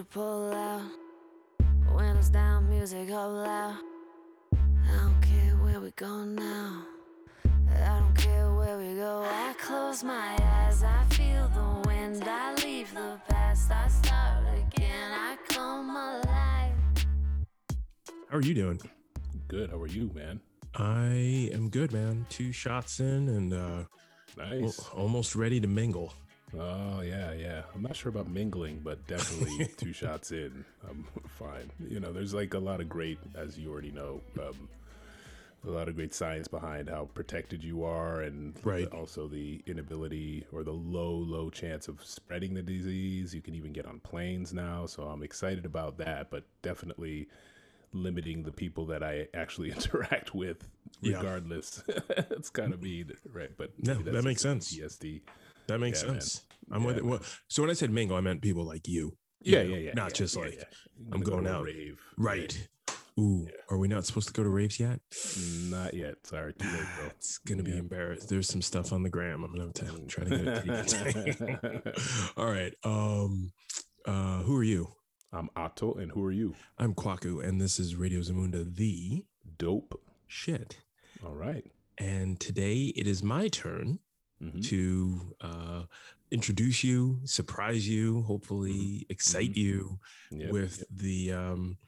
to pull out. Windows down, music up loud. I don't care where we go now. I don't care where we go. I close my eyes, I feel the wind. I leave the past, I start again. I come alive. How are you doing? Good. How are you, man? I am good, man. Two shots in and uh, Nice. almost ready to mingle. Oh yeah, yeah. I'm not sure about mingling, but definitely two shots in, I'm fine. You know, there's like a lot of great, as you already know, um, a lot of great science behind how protected you are, and Right. also the inability or the low, low chance of spreading the disease. You can even get on planes now, so I'm excited about that. But definitely limiting the people that I actually interact with, Yeah. regardless. it's kind of mean, right? But No, that makes sense. PTSD. That makes Yeah, man. sense. I'm with Yeah, it. Well, so when I said mingle, I meant people like you. you Yeah, know, yeah, yeah. Not just like. I'm go going a out. Rave. right. Ooh, are we not supposed to go to raves yet? Not yet. Sorry, too late, bro. It's gonna be embarrassed. There's some stuff on the gram. I'm gonna have to try to get it. All right. Um, uh, who are you? I'm Otto, and who are you? I'm Kwaku, and this is Radio Zamunda, the Dope. shit. All right. And today it is my turn Mhm. to uh, introduce you, surprise you, hopefully excite you Yep, with yep. the um,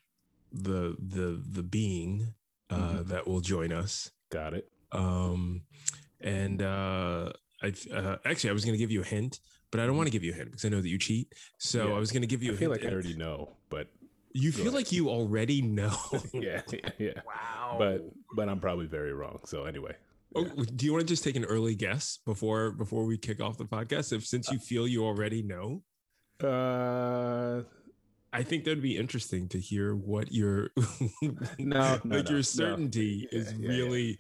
the the the being uh, Mhm. that will join us. Got it. Um, and uh, I uh, actually I was going to give you a hint, but I don't want to give you a hint because I know that you cheat. So Yeah. I was going to give you. I a feel hint. like I already know, but You feel ahead. like you already know. yeah, yeah, yeah. wow. But but I'm probably very wrong. So anyway. Oh, do you want to just take an early guess before before we kick off the podcast? If since you feel you already know, Uh, I think that'd be interesting to hear what your No, no, like no, your no. certainty Yeah, is yeah, yeah. really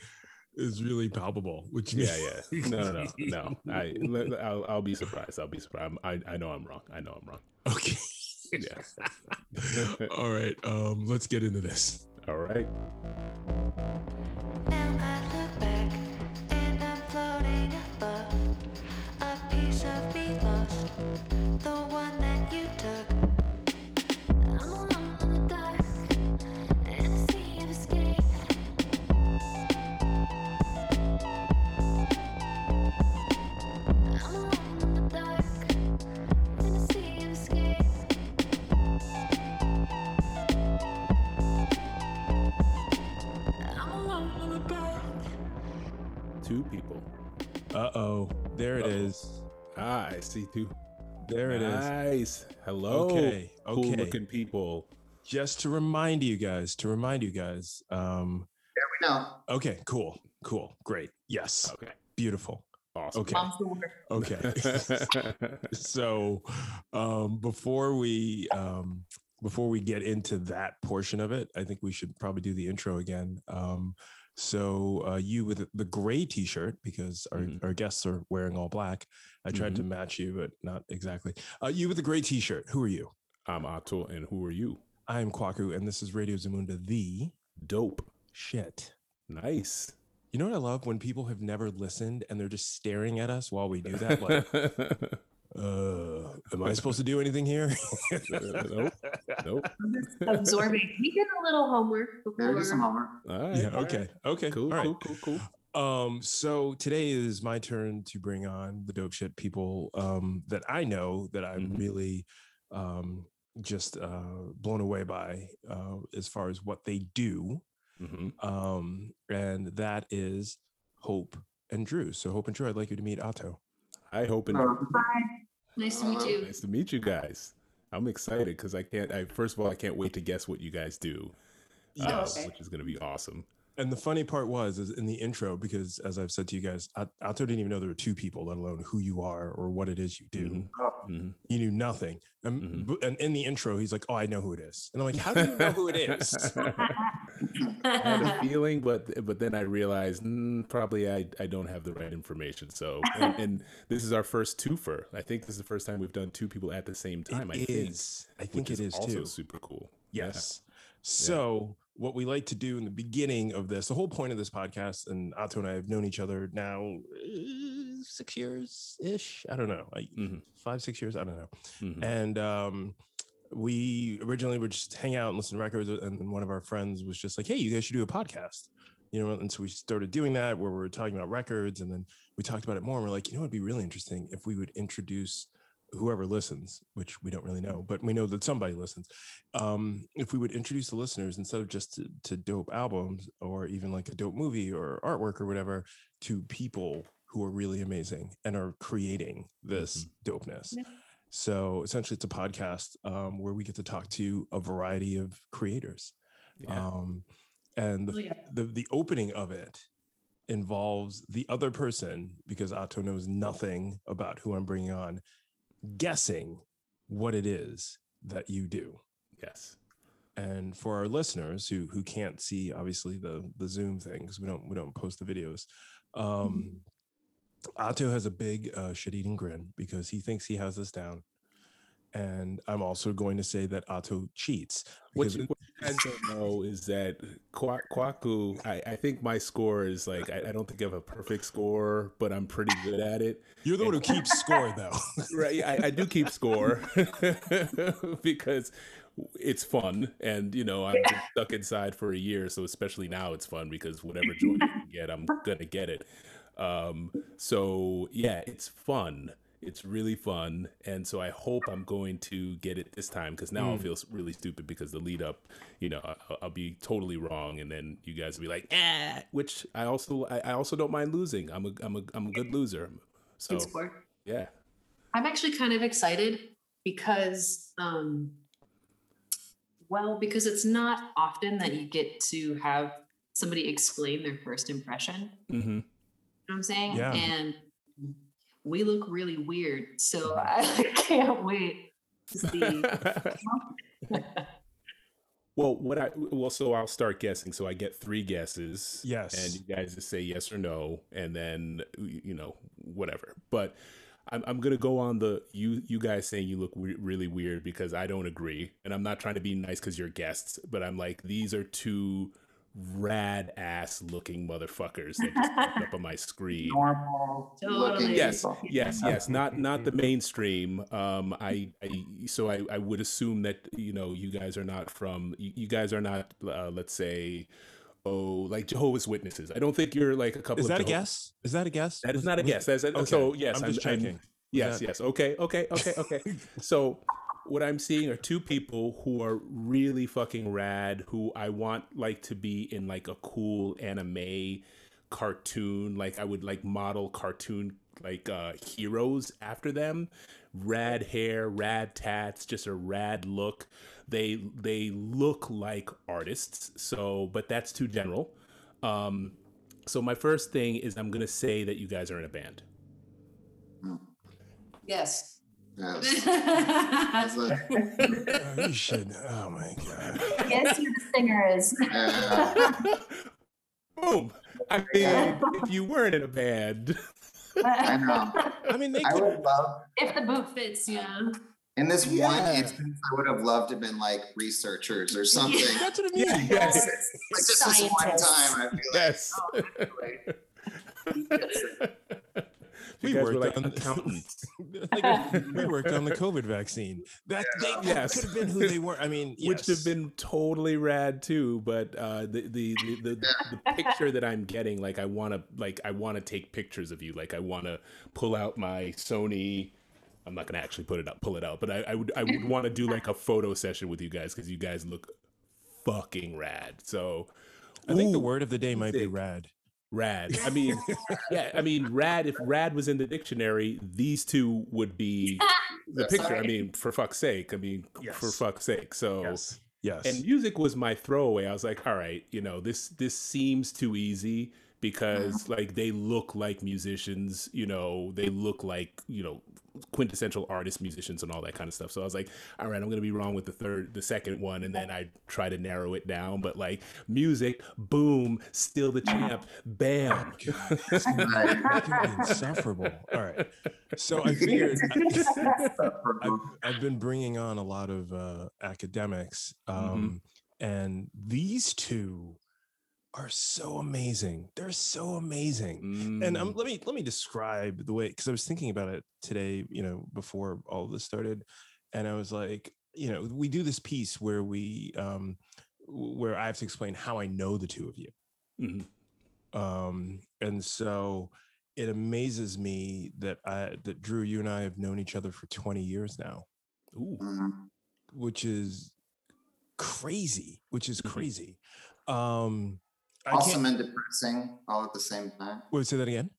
is really palpable. Which yeah, means yeah. No, no, no, no. I I'll, I'll be surprised. I'll be surprised. I'm, I I know I'm wrong. I know I'm wrong. okay. Yeah. All right. Um, let's get into this. All right. Uh oh. There it Uh-oh. is. Ah, I see too. There it is. Nice. Hello. Okay, Cool okay. looking people. Just to remind you guys, to remind you guys. Um, there we go. okay, cool, cool, great. Yes, Okay. beautiful. Awesome. Okay. Mom's the word. Okay. so um before we um before we get into that portion of it i think we should probably do the intro again um so uh you with the gray t-shirt because our, Mhm. our guests are wearing all black i tried to Mhm. match you but not exactly uh you with the gray t-shirt who are you I'm Otto, and who are you? i'm kwaku and this is radio zamunda the Dope. shit Nice. you know what i love when people have never listened and they're just staring at us while we do that like uh am i supposed to do anything here nope. Nope. Absorbing. We did a little homework before. do some homework. All right. yeah all okay right. okay Cool, all right cool, cool, cool. um so today is my turn to bring on the dope shit people um that i know that i'm Mhm. really um just uh blown away by uh as far as what they do hmm um and that is hope and drew so hope and drew i'd like you to meet otto I hope and Uh, Hi. Nice to meet Uh, you. nice to meet you guys. I'm excited because I can't. I first of all, I can't wait to guess what you guys do. uh, okay. which is going to be awesome. And the funny part was is in the intro, because as I've said to you guys, At- Atto didn't even know there were two people, let alone who you are or what it is you do. Mhm. Mhm. He knew nothing. And, Mhm. and in the intro, he's like, "Oh, I know who it is." And I'm like, "How do you know who it is?" I had a feeling, but but then I realized mm, probably I, I don't have the right information. So and, and this is our first twofer. I think this is the first time we've done two people at the same time. I It think. I think it is also too. super cool. Yeah. Yes. So what we like to do in the beginning of this, the whole point of this podcast, and Otto and I have known each other now uh, six years ish. I don't know, like Mhm. five, six years. I don't know. Mhm. And um, we originally would just hang out and listen to records, and one of our friends was just like, "Hey, you guys should do a podcast." You know, and so we started doing that where we were talking about records, and then we talked about it more. And we're like, you know, it'd be really interesting if we would introduce whoever listens, which we don't really know, but we know that somebody listens. Um, if we would introduce the listeners instead of just to, to dope albums or even like a dope movie or artwork or whatever, to people who are really amazing and are creating this dopeness. Yeah. So essentially, it's a podcast um, where we get to talk to a variety of creators. Yeah. Um, and the, Oh, yeah. the the opening of it involves the other person because Otto knows nothing about who I'm bringing on, guessing what it is that you do. yes. And for our listeners who who can't see obviously the the Zoom thing because we don't we don't post the videos. Um, Otto has a big uh, shit eating grin because he thinks he has this down. And I'm also going to say that Otto cheats. What you, what you guys don't know is that Kwa- Kwaku, I, I think my score is like, I, I don't think I have a perfect score, but I'm pretty good at it. you're the one who keeps score though. Right. I, I do keep score because it's fun. And, you know, i'm been stuck inside for a year. So, especially now, it's fun because whatever joy I can get, I'm to get it. Um, so, yeah, it's fun. It's really fun. And so I hope I'm going to get it this time because now I'll feel really stupid because the lead up, you know, I, I'll be totally wrong. And then you guys will be like, ah, which I also, I, I also don't mind losing. I'm a, I'm a, I'm a good loser. So, yeah. I'm actually kind of excited because, um, well, because it's not often that you get to have somebody explain their first impression. Mm-hmm. You know what I'm saying? Yeah. And we look really weird. So I can't wait to see. Well, what I well, so I'll start guessing. So I get three guesses. Yes. And you guys just say yes or no, and then you know whatever. But I'm I'm gonna go on the you you guys saying you look re- really weird because I don't agree, and I'm not trying to be nice because you're guests, but I'm like these are two rad ass looking motherfuckers that just popped up on my screen. Normal Totally. Yes, yes, yes. Not not the mainstream. Um, I, I so I, I would assume that you know you guys are not from you, you guys are not uh, let's say oh like Jehovah's Witnesses. I don't think you're like a couple. Is of that a guess? Is that a guess? That is not a guess. That's a, okay, so yes. I'm just checking. yes, that- yes. Okay, okay, okay, okay. so what I'm seeing are two people who are really fucking rad. Who I want like to be in like a cool anime cartoon. Like I would like model cartoon like uh heroes after them. Rad hair, rad tats, just a rad look. They they look like artists. So, but that's too general. Um, so my first thing is I'm gonna say that you guys are in a band. Yes. Yes. That's a- Oh, you should. Oh my god. Yes, who the singer is. yeah. Boom. I mean, if you weren't in a band, I know. I mean, they I could. would love if the boot fits, yeah. in this one instance, I would have loved to have been like researchers or something. That's what I mean. Yeah, yes. Like just this one time, I feel like yes. We you guys were worked like on- accountants. like, we worked on the COVID vaccine. That they that Yes. could have been who they were. I mean, Which yes. have been totally rad too, but uh, the, the, the, the, the picture that I'm getting, like I want to, like I want to take pictures of you, like I want to pull out my Sony. I'm not gonna actually put it up, pull it out, but I, I would, I would want to do like a photo session with you guys because you guys look fucking rad. So, I think the word of the day might be rad. Rad. I mean, yeah. I mean, rad. If rad was in the dictionary, these two would be the picture. I mean, for fuck's sake. I mean, for fuck's sake. So, Yes. Yes. and music was my throwaway. I was like, all right, you know, this this seems too easy because mm-hmm. like they look like musicians. You know, they look like you know quintessential artists, musicians and all that kind of stuff. So I was like, all right, I'm gonna be wrong with the third, the second one, and then I try to narrow it down. But like music, boom, still the champ, bam. It's gonna insufferable. All right. So I figured I've, I've been bringing on a lot of uh, academics, um, and these two are so amazing. They're so amazing. And um, Mm, let me let me describe the way because I was thinking about it today, you know, before all of this started, and I was like, you know, we do this piece where we um where I have to explain how I know the two of you. Mhm. Um, and so it amazes me that I that Drew, you and I have known each other for 20 years now, Ooh. Mhm. which is crazy, which is Mhm. crazy. Um I Awesome and depressing all at the same time. wait, say that again.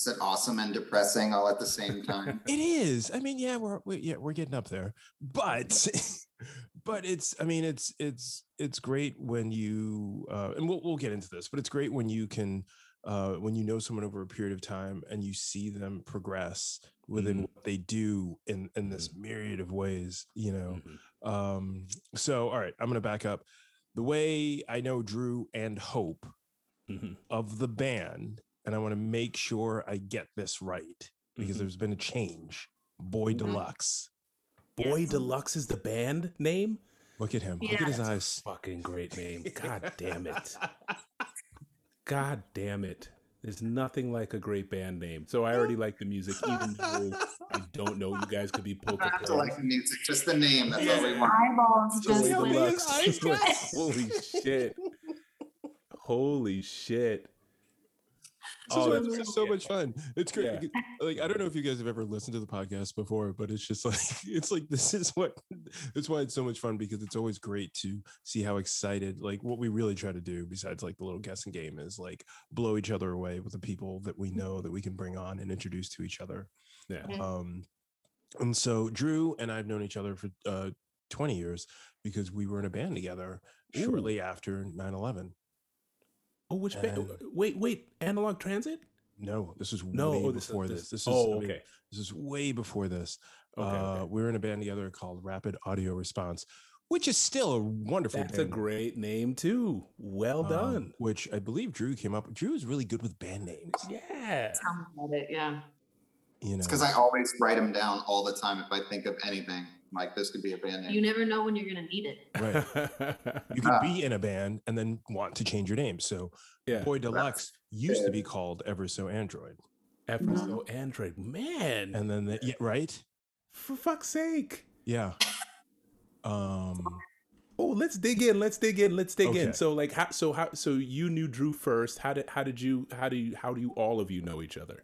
Is it awesome and depressing all at the same time? It is. I mean, yeah, we're we, yeah, we're getting up there. But but it's I mean, it's it's it's great when you uh and we'll we'll get into this, but it's great when you can uh when you know someone over a period of time and you see them progress within Mhm. what they do in in this myriad of ways, you know. Mhm. Um so all right, I'm going to back up. The way I know Drew and Hope Mhm. of the band and I want to make sure I get this right because Mhm. there's been a change. Boy Mhm. Deluxe. Boy Yes. Deluxe is the band name. Look at him. Look at his eyes. Fucking great name. God damn it. God damn it. There's nothing like a great band name. So I already like the music, even though I don't know you guys could be I poker have to like the music, just the name. That's all we want. Eyeballs Just just see how Boy he went. is. Deluxe. Eyes Like, Holy shit. Holy shit. This is Oh, why that's this is so much fun. It's great. Yeah. Like I don't know if you guys have ever listened to the podcast before, but it's just like it's like this is what that's why it's so much fun because it's always great to see how excited like what we really try to do besides like the little guessing game is like blow each other away with the people that we know that we can bring on and introduce to each other. Yeah. Um and so Drew and I've known each other for uh 20 years because we were in a band together Ooh. shortly after 9/11. Oh, which band? And- Wait, wait. Analog Transit? No, this was No, way oh, this, before this, this. This is oh, I mean, okay. This is way before this. Okay, uh, okay. We were in a band together called Rapid Audio Response, which is still a wonderful That's a great name too. Well um, done. which I believe Drew came up. Drew is really good with band names. Yeah. Tell me about it. Yeah. You know, because I always write them down all the time if I think of anything. Like this could be a band name. You never know when you're gonna need it. right. You could be in a band and then want to change your name. So yeah. Boy Deluxe used to be called Ever So Android, Ever so Android. Man. and then the, yeah, right, for fuck's sake. yeah. Um, Oh, let's dig in. Let's dig in. Let's dig Okay. in. So like how so how so you knew Drew first. How did how did you how do you how do you all of you know each other?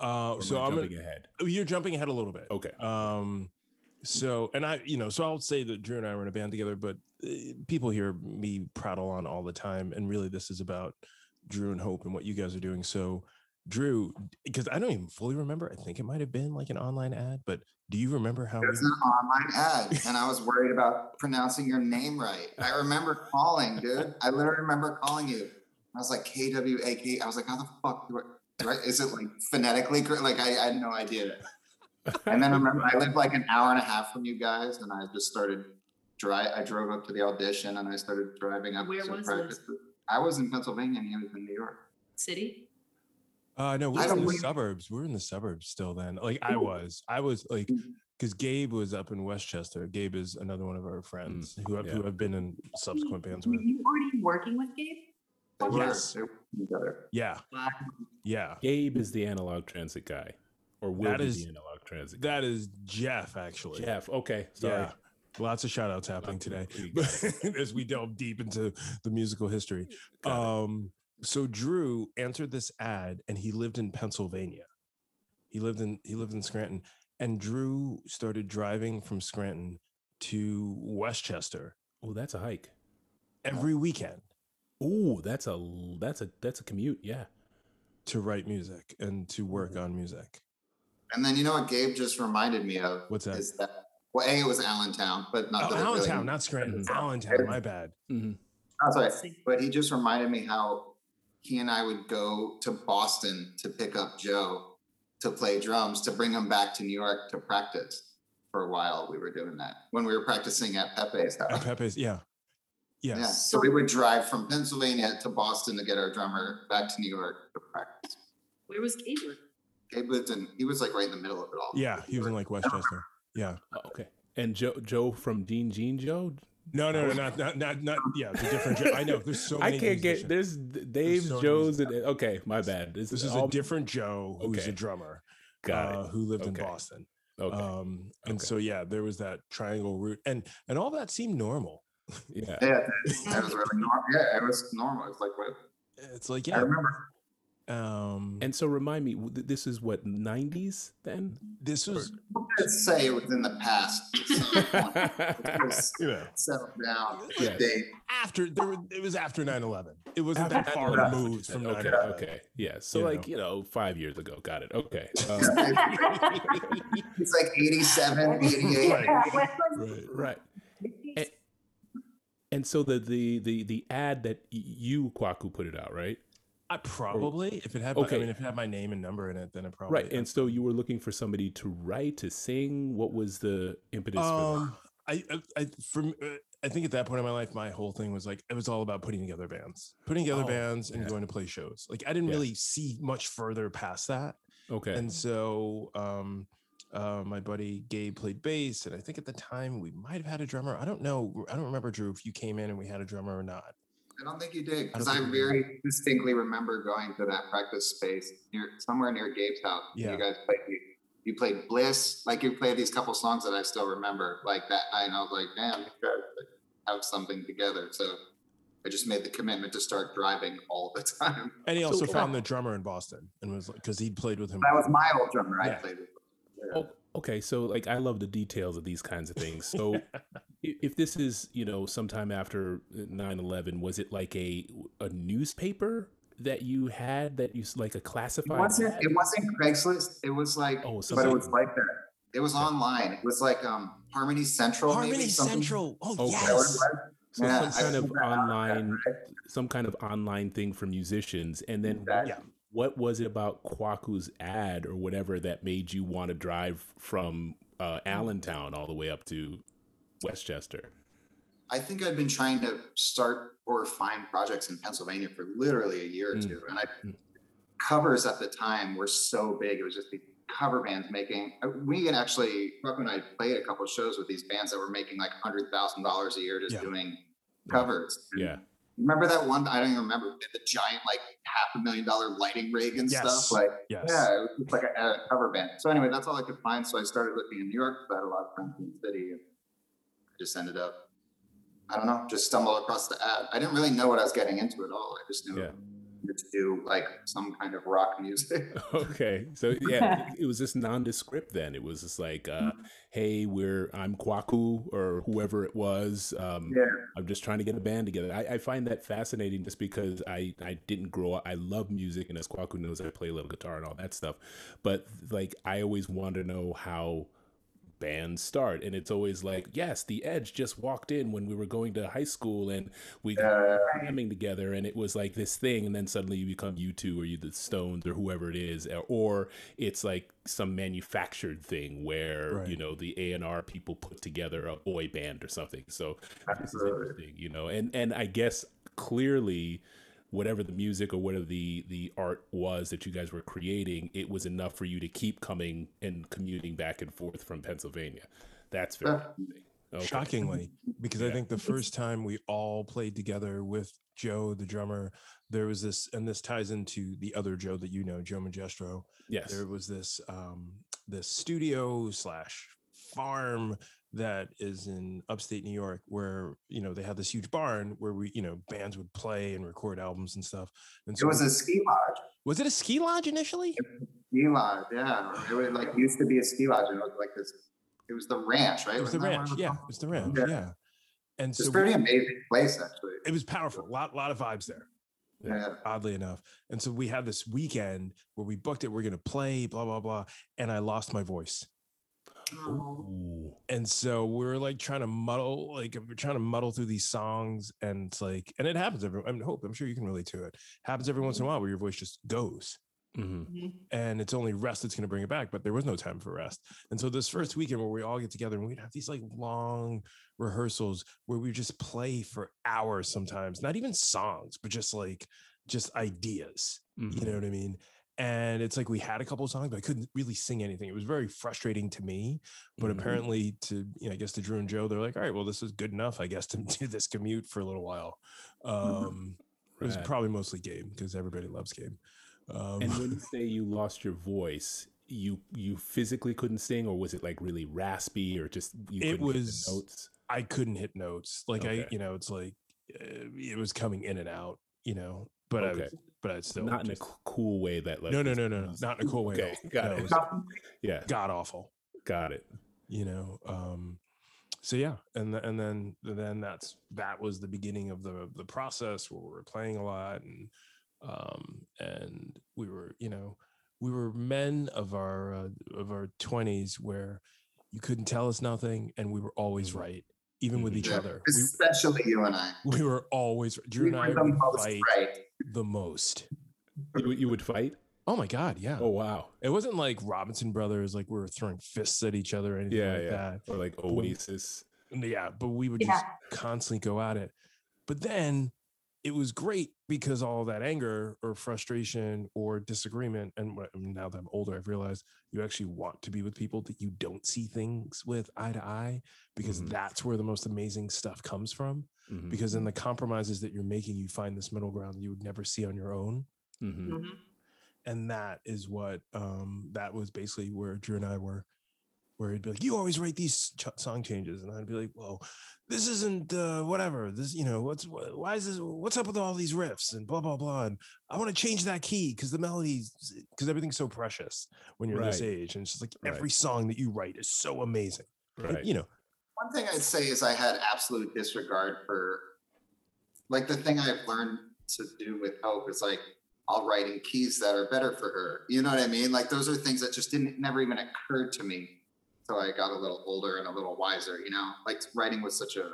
uh, so I I'm gonna, ahead. Oh, you're jumping ahead a little bit. Okay. Um, so and I, you know, so I'll say that Drew and I were in a band together, but uh, people hear me prattle on all the time, and really, this is about Drew and Hope and what you guys are doing. So, Drew, because I don't even fully remember. I think it might have been like an online ad, but do you remember how? It was we- an online ad, and I was worried about pronouncing your name right. I remember calling, dude. I literally remember calling you. I was like K W A K. I was like, how the fuck do I? Is it like phonetically correct? Like I, I had no idea. And then I remember I lived like an hour and a half from you guys, and I just started drive. I drove up to the audition, and I started driving up. Where to was practice. this? I was in Pennsylvania, and he was in New York. City. Uh, no, we I were in the believe- suburbs. We were in the suburbs still then. Like I was, I was like, because Gabe was up in Westchester. Gabe is another one of our friends who I've, who yeah. I've been in subsequent bands Were with. you already working with Gabe? Yes. they were together. Yeah, yeah. Gabe is the analog transit guy. Or will That be is- the analog transit. That is Jeff, actually. Jeff. Okay. Sorry. Yeah. Lots of shout outs happening today as we delve deep into the musical history. Um, so Drew answered this ad and he lived in Pennsylvania. He lived in he lived in Scranton. And Drew started driving from Scranton to Westchester Oh, that's a hike. every weekend Oh, that's a that's a that's a commute. Yeah. to write music and to work Mm-hmm. on music. And then you know what Gabe just reminded me of? What's that? Is that well, A, it was Allentown, but not Oh, that it really- Allentown, not Scranton. Allentown, my bad. hmm That's right. See. But he just reminded me how he and I would go to Boston to pick up Joe to play drums to bring him back to New York to practice. For a while, we were doing that when we were practicing at Pepe's At. Pepe's, yeah. Yes. Yeah, so we would drive from Pennsylvania to Boston to get our drummer back to New York to practice. Where was Gabe? working? Gabe lived in, he was like right in the middle of it all. Yeah, he was in like Westchester. Yeah. Oh, okay. And Joe Joe from Dean Jean Joe. No, no, no, not not not not yeah, the different Joe. I know there's so many. I can't get there's D- Dave's, so Joe's, and okay, my bad. This is all, a different Joe who's Okay. a drummer got uh, it. who lived in Boston. Okay. Um, and Okay. so yeah, there was that triangle route, and and all that seemed normal. yeah. Yeah, that was really normal. Yeah, it was normal. It's like what It's like yeah. I remember. Um, And so remind me, this is what '90s then? this was Let's say it was in the past. It was you know settled down. Yes. They- after there were, it was after 9-11. It wasn't that far 9/11, removed from okay, 9-11. okay, yeah. So You like know. you know, five years ago. Got it. Okay. Um, It's like 87, 88. Right. Yeah, when was- Right. right. And, and so the the the the ad that you Kwaku put it out, right? I probably if it had my, Okay. I mean if it had my name and number in it, then it probably Right. And so you were looking for somebody to write, to sing. What was the impetus for um I I, from uh, I think at that point in my life, my whole thing was like it was all about putting together bands, putting together Oh, bands, and yeah. going to play shows. Like I didn't Yeah. really see much further past that. that? Okay. And so um uh, my buddy Gabe played bass, and I think at the time we might have had a drummer. I don't know. I don't remember Drew if you came in and we had a drummer or not. I don't think you did because don't I, think we did. very distinctly remember going to that practice space near somewhere near Gabe's house. Yeah. You guys played. You, you played Bliss. Like you played these couple songs that I still remember. Like that night, and I was like, "Damn, you guys have something together." So I just made the commitment to start driving all the time. And he So- also found the drummer in Boston and was like, because he'd played with him. That was my old drummer. I played with. Oh, okay. So, like, I love the details of these kinds of things. So, if this is, you know, sometime after 9 11, was it like a a newspaper that you had that you like a It classified? wasn't. ad? It wasn't Craigslist. It was like. Oh, but it was like that. It was online. It was like um Harmony Central. Harmony maybe, something. Central. Oh, Oh, Is that what it yes. was? So Yeah, some I kind of figured that online, right? some kind of online thing for musicians, and then Exactly. What was it about Kwaku's ad or whatever that made you want to drive from uh, Allentown all the way up to Westchester? I think I've been trying to start or find projects in Pennsylvania for literally a year or Mm. two. And I Mm. covers at the time were so big. It was just the cover bands making uh, we had actually Buck and I played a couple of shows with these bands that were making like hundred thousand dollars a year just Yeah. doing covers. Yeah. Remember that one? I don't even remember the giant like half a million dollar lighting rig and Yes. stuff. Like Yes. yeah, it was like a, a cover band. So anyway, that's all I could find. So I started looking in New York. I had a lot of friends in the city. And I just ended up, I don't know, just stumbled across the ad. I didn't really know what I was getting into at all. I just knew Yeah. To do like some kind of rock music. Okay. So yeah, it was just nondescript then. It was just like, uh, Mm-hmm. hey, we're I'm Kwaku or whoever it was. Um, yeah. I'm just trying to get a band together. I, I find that fascinating just because I, I didn't grow up. I love music, and as Kwaku knows, I play a little guitar and all that stuff. But like, I always want to know how bands start, and it's always like, yes, the Edge just walked in when we were going to high school, and we Uh, jamming together, and it was like this thing, and then suddenly you become U2 or you the Stones or whoever it is, or- it's like some manufactured thing where Right. you know the A and R people put together a boy band or something. So this is interesting, you know, and and I guess clearly. Whatever the music or whatever the the art was that you guys were creating, it was enough for you to keep coming and commuting back and forth from Pennsylvania. That's very Yeah. interesting. Okay. Shockingly, because I think the first time we all played together with Joe, the drummer, there was this, and this ties into the other Joe that you know, Joe Magestro. Yes. There was this um this studio slash farm that is in upstate New York where you know they had this huge barn where we you know bands would play and record albums and stuff. And so It was a ski lodge. was it a ski lodge initially? Ski lodge, yeah. It was like used to be a ski lodge, and it was like this. It was the ranch, right? It was the Wasn't ranch. Yeah, it was the ranch. Yeah. Yeah. And It's so a we- pretty amazing place, actually. it was powerful. A lot, lot of vibes there. Yeah. oddly enough. And so we had this weekend where we booked it. We're going to play, blah, blah, blah. And I lost my voice. Oh. Ooh. And so we're like trying to muddle, like we're trying to muddle through these songs. And it's like, and it happens every, I mean, hope, I'm sure you can relate to it. Happens every once in a while where your voice just goes. Mhm. And it's only rest that's going to bring it back, but there was no time for rest. And so this first weekend where we all get together and we'd have these like long rehearsals where we just play for hours sometimes, not even songs, but just like just ideas. Mhm. You know what I mean? And it's like we had a couple of songs, but I couldn't really sing anything. It was very frustrating to me. But Mhm. apparently, to you know, I guess to Drew and Joe, they're like, all right, well, this is good enough, I guess, to do this commute for a little while. Um, It was probably mostly Gabe because everybody loves Gabe. Um, And when you say you lost your voice, you you physically couldn't sing, or was it like really raspy, or just you It couldn't hit was- notes? I couldn't hit notes. Like I, you know, it's like uh, it was coming in and out. You know, but I, was, but I still Not in a just- c- cool way that like no, no, no, no, no, not in a cool way. Okay, at got No, it. was Yeah, god awful. got it. You know, um, so yeah, and th- and then then that's that was the beginning of the the process where we were playing a lot and um and we were you know we were men of our uh, of our 20s where you couldn't tell us nothing and we were always Mhm. right even with Mhm. each Yeah, other we, Especially you and I. we were always Drew We and I the would fight right. The most You, you would fight? oh my god yeah Oh wow. it wasn't like Robinson brothers like we were throwing fists at each other or anything Yeah, like yeah. that Or like Oasis. yeah but we would Yeah. just constantly go at it but then it was great because all that anger or frustration or disagreement and now that i'm older i've realized you actually want to be with people that you don't see things with eye to eye because Mhm. that's where the most amazing stuff comes from Mhm, because in the compromises that you're making you find this middle ground that you would never see on your own mhm. Mhm. and that is what um that was basically where drew and i were where he'd be like you always write these ch- song changes and i'd be like well this isn't uh whatever this you know what's wh- why is this what's up with all these riffs and blah blah blah and i want to change that key because the melodies because everything's so precious when you're this age and it's just like Right. every song that you write is so amazing And, Right. you know One thing I'd say is I had absolute disregard for, like, the thing I've learned to do with Hope is like, I'll write in keys that are better for her. You know what I mean? Like, those are things that just didn't, never even occurred to me until I got a little older and a little wiser, you know? Like, writing was such a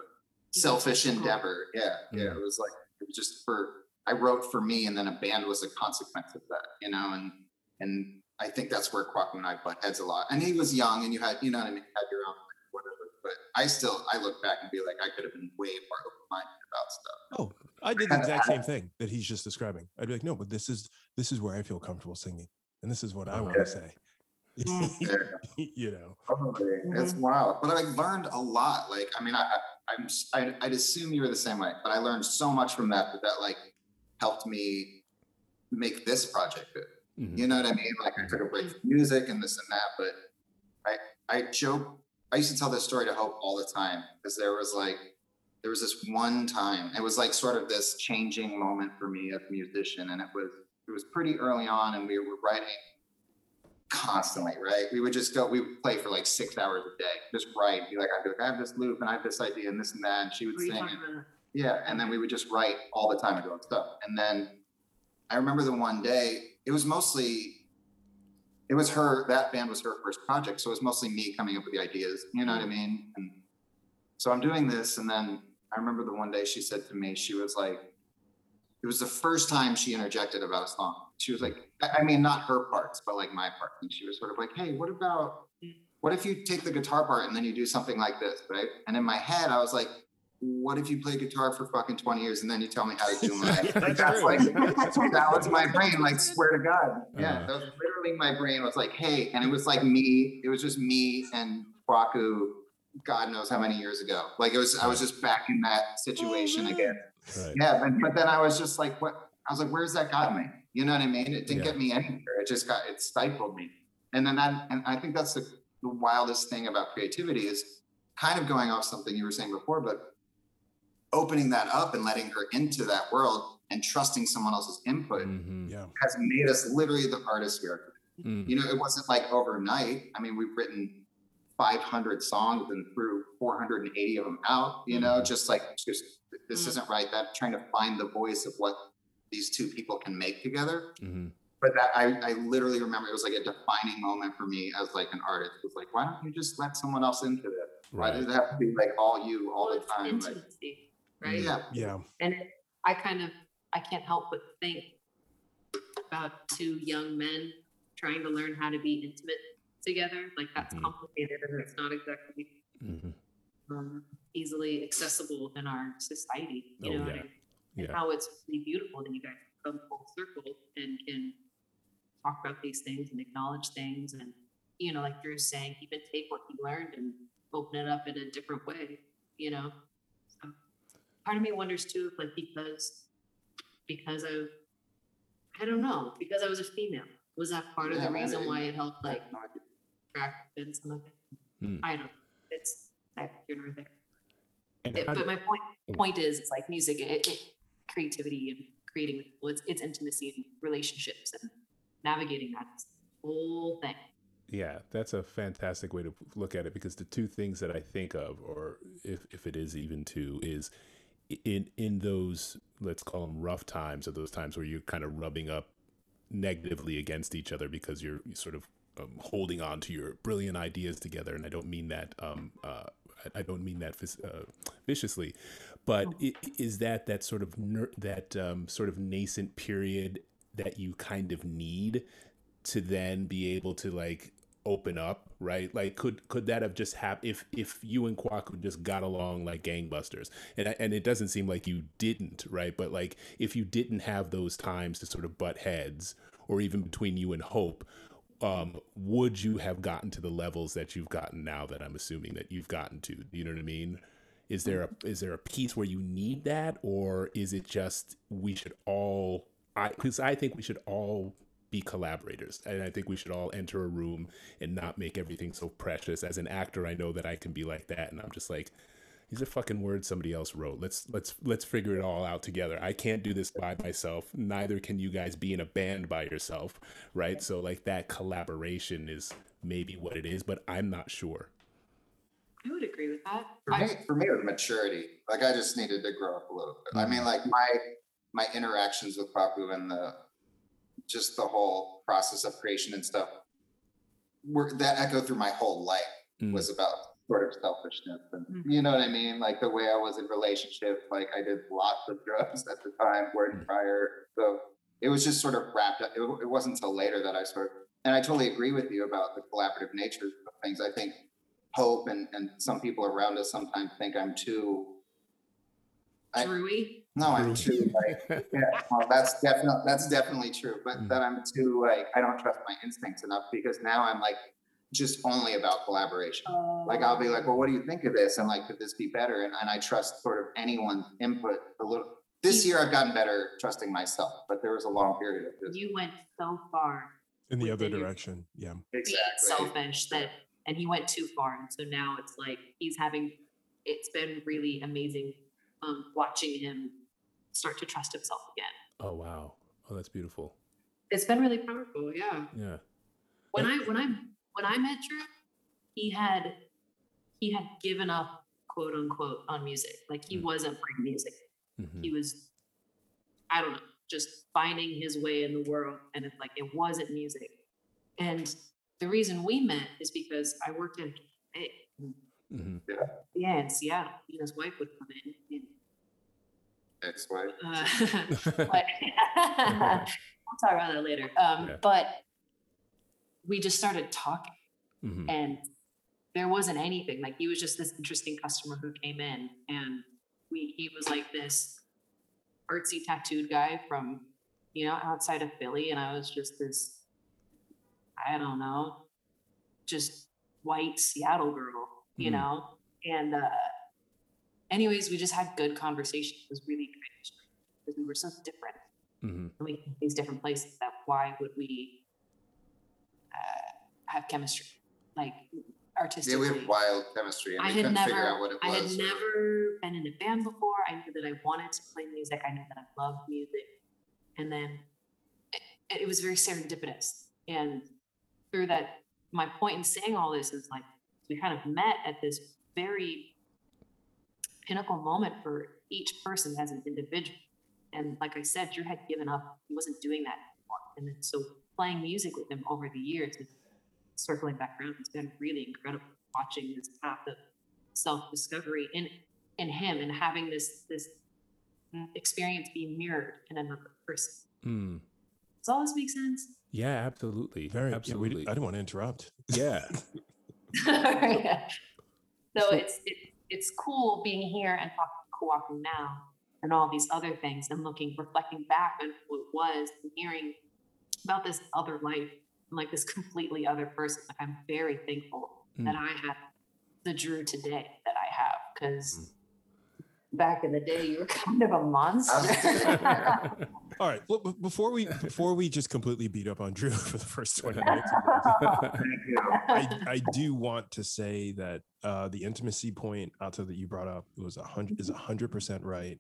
selfish endeavor. Yeah. Yeah. Mm. It was like, it was just for, I wrote for me and then a band was a consequence of that, you know? And, and I think that's where Kwaku and I butt heads a lot. And he was young and you had, you know what I mean? Had your own whatever. But I still, I look back and be like, I could have been way more open-minded about stuff. oh i did the exact same thing that he's just describing i'd be like no but this is this is where i feel comfortable singing and this is what i uh-huh. want to say Yeah. you know Totally. It's wild. But I learned a lot. Like, I mean, I, I I'm s- I, I'd assume you were the same way, but I learned so much from that that, that like helped me make this project good. Mhm. You know what I mean? Like I took a break from music and this and that, but I I joke. I used to tell this story to Hope all the time because there was like there was this one time. It was like sort of this changing moment for me as a musician, and it was it was pretty early on, and we were writing constantly. Right? We would just go. We would play for like six hours a day, just write. Be like, I'd be like, I have this loop, and I have this idea, and this and that, and she would What are you sing. and- yeah, and then we would just write all the time and doing stuff. And then I remember the one day, it was mostly, it was her, that band was her first project. So it was mostly me coming up with the ideas, you know what I mm. mean? And so I'm doing this. And then I remember the one day she said to me, she was like, it was the first time she interjected about a song. She was like, I I mean, not her parts, but like my part. And she was sort of like, hey, what about, what if you take the guitar part and then you do something like this, right? And in my head, I was like, what if you play guitar for fucking 20 years and then you tell me how to do my Yeah, like, that's that's like that was my brain like swear to god yeah Uh-huh. that was literally my brain was like hey and it was like me it was just me and Kwaku god knows how many years ago like it was i was just back in that situation again Right. yeah but, but then i was just like what i was like where's that got me you know what i mean it didn't Yeah. get me anywhere it just got it stifled me and then that and i think that's the, the wildest thing about creativity is kind of going off something you were saying before but opening that up and letting her into that world and trusting someone else's input Mhm. yeah has made us literally the artists we are. Mhm. You know, it wasn't like overnight. I mean, we've written 500 songs and threw 480 of them out, you know, just like, just this Mm. isn't right. That trying to find the voice of what these two people can make together. Mhm. But that I, I literally remember it was like a defining moment for me as like an artist. It was like, why don't you just let someone else into this? Why Right. does it have to be like all you all Well, the it's time? Like, right? yeah. yeah And it, I kind of, I can't help but think about two young men trying to learn how to be intimate together. Like that's Mhm. complicated and it's not exactly Mhm. um, easily accessible in our society. You Oh, know, what I mean? And Yeah. how it's really beautiful that you guys come full circle and can talk about these things and acknowledge things and you know, like Drew's saying, even take what you learned and open it up in a different way. You know, so part of me wonders too, if like because because of I don't know, because I was a female, Was that part of Yeah, the reason it- why it helped like have no idea. track and some of it? Hmm. I don't. know. It's neither here nor there. And It- but my point Oh. point is, it's like music, it, it, creativity and creating with people. It's, it's intimacy and relationships and navigating that whole thing. Yeah, that's a fantastic way to look at it because the two things that I think of, or if, if it is even two, is in in those let's call them rough times or those times where you're kind of rubbing up negatively against each other because you're sort of um, holding on to your brilliant ideas together. And I don't mean that um, uh, I, don't mean that uh, viciously, but is that that sort of ner- that um, sort of nascent period that you kind of need to then be able to like open up right? Like could could that have just happened if if you and Kwaku just got along like gangbusters and and it doesn't seem like you didn't right? But like if you didn't have those times to sort of butt heads or even between you and hope um would you have gotten to the levels that you've gotten now that i'm assuming that you've gotten to? You know what i mean is there a is there a piece where you need that or is it just we should all i because i think we should all be collaborators and i think we should all enter a room and not make everything so precious. As an actor i know that i can be like that and i'm just like these are fucking words somebody else wrote. Let's let's let's figure it all out together. I can't do this by myself. Neither can you guys be in a band by yourself right? So like that collaboration is maybe what it is but i'm not sure I would agree with that. For me, for me, it was maturity. Like I just needed to grow up a little bit. I mean, like my my interactions with Papu and the just the whole process of creation and stuff were that echo through my whole life Mm. was about sort of selfishness and Mhm. you know what I mean? Like the way I was in relationships, like I did lots of drugs at the time, working Mm. prior. So it was just sort of wrapped up. It, it wasn't until later that I sort of and I totally agree with you about the collaborative nature of things. I think hope and, and some people around us sometimes think I'm too I- Drewy. no, I'm too like yeah, well, that's definitely that's definitely true. But Mhm. that I'm too like I don't trust my instincts enough because now I'm like just only about collaboration. Like I'll be like, well, what do you think of this? And like, could this be better? And, and I trust sort of anyone's input a little. This year I've gotten better trusting myself, but there was a long period of this. You went so far in the other direction. Yeah. being selfish that and he went too far and so now it's like he's having it's been really amazing um watching him start to trust himself again. Oh wow. Oh that's beautiful. It's been really powerful yeah. Yeah. When i when i when i met drew he had he had given up quote unquote on music. Like he Mm. wasn't playing music. Mhm. he was i don't know just finding his way in the world and it's like it wasn't music. And the reason we met is because i worked in a Mhm. yeah in seattle he and his wife would come in and That's why. uh, but we'll talk about that later um Yeah. but we just started talking Mhm. and there wasn't anything like he was just this interesting customer who came in and we he was like this artsy tattooed guy from you know outside of philly and i was just this i don't know just white seattle girl you Mhm. know and uh anyways we just had good conversation it was really great because we were so different Mm-hmm. and we came these different places that why would we uh, have chemistry like Yeah, we have wild chemistry, and I we had never, figure out what it I had was. never been in a band before. I knew that I wanted to play music. I knew that I loved music, and then it, it was very serendipitous. And through that, my point in saying all this is like we kind of met at this very pinnacle moment for each person as an individual. And like I said, Drew had given up; he wasn't doing that anymore. And then so playing music with him over the years and circling back around, it's been really incredible watching this path of self-discovery in in him and having this this experience be mirrored in another person. Mm. Does all this make sense? Yeah absolutely Very. Yeah, we, absolutely I didn't want to interrupt. yeah Yeah. So it's it, it's cool being here and talking to Kwaku now and all these other things and looking reflecting back on who it was and hearing about this other life and like this completely other person. Like I'm very thankful hmm. that I have the Drew today that I have because hmm. back in the day you were kind of a monster. All right. Well, b- before we before we just completely beat up on Drew for the first twenty minutes, uh, I, I do want to say that uh, the intimacy point, Otto, that you brought up was a hundred is a hundred percent right.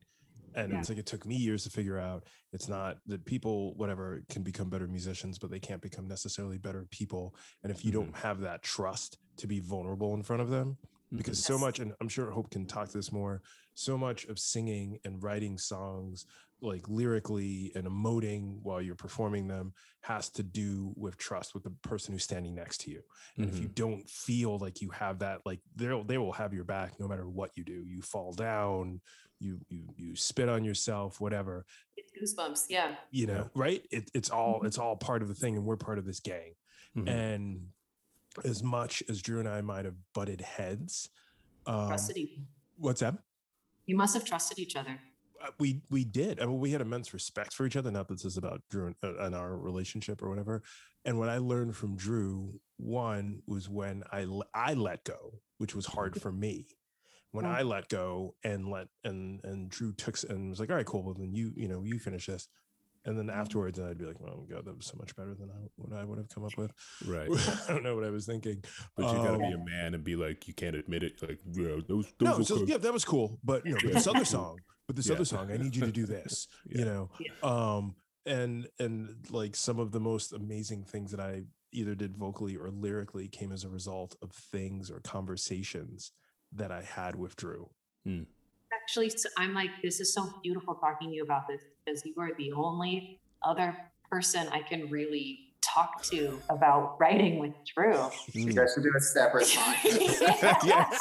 And Yeah. it's like it took me years to figure out. It's not that people, whatever, can become better musicians, but they can't become necessarily better people. And if you don't mm-hmm. have that trust to be vulnerable in front of them, mm-hmm. because so much, and I'm sure Hope can talk to this more, so much of singing and writing songs, like lyrically and emoting while you're performing them, has to do with trust with the person who's standing next to you. And if you don't feel like you have that, like they'll they will have your back no matter what you do. You fall down, you you you spit on yourself, whatever, It's goosebumps. Yeah. you know, right? It, it's all it's all part of the thing, and we're part of this gang. Mhm. And as much as Drew and I might have butted heads, um, Trusted each. what's that? You must have trusted each other. Uh, we we did. I mean, we had immense respect for each other. Not that this is about Drew and, uh, and our relationship or whatever. And what I learned from Drew, one was when I I let go, which was hard for me. When Mm. I let go and let and and Drew took and was like, all right, cool. Well, then you you know you finish this. And then afterwards, I'd be like, "Oh my god, that was so much better than I, what I would have come up with." Right. I don't know what I was thinking. But you gotta Um, be a man and be like, you can't admit it. Like, yeah, those, those no, so, cool. yeah, that was cool. But you know, this other song, but this Yeah. other song, I need you to do this. Yeah. You know, Yeah. um, and and like some of the most amazing things that I either did vocally or lyrically came as a result of things or conversations that I had with Drew. Actually, I'm like, this is so beautiful talking to you about this because you are the only other person I can really talk to about writing with Drew. You Mm. guys should do a separate podcast. yes,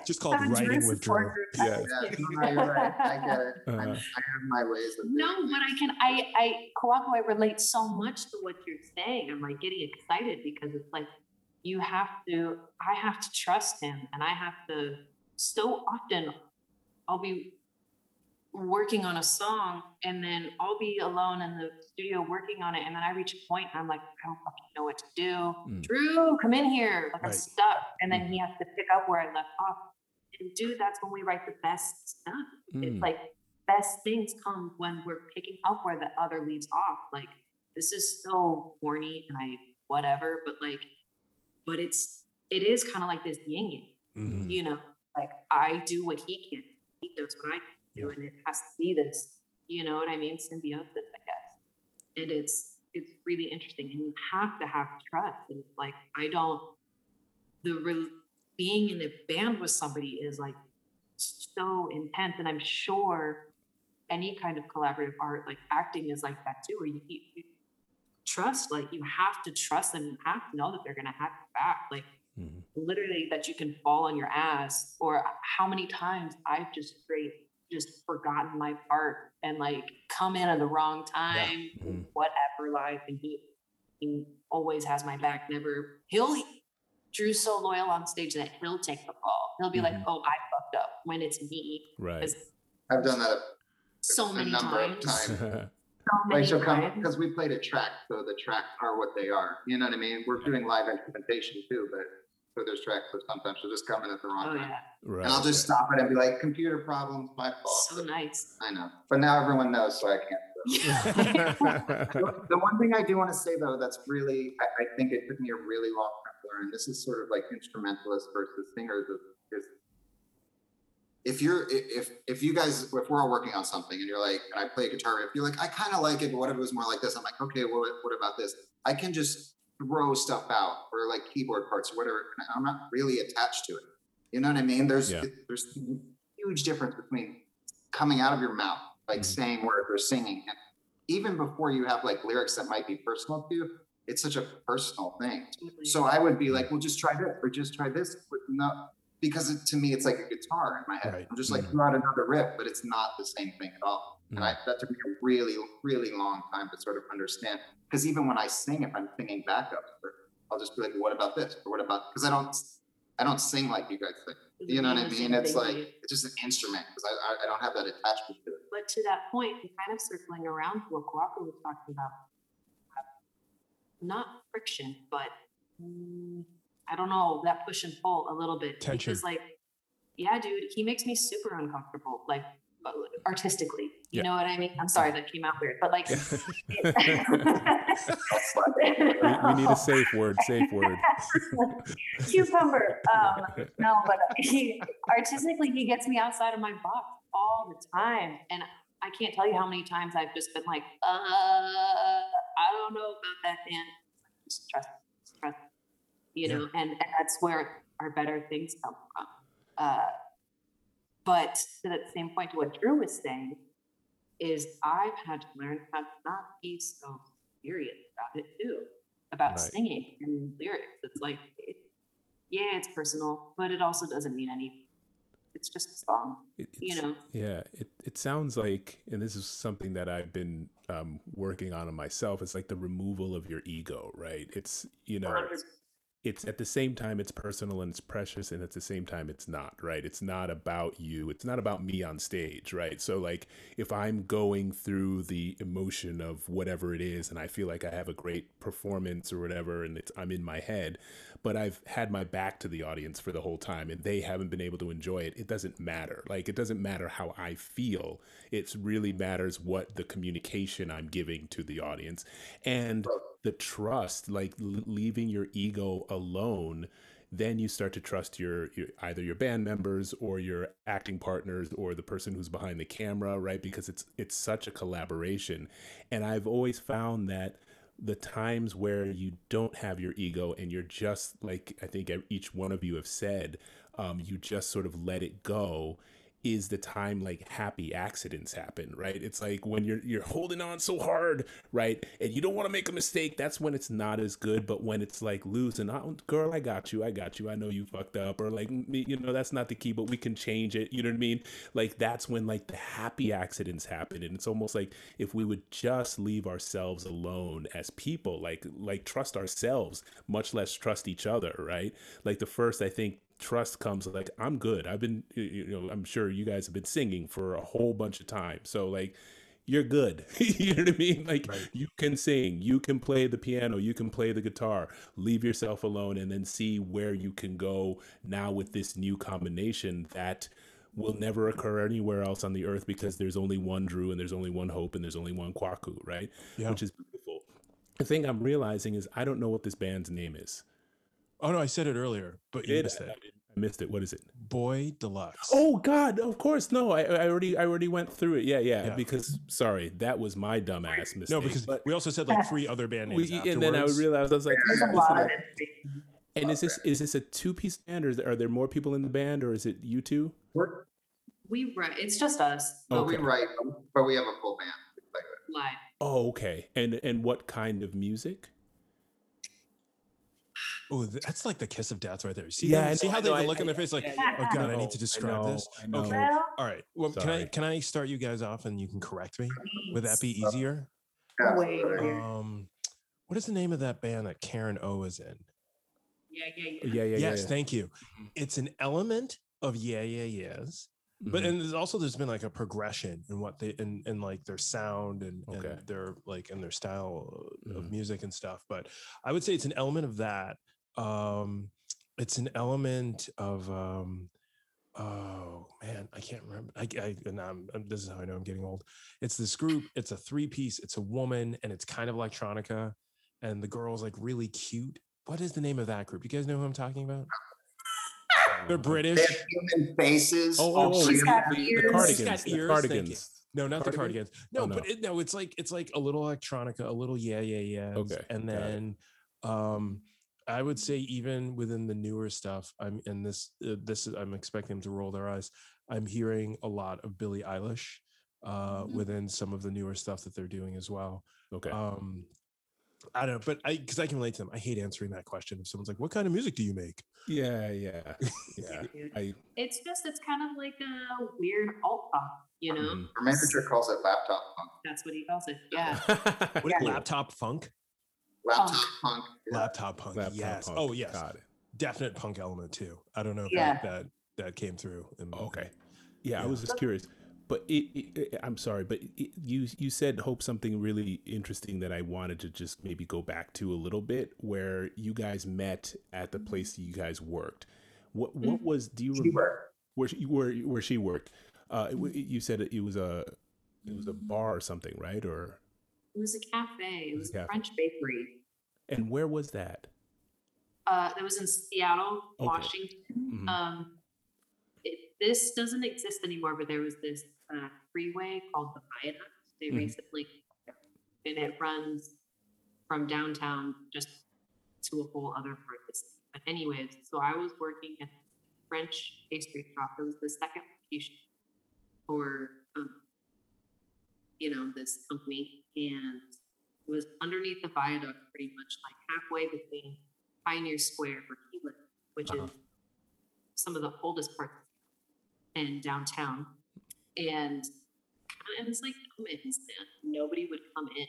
just called Have a writing Drew with Drew. Yeah. Yeah, no, you're right. I get it. I'm- Uh-huh. I have my ways of No, but I can I I Kwaku, I relate so much to what you're saying. I'm like getting excited because it's like you have to I have to trust him and I have to so often I'll be working on a song and then I'll be alone in the studio working on it and then I reach a point and I'm like, I don't fucking know what to do. Mm. Drew, come in here. Like I'm stuck. And then he has to pick up where I left off. And dude, that's when we write the best stuff Mm. it's like best things come when we're picking up where the other leaves off. Like this is so corny and I whatever, but like, but it's it is kind of like this yin yang, Mhm. you know. Like I do what he can, he does what I can do, and it has to be this, you know what I mean? Symbiosis, I guess. And it's it's really interesting, and you have to have trust. And like I don't the re- being in a band with somebody is like so intense and i'm sure any kind of collaborative art like acting is like that too where you, you, trust like you have to trust them you have to know that they're going to have your back like Mhm. literally that you can fall on your ass or how many times i've just straight just forgotten my part and like come in at the wrong time Mhm. whatever life and he he always has my back never he'll drew's so loyal on stage that he'll take the fall he'll be like Mhm. oh i fucked up when it's me Right. I've done that so a many number times of times. so Like many she'll come times because we played a track, so the tracks are what they are. You know what I mean? We're doing live instrumentation too, but so there's tracks that sometimes she'll just come in at the wrong oh time. yeah right. And I'll just stop it and be like, computer problems, my fault. so nice I know. But now everyone knows, so I can't. The the one thing I do want to say though, that's really, I, I think it took me a really long time to learn. This is sort of like instrumentalist versus singers. Is, is if you're, if if you guys, if we're all working on something and you're like, and I play guitar, if you're like, I kind of like it, but what if it was more like this? I'm like, okay, well, what, what about this? I can just throw stuff out or like keyboard parts or whatever. and I'm not really attached to it. You know what I mean? There's Yeah. there's huge difference between coming out of your mouth, like Mhm. saying words or singing, and even before you have like lyrics that might be personal to you, it's such a personal thing. So I would be like, well, just try this or just try this. But no, because it, to me, it's like a guitar in my head. Right. I'm just like, Mhm. throw out another riff, but it's not the same thing at all. And I, that took me a really, really long time to sort of understand. Because even when I sing, if I'm singing backup, I'll just be like, what about this? Or what about, because I don't, I don't sing like you guys sing. You know what I mean? It's like, it's just an instrument because I, I, I don't have that attachment to it. but to that point, and kind of circling around to what Kwaku was talking about, not friction, but mm, I don't know, that push and pull a little bit. Tension. Because like, yeah, dude, he makes me super uncomfortable, like artistically, You Yeah. know what I mean? I'm sorry that came out weird, but like, we, we need a safe word. Safe word. cucumber. Um, no, but he artistically he gets me outside of my box all the time, and I can't tell you how many times I've just been like, uh, I don't know about that band. Just trust, trust, you Yeah. know, and, and that's where our better things come from. Uh, but to that same point to what Drew was saying, is I've had to learn how to not be so serious about it too, about Right. singing and lyrics. It's like, it, yeah, it's personal, but it also doesn't mean anything. It's just a song, It- you know. Yeah, it, it sounds like, and this is something that I've been um, working on myself. It's like the removal of your ego, right? It's you know, it's at the same time it's personal and it's precious and at the same time it's not right? It's not about you. It's not about me on stage right? So like if i'm going through the emotion of whatever it is and i feel like i have a great performance or whatever and it's i'm in my head but i've had my back to the audience for the whole time and they haven't been able to enjoy it it doesn't matter. Like it doesn't matter how i feel. It really matters what the communication i'm giving to the audience. And the trust like leaving your ego alone then you start to trust your, your either your band members or your acting partners or the person who's behind the camera right? Because it's it's such a collaboration. And i've always found that the times where you don't have your ego and you're just like i think each one of you have said um, you just sort of let it go is the time like happy accidents happen, right? It's like when you're you're holding on so hard, right? And you don't want to make a mistake, that's when it's not as good, but when it's like loose and oh, girl, I got you. I got you. I know you fucked up or like you know, that's not the key, but we can change it. You know what I mean? Like that's when like the happy accidents happen and it's almost like if we would just leave ourselves alone as people, like like trust ourselves, much less trust each other, right? Like the first I think trust comes like i'm good. I've been you- know i'm sure you guys have been singing for a whole bunch of time. So like you're good. You know what i mean? Like Right. you can sing you can play the piano you can play the guitar. Leave yourself alone and then see where you can go now with this new combination that will never occur anywhere else on the earth because there's only one drew and there's only one hope and there's only one kwaku right? Yeah. which is beautiful. The thing i'm realizing is i don't know what this band's name is Oh no, I said it earlier, but you Did- missed I, it. I missed it what is it Boy Deluxe. Oh God, of course. No, I, I already I already went through it. Yeah, yeah. Yeah. Because sorry, that was my dumbass mistake. no, because but we also said like three other band names. we, and then I afterwards. realized I was like, There's a "Hmm, lot of is- and is this is this a two piece band or is there, are there more people in the band or is it you two? We're, we write It's just us. but Okay. we write, but we have a full band. Like, live. Oh, okay. And and what kind of music? Oh, that's like the kiss of death right there. See, Yeah, them- see how they know, can I- look in their face like, oh god, I need to describe this. Okay. All right. Well, can I can I start you guys off and you can correct me? Would that be easier? Way Um, what is the name of that band that Karen O is in? Yeah, yeah, yeah. Yeah, yeah, yes, yeah. thank you. It's an element of yeah, yeah, yes. But Mhm. and there's also there's been like a progression in what they in, in like their sound and, Okay. and their like and their style of Mhm. music and stuff. But I would say it's an element of that. Um it's an element of um oh man, I can't remember. I, I and I'm, I'm- this is how I know I'm getting old. It's this group, it's a three piece, it's a woman, and it's kind of electronica, and the girl's like really cute. What is the name of that group? You guys know who I'm talking about? They're They British. have human faces. Oh, all oh, oh three She's got them. the, the cardigans. She's got the ears, thank cardigans. No, not the cardigans. No, Oh, but no. it, no, it's like it's like a little electronica, a little yeah, yeah, yeah. Okay, and then um I would say even within the newer stuff, I'm in this uh, this is I'm expecting them to roll their eyes. I'm hearing a lot of Billie Eilish uh Mhm. within some of the newer stuff that they're doing as well. Okay. Um I don't know, but I because I can relate to them. I hate answering that question. If someone's like, "What kind of music do you make?" yeah, yeah, yeah. I It's just it's kind of like a weird alt pop, you know. mhm. Our manager calls it laptop punk. That's what he calls it. Yeah. What, Yeah. Laptop funk, Laptop punk. yeah. laptop punk. Laptop yes. punk. Oh yes. Got it. definite punk element too. I don't know if Yeah. that, that that came through. In the- Okay. Yeah, I was just curious, but it, it, it- I'm sorry, but it, you you said hope something really interesting that I wanted to just maybe go back to a little bit, where you guys met at the place you guys worked. What what was? Do you She remember worked. where she, where where she worked? Uh, it you said it was a it was a bar or something, right? Or It was a cafe. It was a. French bakery. and where was that? Uh, that was in Seattle, Okay. Washington. Mhm. Um, it, this doesn't exist anymore, but there was this uh, freeway called the Viaduct. They Mhm. recently, and it runs from downtown just to a whole other part of the city. But anyways, so I was working at French pastry shop. It was the second location for, um, you know, this company, and it was underneath the viaduct, pretty much like halfway between Pioneer Square for Keelan, which Uh-huh. is some of the oldest parts in downtown. And kind of, it was like no man's land. Nobody would come in.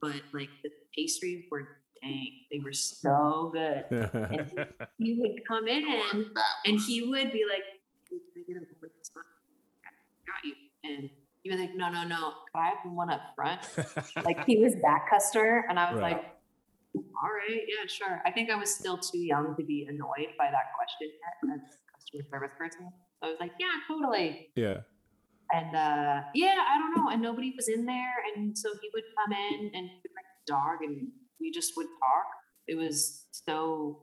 But like the pastries were dang, they were so good. and He would come in and he would be like, "Can I get a board this? Got you. And he was like, no, no, no. Can I have one up front? Like he was that customer, and I was Right. like, all right, yeah, sure. I think I was still too young to be annoyed by that question yet as a customer service person. So I was like, yeah, totally. yeah. And uh, yeah, I don't know. And nobody was in there. And so he would come in and he would bring the dog and we just would talk. It was so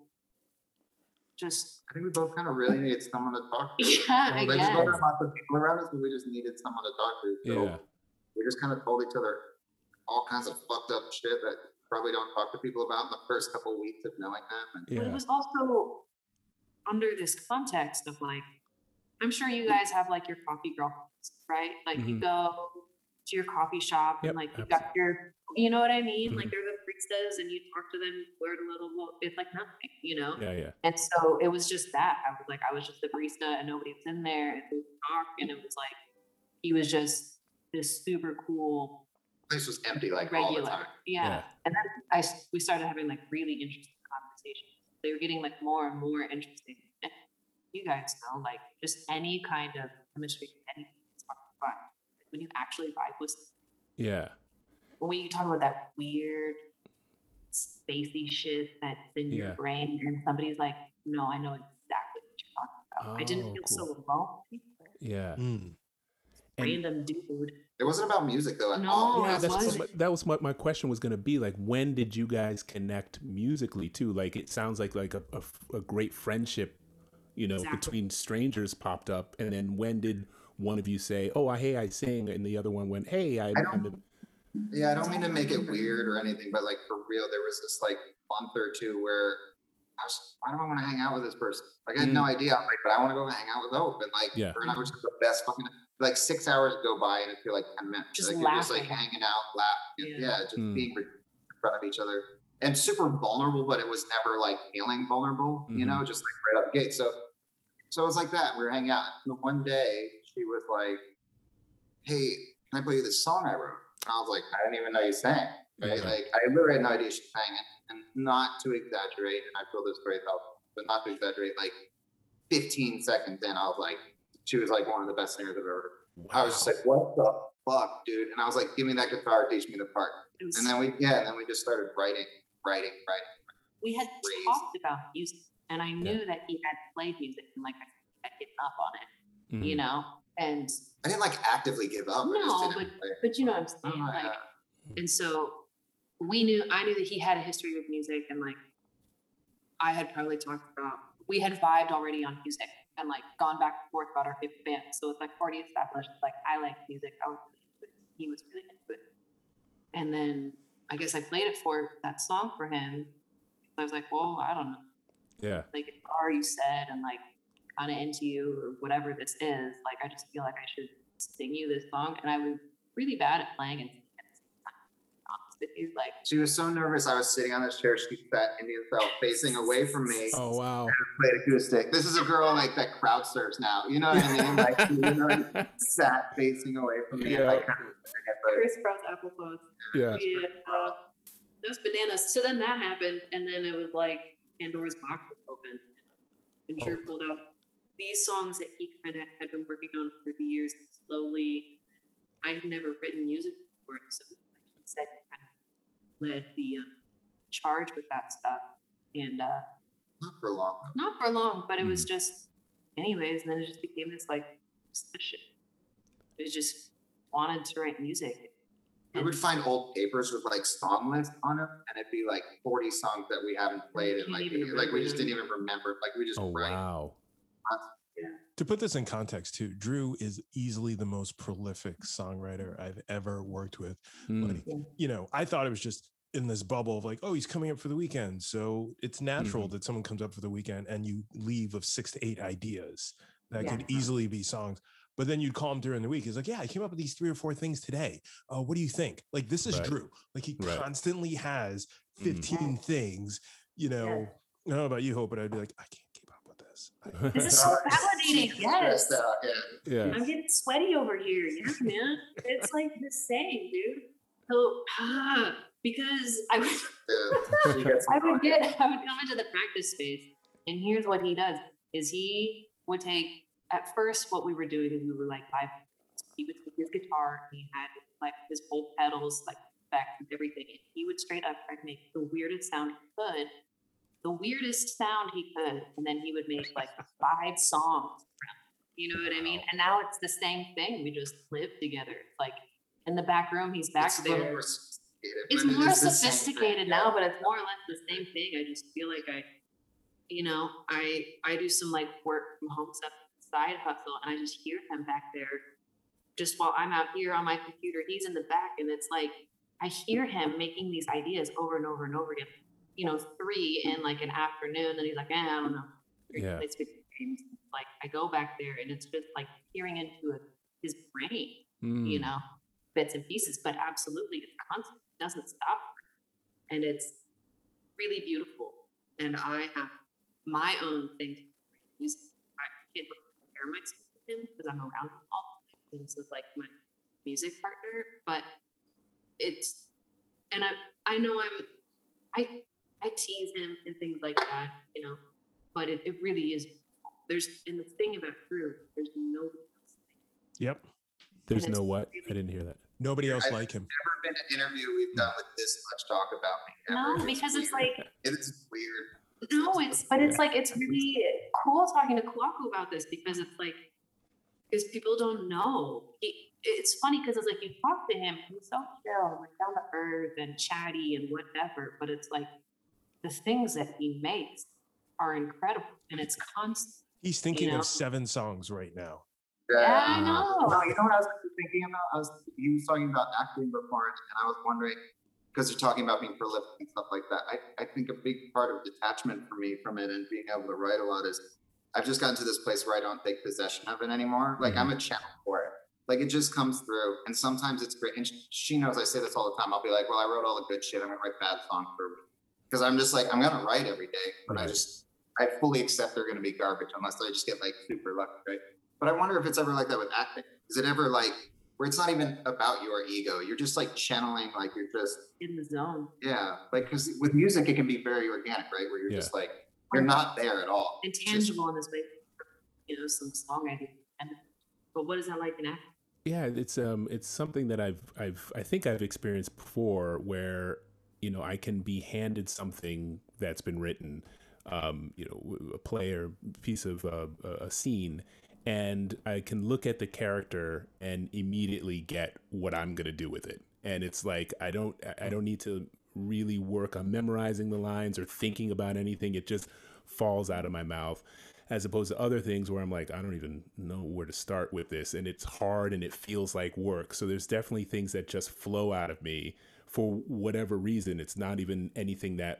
just, I think we both kind of really needed someone to talk to. yeah, I Well, there's guess. not lots of people around us, but we just needed someone to talk to. So Yeah. we just kind of told each other all kinds of fucked up shit that probably don't talk to people about in the first couple of weeks of knowing them. And But it was also under this context of like, I'm sure you guys have like your coffee girlfriends, right? Like you Mhm. go to your coffee shop Yep, and like you got your, you know what I mean? Like Mhm. they're the baristas and you talk to them, learn a little, little- it's like nothing, you know? Yeah, yeah. And so it was just that. I was like, I was just the barista and nobody was in there and we would talk and it was like, he was just this super cool the place was empty like all the regular. time. Yeah. Yeah. And then I, we started having like really interesting conversations. They were getting like more and more interesting. And you guys know, like just any kind of chemistry, anything is fun. fun. When you actually vibe with Yeah. when you talk about that weird spacey shit that's in your brain and somebody's like, no, I know exactly what you're talking about. I didn't Oh, feel cool. so alone. Yeah. Mm. And- Random dude. It wasn't about music though No. Oh, yeah, that's was. what my, that was what my question was going to be. Like, when did you guys connect musically too? Like, it sounds like like a a great friendship, you know, Exactly. between strangers popped up. And then when did one of you say, "Oh, I hey, I sing," and the other one went, "Hey, I, I don't- I'm in-" Yeah, I don't mean to make it weird or anything, but like for real, there was this like month or two where I was, why do I want to hang out with this person? Like I had no idea. I'm like, but I want to go hang out with Hope. And like, Mm. Yeah. her and I were just the best fucking, like six hours go by and it feel like 10 minutes. Just like you're just like hanging out, laughing. Yeah. Yeah, just Mm. being in front of each other and super vulnerable, but it was never like feeling vulnerable, you know, just like right out the gate. So, so it was like that. We were hanging out. And one day she was like, Hey, can I play you this song I wrote? And I was like, I didn't even know you sang. Right? Yeah. Like I literally had no idea she sang it. And not to exaggerate, and I feel this very helpful, but not to exaggerate, like 15 seconds in, I was like, she was like one of the best singers I've ever heard. I was just like, what the fuck, dude? And I was like, give me that guitar, teach me the part. Was, And then we, yeah, and then we just started writing, writing, writing. we had Crazy. talked about music and I knew that he had played music and like I had given up on it, you Mhm. know? And I didn't like actively give up. No, didn't play. but you know what I'm saying? Oh, Like yeah. and so we knew I knew that he had a history with music and like I had probably talked about we had vibed already on music and like gone back and forth about our favorite bands. So it's like already established like I like music. I was really into it. He was really into it. And then I guess I played it for that song for him. I was like, well, I don't know. Yeah. Like it's already said and like kind of into you or whatever this is. Like I just feel like I should sing you this song. And I was really bad at playing and singing at the same time. to be honest with you. Like She was so nervous. I was sitting on this chair. She sat Indian style, facing away from me. Oh wow. Played acoustic. This is a girl like that crowd serves now. You know what I mean? Like, she literally sat facing away from me. Yeah. like, kind of- but- Chris Sprouts applesauce. Yeah. Yeah, uh, those bananas. So then that happened, and then it was like Pandora's box was open, and Drew pulled out these songs that he kind of had been working on for the years. Slowly, I'd never written music before, so like he said, he kind of led the um, charge with that stuff, and uh, Not for long. not for long, but it was just, anyways. And then it just became this like session. It just wanted to write music. We would find old papers with like song lists on them, and it'd be like 40 songs that we haven't played, and like, even like we just didn't even remember. Like we just Oh write. wow. To put this in context, too, Drew is easily the most prolific songwriter I've ever worked with. Mm. Like, you know, I thought it was just in this bubble of like, oh, he's coming up for the weekend. So it's natural that someone comes up for the weekend and you leave of six to eight ideas that could easily be songs. But then you'd call him during the week. He's like, yeah, I came up with these three or four things today. Uh, what do you think? Like, this is Right. Drew. Like, he Right. constantly has Mhm. 15 things, you know. I don't know about you, Hope, but I'd be like, I can't keep up with this. I- This is so validating. Yes. Stressed out, yeah. yeah. I'm getting sweaty over here. Yeah, man. It's like the same, dude. So, ah, because I would, Yeah. She gets I would get, I would come into the practice space, and here's what he does: is he would take at first what we were doing is we were like five. He would take his guitar, and he had like his whole pedals, like effects and everything. And he would straight up try to make the weirdest sound he could, the weirdest sound he could, and then he would make like five songs. You know what I mean? And now it's the same thing. We just live together. It's like in the back room, he's back It's there. more It's it more is the same thing, sophisticated now, but it's more or less the same thing. I just feel like I, you know, I I do some like work from home stuff, side hustle, and I just hear him back there. Just while I'm out here on my computer, he's in the back, and it's like I hear him making these ideas over and over and over again. You know, three in like an afternoon, and he's like, eh, I don't know. Yeah. Plays video games. Like I go back there, and it's just like peering into a, his brain you Mm. know, bits and pieces, but absolutely it's constant, it doesn't stop. And it's really beautiful. And I have my own thing. I can't compare myself with him because I'm around him all the time. This is like my music partner, but it's and I I know I'm I I tease him and things like that, you know, but it, it really is there's and the thing about Drew, there's nobody else. Yep. There's no what? I didn't hear that. Nobody else I've like him. Never been an interview we've done with this much talk about me. ever. No, because it's weird. like it is weird. No, it's but it's like it's really cool talking to Kwaku about this because it's like because people don't know. He, it's funny because it's like you talk to him, he's so chill, like down to earth and chatty and whatever. But it's like the things that he makes are incredible, and it's constant. He's thinking know? of seven songs right now. Yeah, I uh-huh. know. No, you know what I was thinking about? I was he was talking about acting before, and I was wondering because you're talking about being prolific and stuff like that. I, I think a big part of detachment for me from it and being able to write a lot is I've just gotten to this place where I don't take possession of it anymore. Like I'm mm-hmm. a channel for it. Like it just comes through, and sometimes it's great. And she knows I say this all the time. I'll be like, "Well, I wrote all the good shit. I'm gonna write bad songs for," because I'm just like I'm gonna write every day, but I just I fully accept they're gonna be garbage unless I just get like super lucky, right? But I wonder if it's ever like that with acting. Is it ever like where it's not even about your ego? You're just like channeling, like you're just In the zone, yeah, like because with music it can be very organic, right? Where you're Yeah. just like you're not there at all. It's just- intangible in this way. You know, some song idea. And but what is that like in acting? Yeah, it's um, it's something that I've I've I think I've experienced before, where you know I can be handed something that's been written, um, you know, a play or piece of uh, a scene, and I can look at the character and immediately get what I'm gonna do with it, and it's like I don't I don't need to really work on memorizing the lines or thinking about anything. It just falls out of my mouth as opposed to other things where I'm like, I don't even know where to start with this. And it's hard and it feels like work. So there's definitely things that just flow out of me for whatever reason. It's not even anything that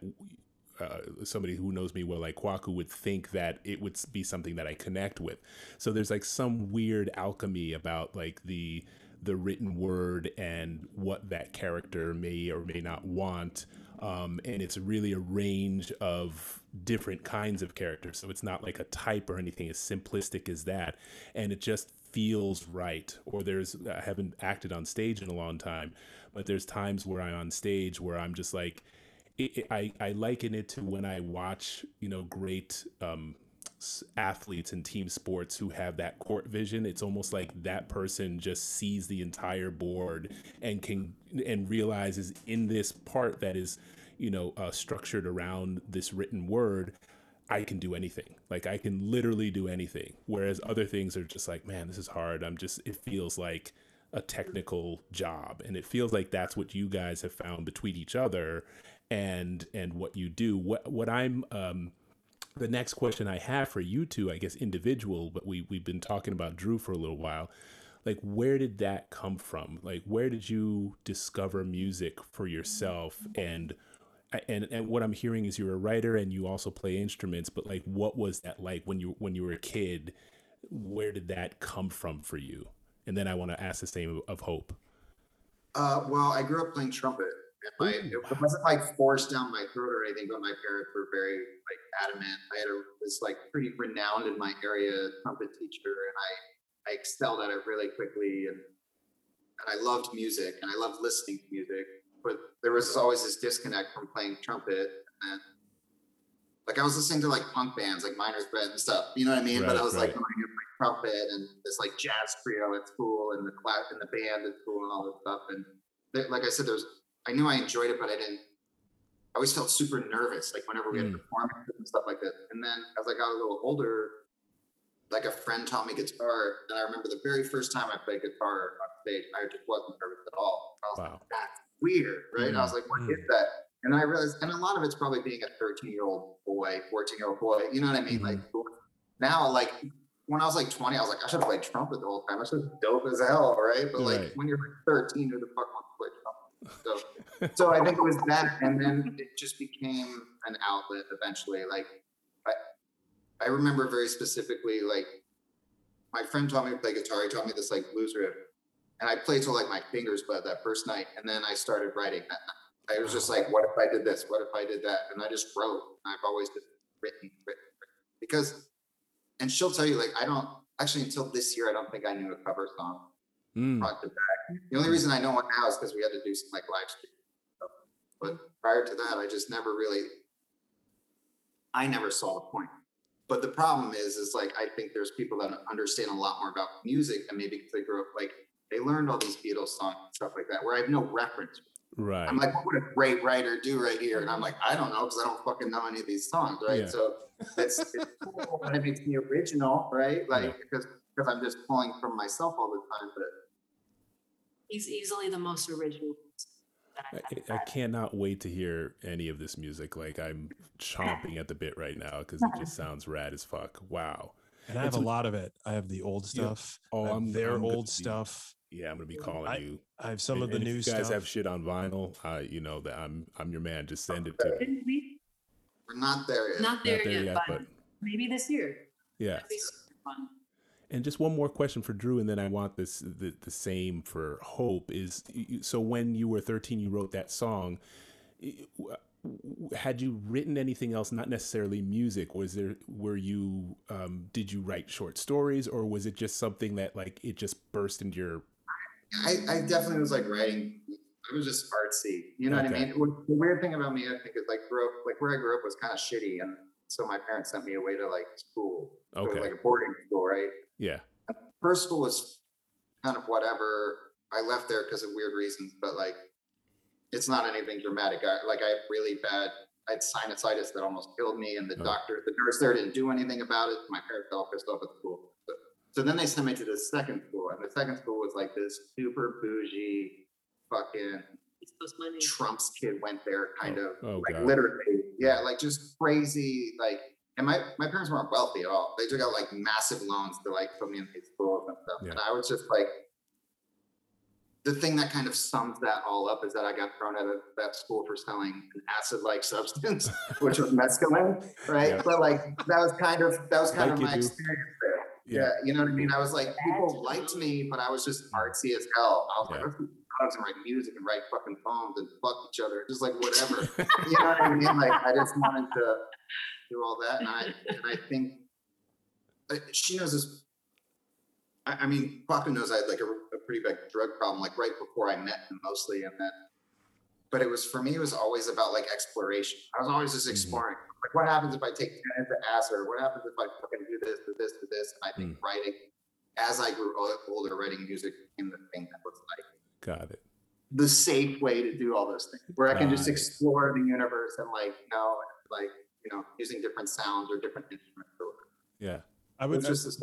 uh, somebody who knows me well, like Kwaku, would think that it would be something that I connect with. So there's like some weird alchemy about like the the written word and what that character may or may not want. Um, and it's really a range of different kinds of characters. So it's not like a type or anything as simplistic as that. And it just feels right. Or there's, I haven't acted on stage in a long time, but there's times where I'm on stage where I'm just like, it, it- I, I liken it to when I watch, you know, great um, athletes in team sports who have that court vision. It's almost like that person just sees the entire board and can and realizes in this part that is, you know, uh, structured around this written word. I can do anything. Like I can literally do anything. Whereas other things are just like, man, this is hard. I'm just. It feels like a technical job. And it feels like that's what you guys have found between each other and and what you do. What what i'm um the next question i have for you two i guess individual but we we've been talking about drew for a little while like where did that come from? Like where did you discover music for yourself? And and and what i'm hearing is you're a writer and you also play instruments but like what was that like when you when you were a kid? Where did that come from for you and then i want to ask the same of hope Uh, well, I grew up playing trumpet. And my, it wasn't like forced down my throat or anything, but my parents were very like adamant. I had a this like pretty renowned in my area trumpet teacher, and I I excelled at it really quickly, and and I loved music and I loved listening to music. But there was always this disconnect from playing trumpet, and like I was listening to like punk bands like Minor Threat and stuff, you know what I mean? but I was like right. play trumpet and this like jazz trio at school and the class and the band at school and all this stuff. And there, like I said, there's I knew I enjoyed it, but I didn't. I always felt super nervous, like whenever we had Mm. performances and stuff like that. And then as I got a little older, like a friend taught me guitar, and I remember the very first time I played guitar on stage, I just wasn't nervous at all. I was like, wow that's weird, right? I was like, what is Mm. that? And I realized, and a lot of it's probably being a 13 year old boy, 14 year old boy, you know what I mean? Like now, like when I was like 20, I was like, I should have played trumpet the whole time. I should have dope as hell, right? But like Right. when you're like 13, who the fuck wants to play trumpet? So, so I think it was that, and then it just became an outlet eventually. Like I, I remember very specifically, like my friend taught me to play guitar. He taught me this like blues riff, and I played till like my fingers bled that first night. And then I started writing that night. I was just like, what if I did this? What if I did that? And I just wrote. I've always just written, written, written. because, and she'll tell you, like, I don't actually until this year, I don't think I knew a cover song Mm, front to back. The only reason I know one now is because we had to do some like live stream. stuff. But prior to that, I just never really, I never saw the point. But the problem is, is like I think there's people that understand a lot more about music and maybe because they grew up like they learned all these Beatles songs and stuff like that, where I have no reference. Right I'm like, what would a great writer do right here? And I'm like, I don't know because I don't fucking know any of these songs, right? Yeah. So it's, it's cool and it makes me original, right? Like Yeah. because because I'm just pulling from myself all the time, but He's easily the most original. I, I've I cannot wait to hear any of this music. Like I'm chomping at the bit right now because it just sounds rad as fuck. Wow. And I have It's a lot of it. I have the old Yeah. stuff. Oh, I have I'm- their I'm old be- stuff. Yeah, I'm gonna be calling I- you. I have some And- of the and new if you guys stuff. have shit on vinyl, I, you know that I'm I'm your man. Just send it to me. Didn't we? we're not there yet. Not there, Not there yet, yet, but, but maybe this year. yeah. That'd be super fun. And just one more question for Drew, and then I want this the, the same for Hope. Is so when you were 13, you wrote that song. Had you written anything else? Not necessarily music. Was there? Were you? Um, did you write short stories, or was it just something that like it just burst into your? I, I definitely was like writing. I was just artsy. You know what I mean? The weird thing about me, I think, is like grew up like where I grew up was kind of shitty, and so my parents sent me away to like school, so it was Okay. like a boarding school, right? Yeah. First school was kind of whatever. I left there because of weird reasons, but like it's not anything dramatic. I like I had really bad. I had sinusitis that almost killed me, and the Oh. doctor, the nurse there didn't do anything about it. My parents got pissed off at the school. So, so then they sent me to the second school, and the second school was like this super bougie, fucking East Coast money. Trump's kid went there, kind Oh, of oh, like God. literally, yeah, like just crazy, like. And my, my parents weren't wealthy at all. They took out like massive loans to like put me in these schools and stuff. Yeah. And I was just like, the thing that kind of sums that all up is that I got thrown out of that school for selling an acid-like substance, which was mescaline, right? Yeah. But like that was kind of that was kind Like of my do. experience there. Yeah. you know what I mean. I was like, people liked me, but I was just artsy as hell. I was Yeah. like, let's do drugs and write music and write fucking poems and fuck each other, just like whatever. you know what I mean? Like I just wanted to do all that, and I and I think uh, she knows this. I, I mean, Paco knows I had like a, a pretty big drug problem, like right before I met him, mostly, and then. But it was for me. It was always about like exploration. I was always just Mhm. exploring. Like, what happens if I take ten into acid? What happens if I fucking do this, do this, do this? And I think hmm. writing, as I grew older, writing music became the thing that was like Got it. the safe way to do all those things, where I can just Got it. explore the universe and like, you know, like you know, using different sounds or different instruments. Or whatever. I would was just this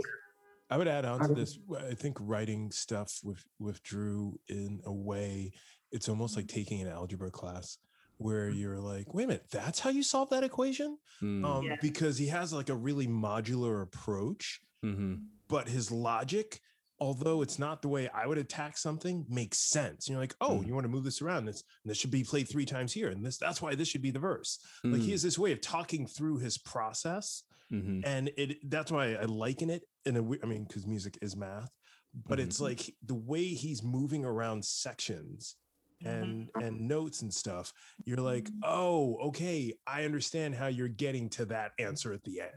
I I would add on to this. I think writing stuff with with Drew in a way, it's almost like mm-hmm. taking an algebra class where you're like, wait a minute, that's how you solve that equation? Mm, Um, Yeah. because he has like a really modular approach, mhm, but his logic, although it's not the way I would attack something, makes sense. You're like, oh, Mm. you want to move this around. This this should be played three times here, and this that's why this should be the verse. Like he mm, has this way of talking through his process mhm, and it that's why I liken it in a we- I mean because music is math, but it's Mhm. like the way he's moving around sections and and notes and stuff. You're like, oh, okay, I understand how you're getting to that answer at the end,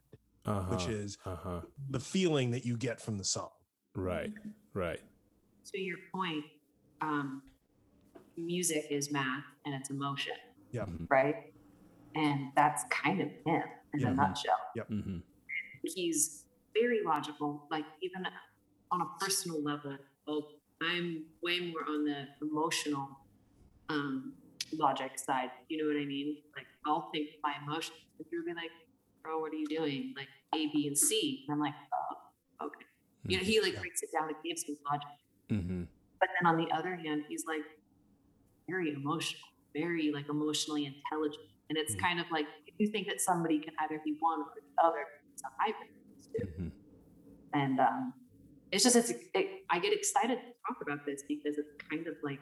uh-huh, which is uh-huh. the feeling that you get from the song. Right, right. To your point, um, music is math and it's emotion, Yeah. Right? And that's kind of him in Yeah. a nutshell. mhm, he's very logical, like even on a personal level. Well, I'm way more on the emotional um, logic side. You know what I mean? Like I'll think my emotions, and you'll be like, "Bro, what are you doing?" Like A, B, and C, and I'm like, "Oh, okay." You know, he like breaks it down and gives me logic. mhm, But then on the other hand, he's like very emotional, very like emotionally intelligent. And it's Mhm. kind of like you think that somebody can either be one or the other. it's a hybrid. Mm-hmm. And um, it's just, it's, it, I get excited to talk about this because it's kind of like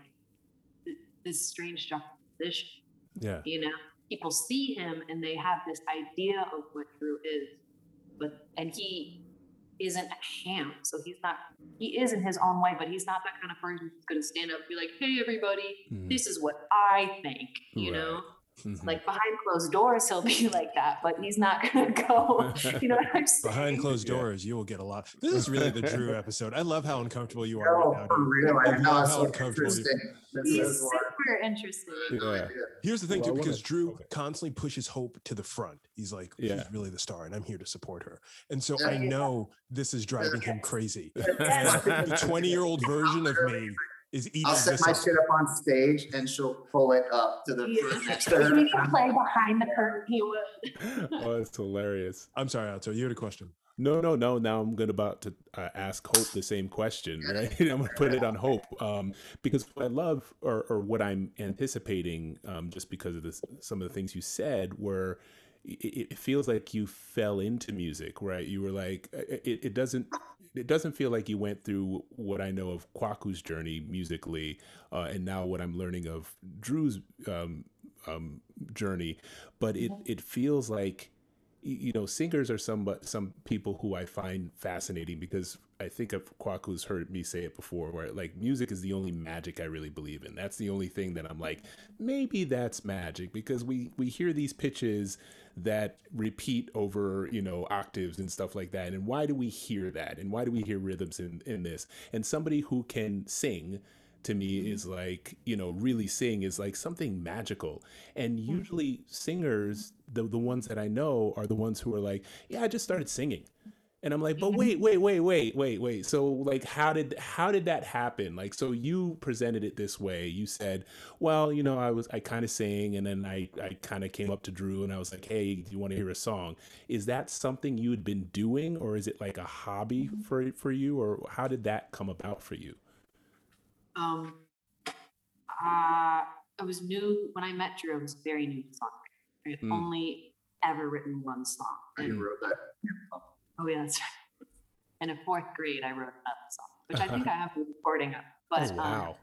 this strange juxtaposition. Yeah. You know, people see him and they have this idea of what Drew is, but, and he isn't a ham. So he's not, he is in his own way, but he's not that kind of person who's going to stand up and be like, hey, everybody, Mhm. this is what I think, you Right. know? Mhm. Like behind closed doors, he'll be like that, but he's not going to go, you know what I'm saying? Behind closed Yeah. doors, you will get a lot. This is really the Drew episode. I love how uncomfortable you are No, right now. for real. I I didn't know how so uncomfortable interesting. This He's is super interesting. Yeah. Here's the thing, Well, too, because wanna- Drew okay. constantly pushes Hope to the front. He's like, Yeah. she's really the star, and I'm here to support her. And so Yeah. I know this is driving him crazy. Yes. The 20 year old version of me is eating I'll set my up. shit up on stage and she'll pull it up to the Yeah. front next If to you need to play behind the curtain, He would. oh, that's hilarious. I'm sorry, Otto. You had a question. No, no, no. Now I'm going to about to uh, ask Hope the same question, right? I'm going to put it on Hope um, because what I love, or, or what I'm anticipating, um, just because of this, some of the things you said, were it, feels like you fell into music, right? You were like, it, it doesn't. It doesn't feel like you went through what I know of Kwaku's journey musically, uh, and now what I'm learning of Drew's um, um, journey, but it it feels like you know singers are some but some people who I find fascinating because I think of Kwaku's heard me say it before where like music is the only magic I really believe in. That's the only thing that I'm like maybe that's magic because we we hear these pitches that repeat over you know octaves and stuff like that. And why do we hear that? And why do we hear rhythms in in this? And somebody who can sing to me is like you know really sing is like something magical. And mm-hmm. usually singers the, the ones that i know are the ones who are like yeah i just started singing. And i'm like but mm-hmm. wait wait wait wait wait wait. So like how did how did that happen? Like so you presented it this way. You said well you know i was i kind of sang and then i i kind of came up to drew and i was like hey do you want to hear a song is that something you had been doing or is it like a hobby mm-hmm. for for you or how did that come about for you Um, uh, I was new when I met Drew. I was very new to songwriting. I had Mm. only ever written one song. You And, wrote that. oh yeah, that's right. And in fourth grade, I wrote another song, which I think I have a recording of. But oh um, wow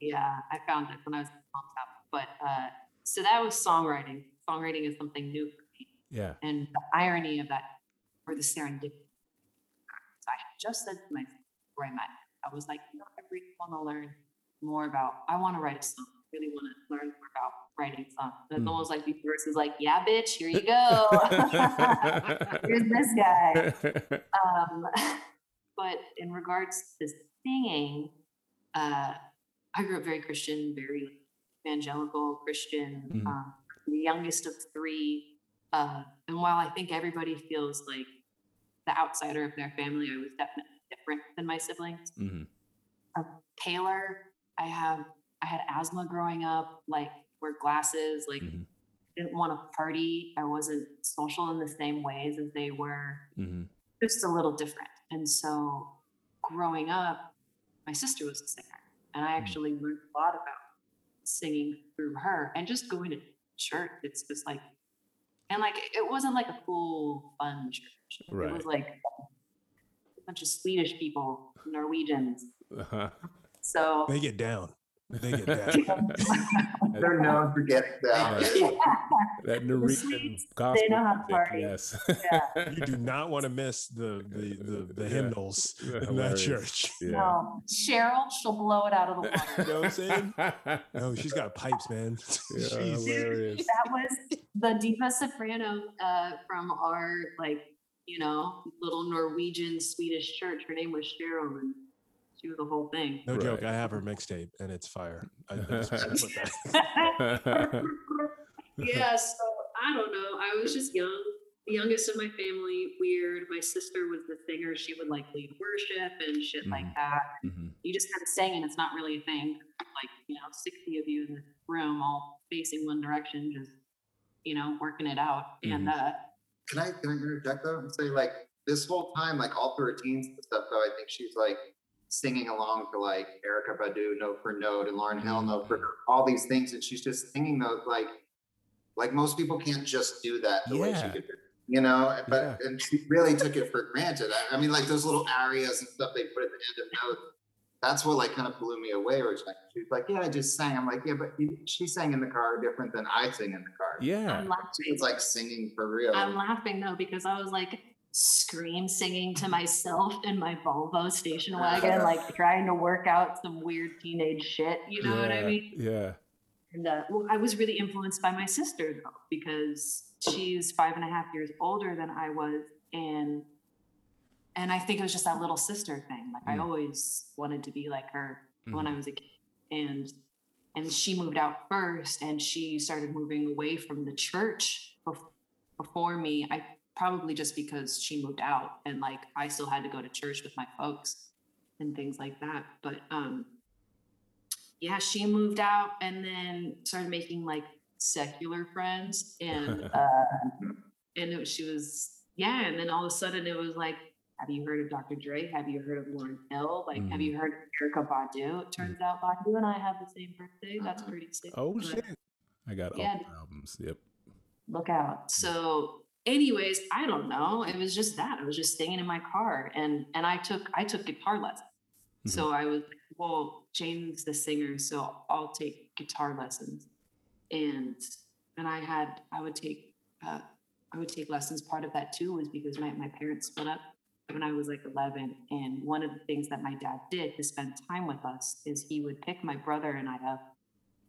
yeah, I found it when I was at mom's house. But uh, so that was songwriting. Songwriting is something new for me. yeah And the irony of that, or the serendipity, so I had just said to myself before I met, him, I was like, you know, I really want to learn more about, I want to write a song. I really want to learn more about writing songs. And Mhm. almost like these verses like, yeah, bitch, here you go. here's this guy. um, but in regards to singing, uh, I grew up very Christian, very evangelical Christian, Mhm. um, the youngest of three. Uh, and while I think everybody feels like the outsider of their family, I was definitely different than my siblings. hmm Paler, I have, I had asthma growing up, like wear glasses, like Mhm. didn't want to party. I wasn't social in the same ways as they were Mm-hmm. just a little different. And so growing up, my sister was a singer. And I actually learned a lot about singing through her and just going to church. It's just like, and like, it wasn't like a cool, fun church. It was like bunch of Swedish people, Norwegians. Uh-huh. So They get down. They get down. They're known for getting down. That Norwegian Swedes, gospel. know how to party. Yes. you do not want to miss the the the, the Yeah. hymnals in that church. Yeah. no, Cheryl, she'll blow it out of the water. You know what I'm saying? No, she's got pipes, man. Yeah, Jeez. that was the diva soprano uh, from our like you know little Norwegian Swedish church. Her name was Cheryl, and she was the whole thing. No joke. I have her mixtape and it's fire. I, I just wanna put that- yeah, so I don't know. I was just young, the youngest of my family. Weird. My sister was the singer. She would like lead worship and shit like Mhm. that. Mhm. You just kind of sing, and it's not really a thing. Like you know, sixty of you in the room, all facing one direction, just you know, working it out. And uh, Can I can I interject though and say like this whole time, like all through her teens and stuff though, I think she's like singing along to like Erykah Badu note for note and Lauryn Hill note for all these things, and she's just singing those like like most people can't just do that the way she Yeah. could do. it, You know, but Yeah. and she really took it for granted. I, I mean, like those little arias and stuff they put at the end of notes. That's what like kind of blew me away. Where she's like, she was like, "Yeah, I just sang." I'm like, "Yeah, but she sang in the car different than I sing in the car." Yeah. I'm laughing. It's like singing for real. I'm laughing though because I was like scream singing to myself in my Volvo station wagon, like trying to work out some weird teenage shit. You know what I mean? Yeah. And uh, well, I was really influenced by my sister though, because she's five and a half years older than I was, and and I think it was just that little sister thing. Like I Mm. always wanted to be like her when Mhm. I was a kid, and and she moved out first, and she started moving away from the church bef- before me. I probably just because she moved out, and like I still had to go to church with my folks and things like that. But um, yeah, she moved out and then started making like secular friends and uh and it, was- she was yeah and then all of a sudden it was like have you heard of Dr. Dre? Have you heard of Lauryn Hill? Like, have Mhm. you heard of Erykah Badu? It turns out Badu and I have the same birthday. That's pretty sick. Oh but shit. I got Yeah. all albums. Yep. Look out. So, anyways, I don't know. It was just that. I was just staying in my car and and I took I took guitar lessons. So I was like, well, Jane's the singer, so I'll take guitar lessons. And and I had I would take uh I would take lessons. Part of that too was because my, my parents split up when I was like 11. And one of the things that my dad did to spend time with us is he would pick my brother and I up.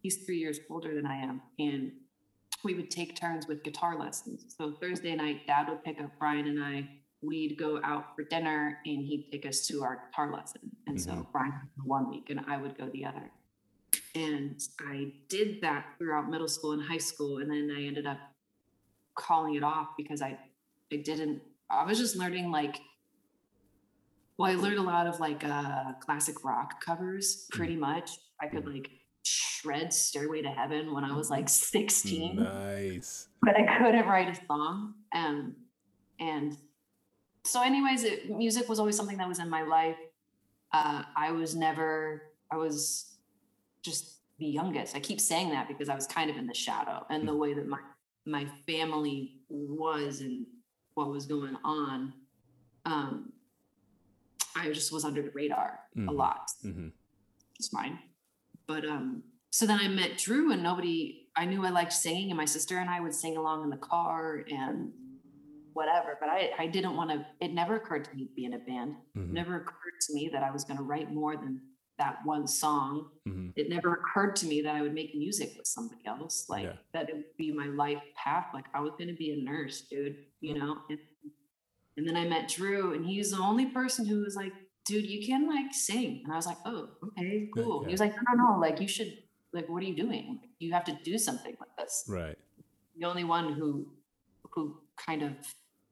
He's three years older than I am. And we would take turns with guitar lessons. So Thursday night, dad would pick up Brian and I. We'd go out for dinner and he'd take us to our guitar lesson. And so Mhm. Brian would go one week and I would go the other. And I did that throughout middle school and high school. And then I ended up calling it off because I, I didn't, I was just learning like, well, I learned a lot of like uh, classic rock covers pretty much. I could like shred Stairway to Heaven when I was like 16 Nice. but I couldn't write a song. Um, and so, anyways, it, music was always something that was in my life. Uh, I was never, I was just the youngest. I keep saying that because I was kind of in the shadow and the way that my my family was and what was going on. Um, I just was under the radar a Mhm. lot hmm it's fine. But um, so then I met Drew, and nobody. I knew I liked singing, and my sister and I would sing along in the car and whatever. But I, I didn't want to. It never occurred to me to be in a band. It hmm never occurred to me that I was going to write more than that one song. hmm It never occurred to me that I would make music with somebody else. Like Yeah. that it would be my life path. Like I was going to be a nurse, dude. You know. And, and then I met Drew, and he's the only person who was like, dude, you can like sing. And I was like, oh, okay, Yeah, cool. He was like, no, no, no, like you should, like, what are you doing? You have to do something like this. Right. The only one who, who kind of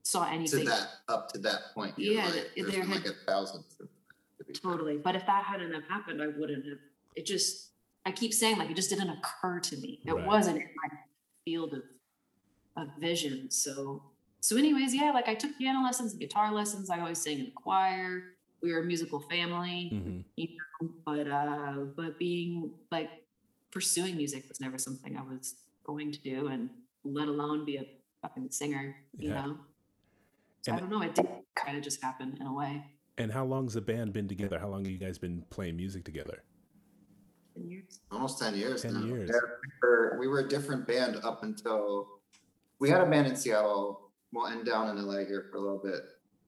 saw to anything. that up to that point. Yeah, like, there been had- like a thousand. to- to Totally. But if that hadn't have happened, I wouldn't have. It just, I keep saying like it just didn't occur to me. It Right. wasn't in my field of, of vision. So, so anyways, yeah, like I took piano lessons, guitar lessons. I always sang in the choir. We were a musical family, Mhm. you know, but uh, but being like pursuing music was never something I was going to do, and let alone be a fucking singer, you Yeah. know. So And- I don't know. It did kind of just happen in a way. And how long's the band been together? How long have you guys been playing music together? In years. Almost 10 years 10 now. years. Yeah, we, were, we were a different band up until we had a band in Seattle, well, end down in LA here for a little bit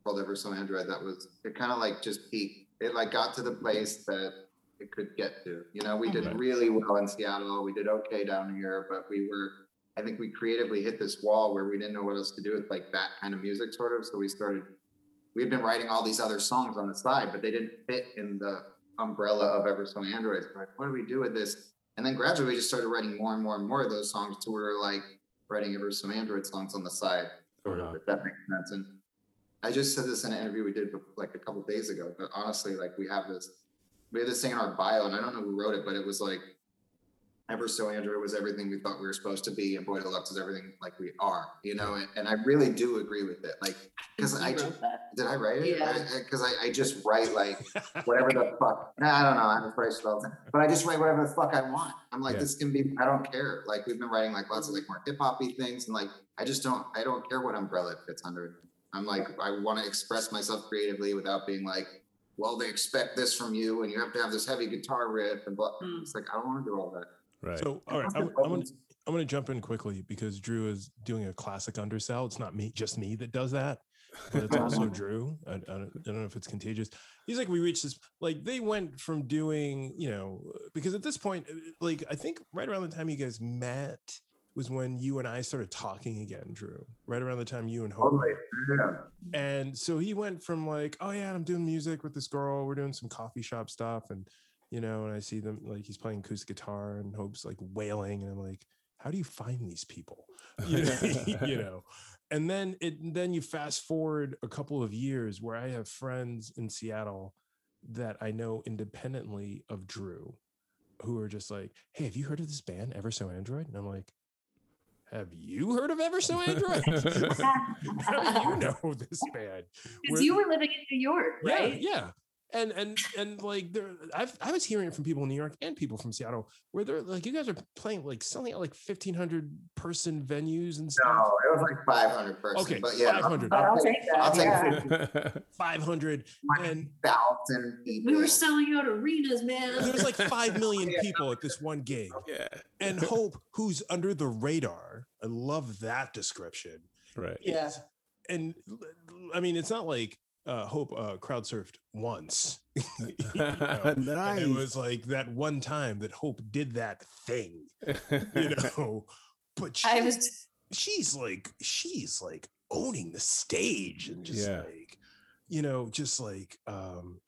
called Ever So Android. That was, it kind of like just peaked. It like got to the place that it could get to. You know, we did Mhm. really well in Seattle. We did okay down here, but we were, I think we creatively hit this wall where we didn't know what else to do with like that kind of music, sort of. So we started, we had been writing all these other songs on the side, but they didn't fit in the umbrella of Ever So Android. So like, what do we do with this? And then gradually we just started writing more and more and more of those songs to where we're like writing Ever So Android songs on the side, sort Uh-huh. if that makes sense. And I just said this in an interview we did like a couple days ago, but honestly, like we have this, we have this thing in our bio, and I don't know who wrote it, but it was like, Ever So Android was everything we thought we were supposed to be, and Boy Deluxe is everything like we are, you know. And, and I really do agree with it, like because I wrote ju- did I write it? Yeah. Because I, I just write like whatever the fuck. Nah, I don't know. I'm afraid of all the time. But I just write whatever the fuck I want. I'm like, Yeah. this can be. I don't care. Like we've been writing like lots of like more hip hoppy things, and like I just don't. I don't care what umbrella it fits under. I'm like, I want to express myself creatively without being like, well, they expect this from you, and you have to have this heavy guitar riff and blah. Mm. It's like I don't want to do all that. Right. So, all right, I'm, I'm gonna I'm gonna jump in quickly because Drew is doing a classic undersell. It's not me, just me that does that, but it's also Drew. I, I, don't, I don't know if it's contagious. He's like, we reached this, like they went from doing, you know, because at this point, uh, like I think right around the time you guys met was when you and I started talking again, Drew. Right around the time you and Hope Totally. Yeah. and so he went from like, oh yeah, I'm doing music with this girl. We're doing some coffee shop stuff, and you know, and I see them like he's playing acoustic guitar and Hope's like wailing, and I'm like, how do you find these people? You know, you know. And then it then you fast forward a couple of years where I have friends in Seattle that I know independently of Drew, who are just like, hey, have you heard of this band, Ever So Android? And I'm like, have you heard of Ever So Android? how do you know this band? Because you were living in New York, right? yeah, yeah. And and and like there, I've I was hearing it from people in New York and people from Seattle where they're like, you guys are playing like selling out like fifteen hundred person venues and stuff. No, it was like 500 person. Okay, but yeah, 500. But I'll take, take that, I'll take yeah. 50 Five hundred, and thousand people. We were selling out arenas, man. there's like five million people at this one gig. yeah. And Hope, who's under the radar, I love that description. Right. Yeah. and i mean, it's not like uh, Hope uh, crowd surfed once. You know? And nice. It was like that one time that Hope did that thing, you know. But she, I was she's like she's like owning the stage and just Yeah. like you know, just like um,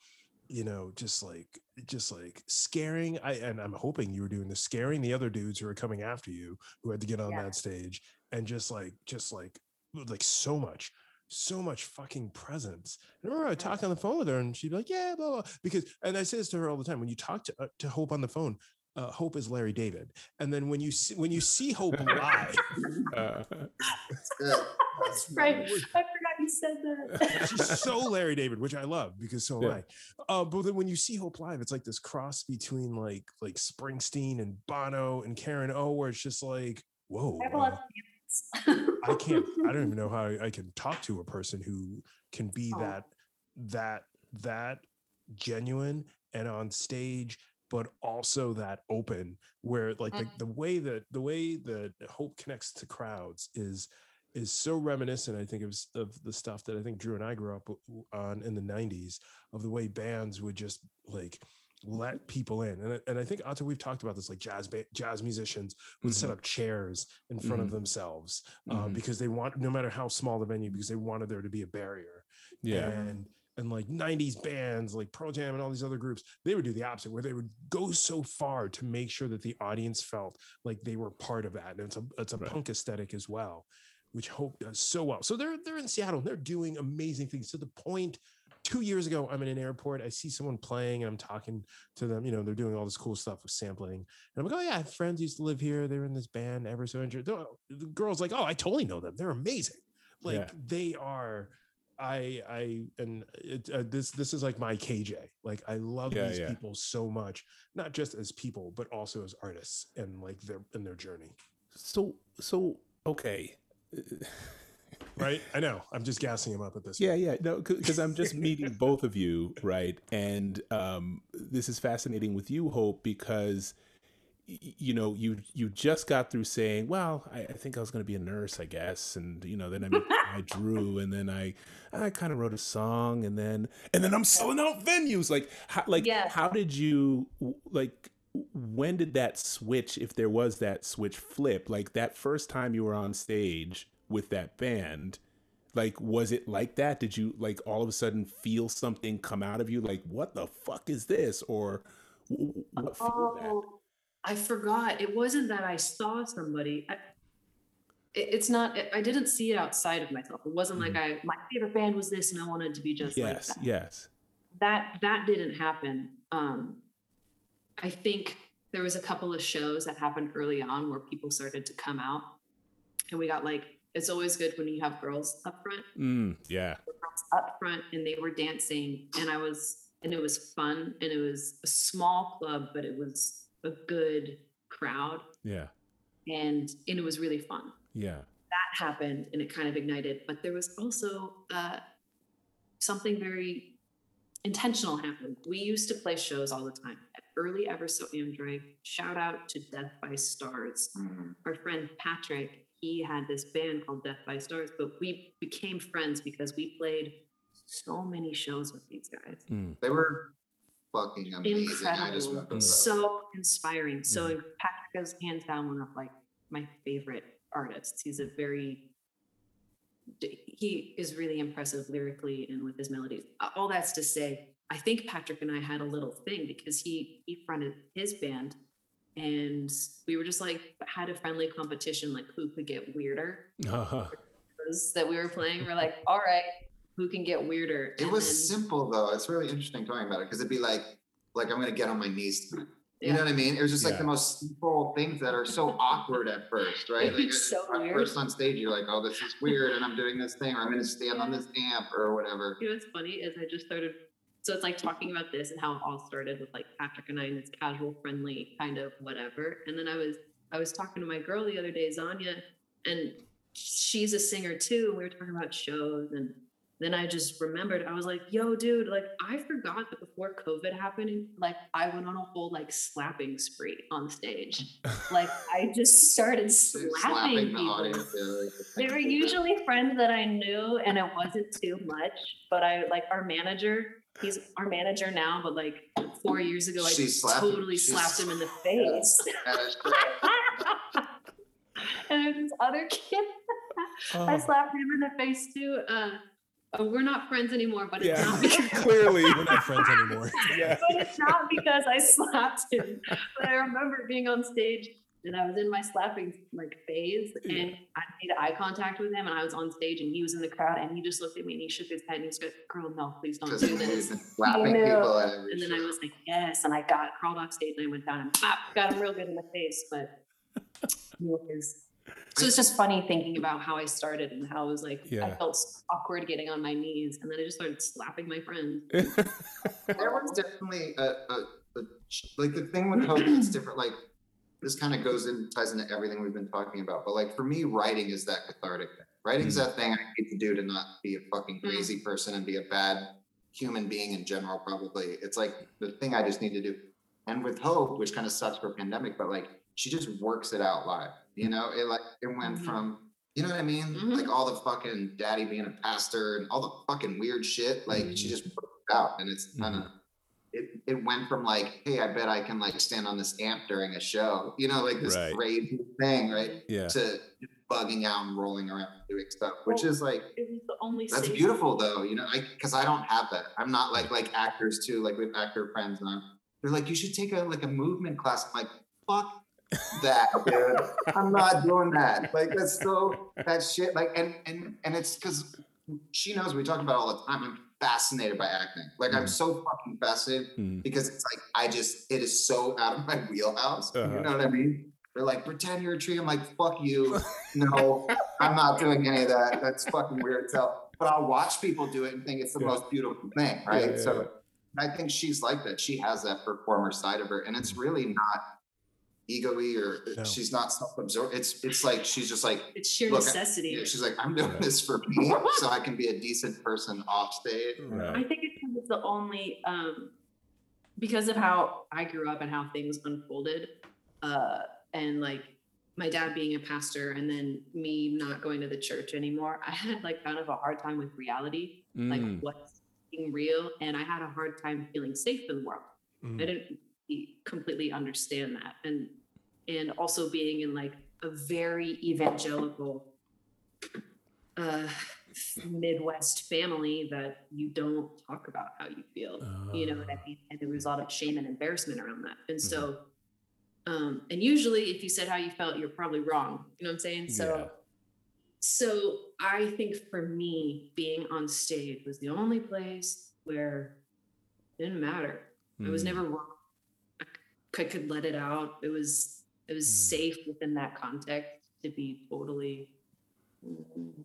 you know, just like just like scaring. I and I'm hoping you were doing the scaring the other dudes who are coming after you who had to get on Yeah. that stage and just like just like like so much so much fucking presence. I remember I talked on the phone with her and she'd be like, yeah, blah, blah. Because, and I say this to her all the time, when you talk to, uh, to Hope on the phone, uh, Hope is Larry David. And then when you see, when you see Hope live, Uh, Good. That's right. I forgot you said that. she's so Larry David, which I love because so am Yeah. I. Uh, but then when you see Hope live, it's like this cross between like like Springsteen and Bono and Karen O, where it's just like, whoa, I have a uh, lot of I can't. I don't even know how I can talk to a person who can be Oh. that that that genuine and on stage, but also that open. Where like the, Mhm. the way that the way that Hope connects to crowds is is so reminiscent. I think of of the stuff that I think Drew and I grew up on in the '90s of the way bands would just like let people in and, I- and i think Otto, we've talked about this like jazz ba- jazz musicians would set Mhm. up chairs in front of Mhm. themselves um, Mhm. because they want no matter how small the venue because they wanted there to be a barrier yeah. and and like 90s bands like Pearl Jam and all these other groups, they would do the opposite where they would go so far to make sure that the audience felt like they were part of that. And it's a it's a Right. punk aesthetic as well, which Hope does so well. So they're they're in Seattle and they're doing amazing things to the point two years ago, I'm in an airport. I see someone playing and I'm talking to them. You know, they're doing all this cool stuff with sampling. And I'm like, oh, yeah, friends used to live here. They were in this band, Ever So Android. The the girl's like, oh, I totally know them. They're amazing. Like Yeah. they are. I I and it, uh, this this is like my KJ. Like I love Yeah, these yeah. people so much, not just as people, but also as artists and like their in their journey. So so okay. Right? I know. I'm just gassing him up at this. Yeah, yeah, no, because I'm just meeting both of you, right? And um, this is fascinating with you, Hope, because you know you you just got through saying, "Well, I, I think I was going to be a nurse, I guess," and you know, then I met, I drew, and then I I kind of wrote a song, and then and then I'm selling out venues. Like, how, like Yes. how did you like? When did that switch, if there was that switch, flip? Like that first time you were on stage with that band, like was it like that did you like all of a sudden feel something come out of you like what the fuck is this or what? Oh, I forgot. It wasn't that I saw somebody. I, it- it's not. I didn't see it outside of myself. It wasn't like I. My favorite band was this, and I wanted to be just like yes that. yes That that didn't happen. Um, I think there was a couple of shows that happened early on where people started to come out, and we got like. It's always good when you have girls up front mm, yeah up front and they were dancing and I was and it was fun and it was a small club but it was a good crowd yeah and and it was really fun. yeah That happened and it kind of ignited but there was also uh something very intentional happened. We used to play shows all the time at early Ever So Android. Shout out to Death by Stars Mhm. our friend Patrick, he had this band called Death by Stars, but we became friends because we played so many shows with these guys. mm, They were fucking amazing. I just Incredible. remember Mm. those. So inspiring. So Patrick is hands down one of like my favorite artists. He's a very he is really impressive lyrically and with his melodies. All that's to say, I think Patrick and I had a little thing because he he fronted his band and we were just like had a friendly competition like who could get weirder uh-huh. that we were playing. We're like, all right, who can get weirder? It And was then- simple though. It's really interesting talking about it because it'd be like, like I'm gonna get on my knees tonight. You Yeah. know what I mean? It was just like Yeah. the most simple things that are so awkward at first, right? Like so weird. first on stage, you're like, oh, this is weird, and I'm doing this thing, or I'm gonna stand on this amp or whatever. You know what's funny is I just started. So it's like talking about this and how it all started with like Patrick and I and this casual, friendly kind of whatever. And then I was I was talking to my girl the other day, Zanya, and she's a singer too. And we were talking about shows and then I just remembered, I was like, yo, dude, like I forgot that before COVID happened, like I went on a whole like slapping spree on stage. Like I just started slapping, Slapping people. audience. yeah, like, They were usually friends that I knew, and it wasn't too much. But I like our manager. He's our manager now, but like four years ago, I slapped totally She slapped him in the face. And there's this other kid, I Oh, slapped him in the face too. Uh, uh, we're not friends anymore, but it's yeah not because, clearly We're not friends anymore. yeah but it's not because I slapped him. But I remember being on stage and I was in my slapping like phase and I made eye contact with him and I was on stage and he was in the crowd and he just looked at me and he shook his head and he said, girl, no, please don't just do this. slapping You know. people And then I was like, yes. And I got crawled off stage and I went down and pop, got him real good in the face. But it was, so it's just funny thinking about how I started and how I was like, I felt so awkward getting on my knees. And then I just started slapping my friends. there was definitely a, a, a like the thing with hope is different like this kind of goes in ties into everything we've been talking about but like for me writing is that cathartic thing writing's that thing i need to do to not be a fucking Mm. crazy person and be a bad human being in general probably it's like the thing i just need to do and with hope which kind of sucks for pandemic but like she just works it out live you know it like it went Mhm. from you know what i mean Mhm. like all the fucking daddy being a pastor and all the fucking weird shit like she Mhm. just worked it out and it's kind of it, it went from like, hey, I bet I can like stand on this amp during a show, you know, like this Right. crazy thing, right? yeah To bugging out and rolling around and doing stuff, which is like It was the only that's safe- beautiful though, you know, I because I don't have that. I'm not like like actors too, like with actor friends, and I'm they're like, you should take a like a movement class. I'm like, fuck that, dude. I'm not doing that. Like that's so that shit. Like and and and it's because she knows we talk about it all the time. I'm fascinated by acting. Like I'm Mhm. so fucking fascinated Mm, because it's like I just it is so out of my wheelhouse. Uh-huh. You know what I mean? They're like, pretend you're a tree. I'm like, fuck you. No, I'm not doing any of that. That's fucking weird. So, but I'll watch people do it and think it's the Yeah. most beautiful thing, right? yeah, so I think she's like that. She has that performer side of her, and it's really not ego-y or No. she's not self-absorbed. It's it's like she's just like It's sheer Look, necessity. yeah, she's like, I'm doing Yeah. this for me so I can be a decent person off stage. I think it's because it's the only um because of how I grew up and how things unfolded, uh, and like my dad being a pastor and then me not going to the church anymore, I had like kind of a hard time with reality, like Mm. what's being real, and I had a hard time feeling safe in the world. Mm. I didn't completely understand that, and and also being in like a very evangelical uh, Midwest family that you don't talk about how you feel. You know what I mean? And there was a lot of shame and embarrassment around that. And Mm-hmm. so, um, and usually if you said how you felt, you're probably wrong. You know what I'm saying? So, Yeah. so I think for me, being on stage was the only place where it didn't matter. I was Mm. never wrong. I could let it out. It was it was Mm. safe within that context to be totally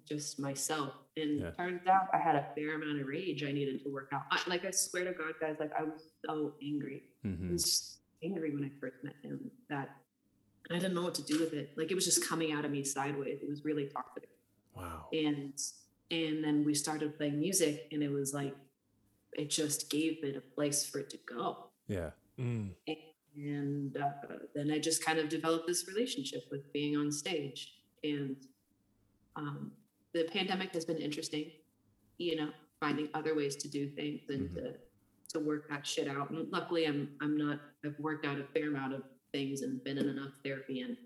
just myself. And Yeah. turns out I had a fair amount of rage I needed to work out. I, like I swear to God, guys, like I was so angry. I Mhm. was angry when I first met him that I didn't know what to do with it. Like it was just coming out of me sideways. It was really toxic Wow. and and then we started playing music and it was like it just gave it a place for it to go Yeah. Mm. and uh, then i just kind of developed this relationship with being on stage and um, the pandemic has been interesting you know finding other ways to do things and Mhm. to to work that shit out and luckily i'm i'm not i've worked out a fair amount of things and been in enough therapy and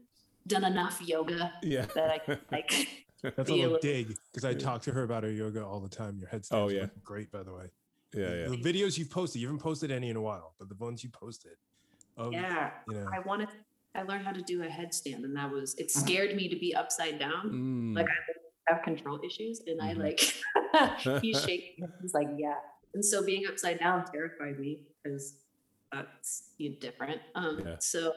done enough yoga Yeah. that i can like That's a Be a little little- dig because I talk to her about her yoga all the time. Your headstands Oh, yeah. great, by the way. yeah. Yeah. The videos you've posted, you haven't posted any in a while, but the ones you posted, of, yeah you know, I wanted, I learned how to do a headstand, and that was, it scared me to be upside down. Mm. Like I have control issues, and I Mhm. like, he's shaking. He's like, yeah. And so being upside down terrified me because that's you know, different. Um, Yeah. so,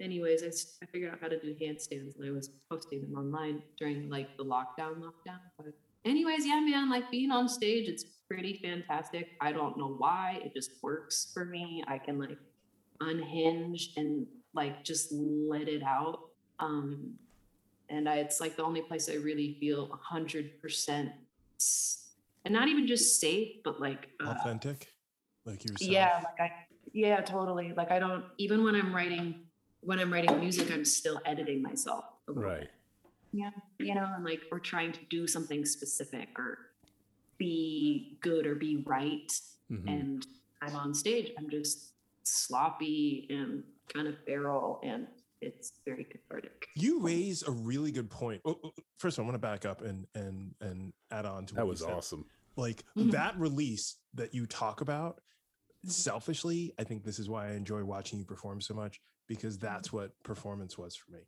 anyways, I figured out how to do handstands, and I was posting them online during like the lockdown, lockdown. But anyways, yeah, man, like being on stage, it's pretty fantastic. I don't know why, it just works for me. I can like unhinge and like just let it out. Um, and I, it's like the only place I really feel a hundred percent, and not even just safe, but like uh, authentic, like yourself. yeah, like I, yeah, totally. Like I don't even when I'm writing, when I'm writing music, I'm still editing myself. Right. bit, you know, and like or trying to do something specific or be good or be right. Mhm. And I'm on stage, I'm just sloppy and kind of feral, and it's very cathartic. You raise a really good point. Oh, oh, First, of all, I want to back up and and and add on to what That you was said. awesome. Like Mhm. that release that you talk about. Selfishly, I think this is why I enjoy watching you perform so much because Mm-hmm. that's what performance was for me.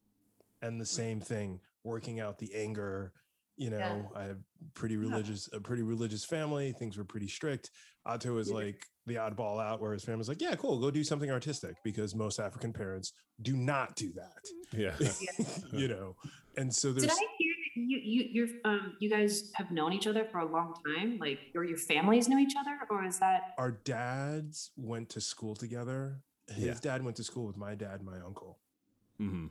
And the same thing, working out the anger. You know, Yeah. I have pretty religious, a pretty religious family. Things were pretty strict. Otto is Yeah. like the oddball out, where his family's like, "Yeah, cool, go do something artistic," because most African parents do not do that. Yeah. you know, and so there's Did I hear that you you you're um you guys have known each other for a long time, like or your families knew each other, or is that our dads went to school together. His Yeah. dad went to school with my dad and my uncle. hmm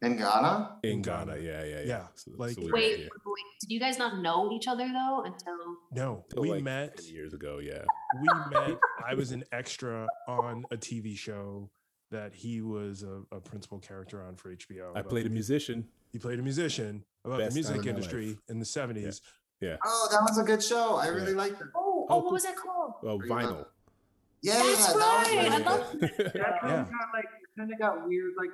In Ghana? In In Ghana. Ghana. Yeah. Yeah. Yeah. Yeah, So, like- so we wait, here wait, did you guys not know each other though until No, till, we like, met. 10 years ago. Yeah. We met. I was an extra on a TV show that he was a, a principal character on for HBO. I played a the mu- musician. He played a musician about Best the music industry in the seventies. Yeah. Oh, that was a good show. I Yeah. really liked it. Oh, oh, Oh, what was that called? Oh, Are you vinyl. Yeah, That's that was right. really I good. love That kind Yeah. of like kind of got weird, like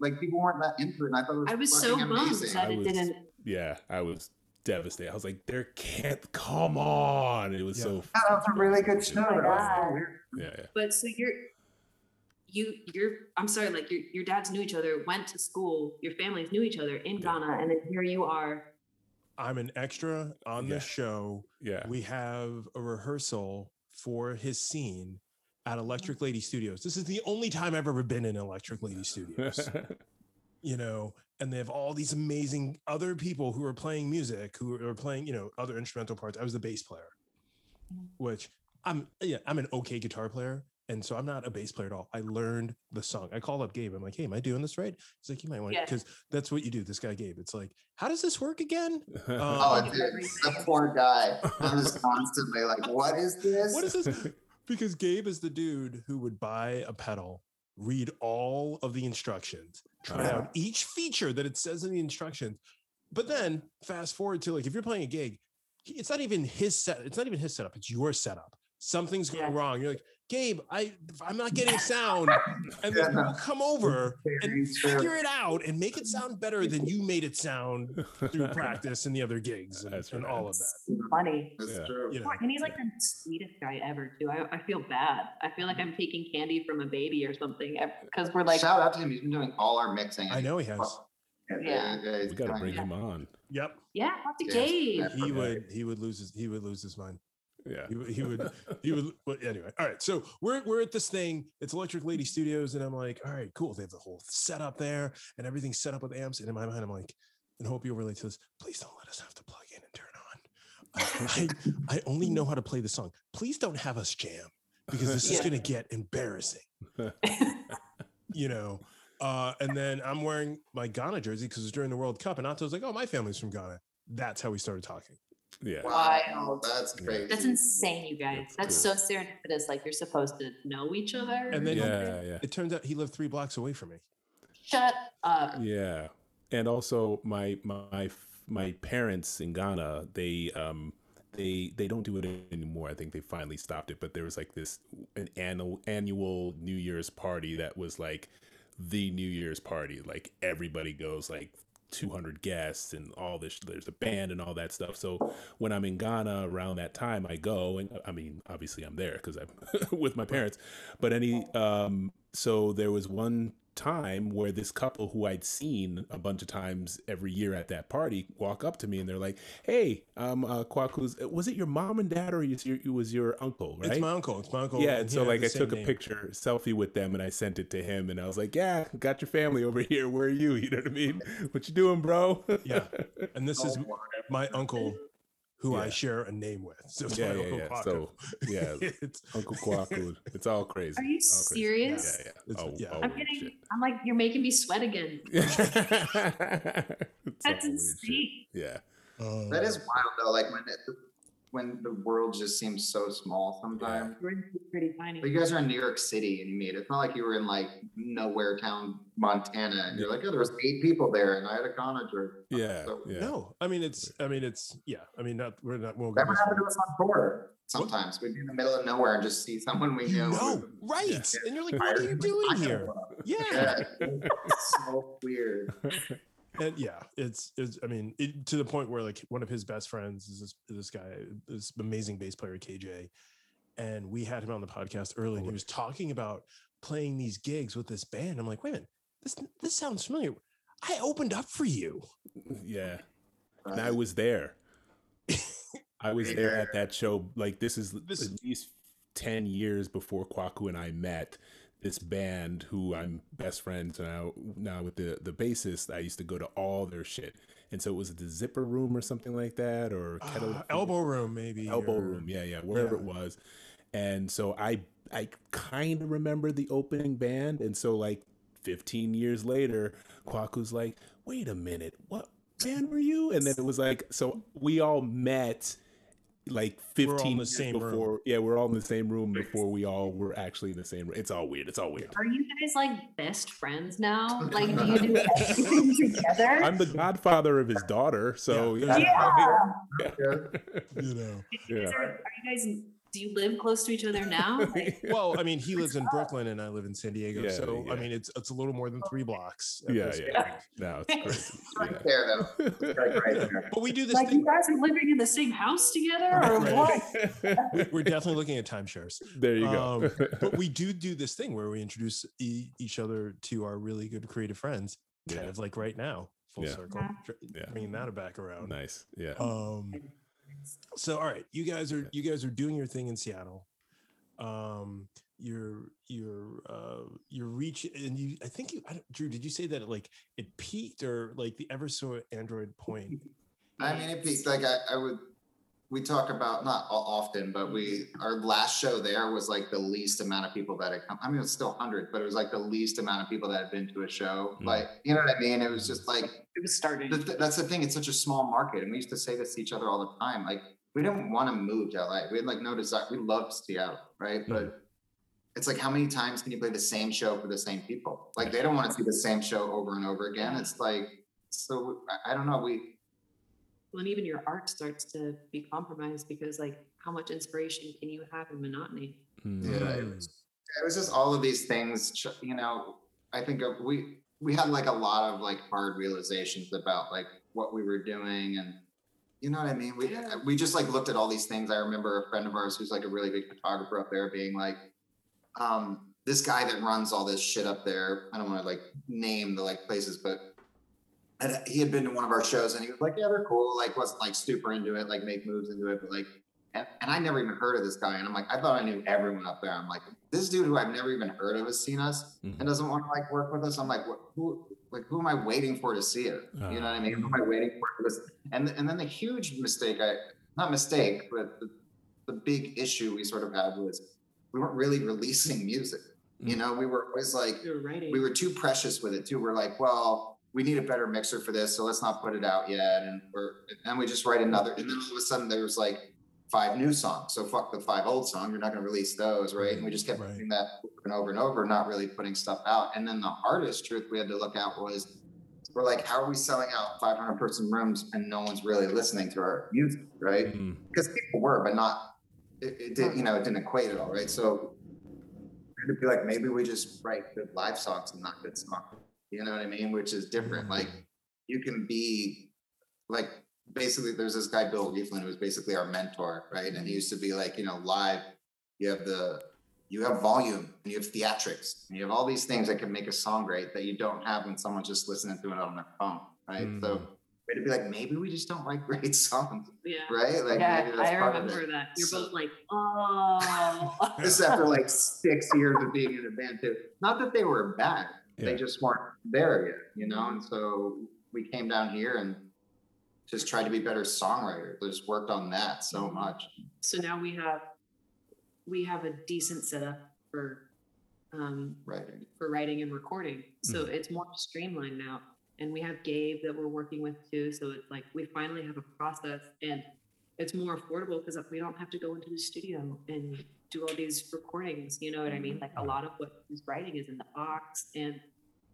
like people weren't that into it. And I thought it was I was so fucking bummed amazing. that I it was- didn't. Yeah. I was devastated. I was like, there can't come on. It was Yeah. so. Yeah, that was a really good show. Oh my That was so Yeah. Yeah. But so you're you you're I'm sorry, like your your dads knew each other, went to school, your families knew each other in Yeah. Ghana, and then here you are. I'm an extra on Yeah. the show. Yeah. We have a rehearsal for his scene at Electric Lady Studios. This is the only time I've ever been in Electric Lady Studios. you know, and they have all these amazing other people who are playing music, who are playing, you know, other instrumental parts. I was the bass player, which I'm, yeah, I'm an okay guitar player. And so I'm not a bass player at all. I learned the song. I called up Gabe. I'm like, hey, am I doing this right? He's like, you might want to, Yeah. because that's what you do. This guy, Gabe, it's like, how does this work again? Oh, Um, dude, the poor guy. I'm just constantly like, what is this? what is this? Because Gabe is the dude who would buy a pedal, read all of the instructions, try out each feature that it says in the instructions. But then fast forward to like if you're playing a gig, it's not even his set. It's not even his setup. It's your setup. Something's going Yeah. wrough. You're like, Gabe, I I'm not getting sound, and then Yeah. we'll come over and figure it out and make it sound better than you made it sound through practice and the other gigs and, That's and all of that. Funny. That's Yeah. true. You know, And he's like the sweetest guy ever too. I, I feel bad. I feel like I'm taking candy from a baby or something because we're like, Shout out to him. He's been doing all our mixing. I know he has. Yeah. we got to bring him on. Yep. yeah, talk to Yes, Gabe. He would he would lose his he would lose his mind. Yeah. He, would- he would he would but anyway all right so we're we're at this thing it's electric lady studios and i'm like all right cool they have the whole setup there and everything's set up with amps and in my mind i'm like and hope you'll relate to this please don't let us have to plug in and turn on. I i, I only know how to play the song. Please don't have us jam because this is Yeah. going to get embarrassing. You know uh and then i'm wearing my ghana jersey because it's during the world cup and Otto's like oh my family's from ghana. That's how we started talking Yeah. Wow, that's crazy. That's insane, you guys. That's That's so serendipitous. Like you're supposed to know each other. And then- Yeah. Yeah. it turns out he lived three blocks away from me shut up. Yeah, and also my my my parents in Ghana, they um they they don't do it anymore. I think they finally stopped it. But there was like this an annual annual New Year's party that was like the New Year's party. Like everybody goes like. 200 guests and all this there's a band and all that stuff. So when i'm in ghana around that time i go and i mean obviously i'm there because i'm with my parents. But any um so there was one time where this couple who I'd seen a bunch of times every year at that party walk up to me and they're like, "Hey, um, uh, Kwaku's, was it your mom and dad or is your, it was your uncle, right?" It's my uncle. It's my uncle. yeah, and and so like I same took a picture selfie with them and I sent it to him and I was like, "Yeah, got your family over here. Where are you? You know what I mean? What you doing, bro?" Yeah. And this is my uncle, who I share a name with. So it's yeah, my yeah, Uncle yeah. Kwaku. So yeah, it's Uncle Kwaku. It's all crazy. Are you crazy. serious? Yeah, yeah. It's- oh, yeah. oh, I'm getting. shit. I'm like, you're making me sweat again. That's weird shit. insane. Yeah. um, That is wild though. Like when it, when the world just seems so small sometimes. We're pretty tiny. But you guys are in New York City and you meet. It's not like you were in like nowhere town, Montana, and you're like, oh, there was eight people there, and I had a Ghana jersey. Yeah. So- Yeah. No, I mean it's. I mean it's. Yeah, I mean not. We're not. We'll go That would this to us on tour. Sometimes we'd be in the middle of nowhere and just see someone we knew. No, right? Yeah. And you're like, what are you doing here? Yeah. Yeah, it's so weird. and yeah, it's it's. I mean, it, to the point where like one of his best friends is this this guy, this amazing bass player KJ, and we had him on the podcast early, and he oh. was talking about playing these gigs with this band. I'm like, wait a minute, this this sounds familiar. I opened up for you. Yeah. And I was there. I was there at that show. Like this is This- at least ten years before Kwaku and I met. This band, who I'm best friends now, now with the the bassist, I used to go to all their shit, and so it was the Zipper Room or something like that, or Kettle Uh, elbow room, maybe. elbow or- room yeah yeah wherever Yeah. it was and so i i kind of remember the opening band and so like 15 years later kwaku's like wait a minute what band were you and then it was like so we all met like We're all 15 in the years same room. before yeah we're all in the same room before we all were actually in the same room it's all weird it's all weird Are you guys like best friends now? Like, do you do everything together? i'm the godfather of his daughter so Yeah. yeah, yeah. You know. You are, are you guys? Do you live close to each other now? Like, Well, I mean, he lives in Brooklyn and I live in San Diego, Yeah, so I mean, it's it's a little more than three blocks. yeah yeah point. no it's crazy Right yeah. there, though. Right, right there. But we do this like you thing. guys are living in the same house together, or Right. what? we- We're definitely looking at timeshares. there you go Um, but we do do this thing where we introduce e- each other to our really good creative friends, kind of like right now, full Yeah. circle, tr- Yeah. bringing that back around. nice yeah Um, so all right, you guys are you guys are doing your thing in Seattle. Um, you're you're uh you're reaching, and you i think you I don't, drew did you say that it, like it peaked or like the ever so android point I mean, it peaked like I, I would. We talk about not often, but we our last show there was like the least amount of people that had come. I mean, it was still hundred, but it was like the least amount of people that had been to a show. Mm. Like, you know what I mean? It was just like It was starting. th- that's the thing. It's such a small market, and we used to say this to each other all the time. Like, we didn't want to move to LA. We had like no desire. We loved Seattle, right? Mm. But it's like, how many times can you play the same show for the same people? Like, they don't want to see the same show over and over again. It's like, so I don't know. We Well, and even your art starts to be compromised because, like, how much inspiration can you have in monotony? Mm. Yeah, it was, it was just all of these things. You know, I think of, we we had like a lot of like hard realizations about like what we were doing, and you know what I mean. We Yeah. we just like looked at all these things. I remember a friend of ours who's like a really big photographer up there being like, um, this guy that runs all this shit up there. I don't want to like name the like places, but. And he had been to one of our shows and he was like, Yeah, they're cool. Like, wasn't like super into it, like make moves into it, but like and, and I never even heard of this guy. And I'm like, I thought I knew everyone up there. I'm like, this dude who I've never even heard of has seen us Mhm. and doesn't want to like work with us. I'm like, what, who, like, who am I waiting for to see it? You know what I mean? Who am I waiting for for this? And and then the huge mistake, I not mistake, but the, the big issue we sort of had was we weren't really releasing music. You know, we were always like, You're writing. we were too precious with it too. We're like, well, we need a better mixer for this, so let's not put it out yet. And we're and we just write another. And then all of a sudden there was like five new songs. So fuck the five old songs. You're not going to release those, right? And we just kept Right. doing that over and over and over, not really putting stuff out. And then the hardest truth we had to look at was we're like, how are we selling out 500 person rooms and no one's really listening to our music, right? Mm. because people were, but not it, it did, you know, it didn't equate at all, right? So it'd be like maybe we just write good live songs and not good songs. You know what I mean? Which is different. Mm-hmm. Like you can be like basically there's this guy Bill Rieflin who was basically our mentor, right? And he mm-hmm. used to be like, you know, live, you have the you have volume and you have theatrics and you have all these things that can make a song great that you don't have when someone's just listening to it on their phone, right? So mm-hmm. it'd be like maybe we just don't like great songs, yeah. right? Like Yeah, maybe that's I part of it. remember that. You're So- both like, oh. This after like six years of being in a band too. Not that they were bad, they just weren't there yet, you know. And so we came down here and just tried to be better songwriters. Just worked on that so much. so now we have we have a decent setup for um Writing. for writing and recording. So Mm. it's more streamlined now. And we have Gabe that we're working with too. So it's like we finally have a process and it's more affordable because we don't have to go into the studio and do all these recordings. You know what I mean? Mm-hmm. Like a lot of what he's writing is in the box and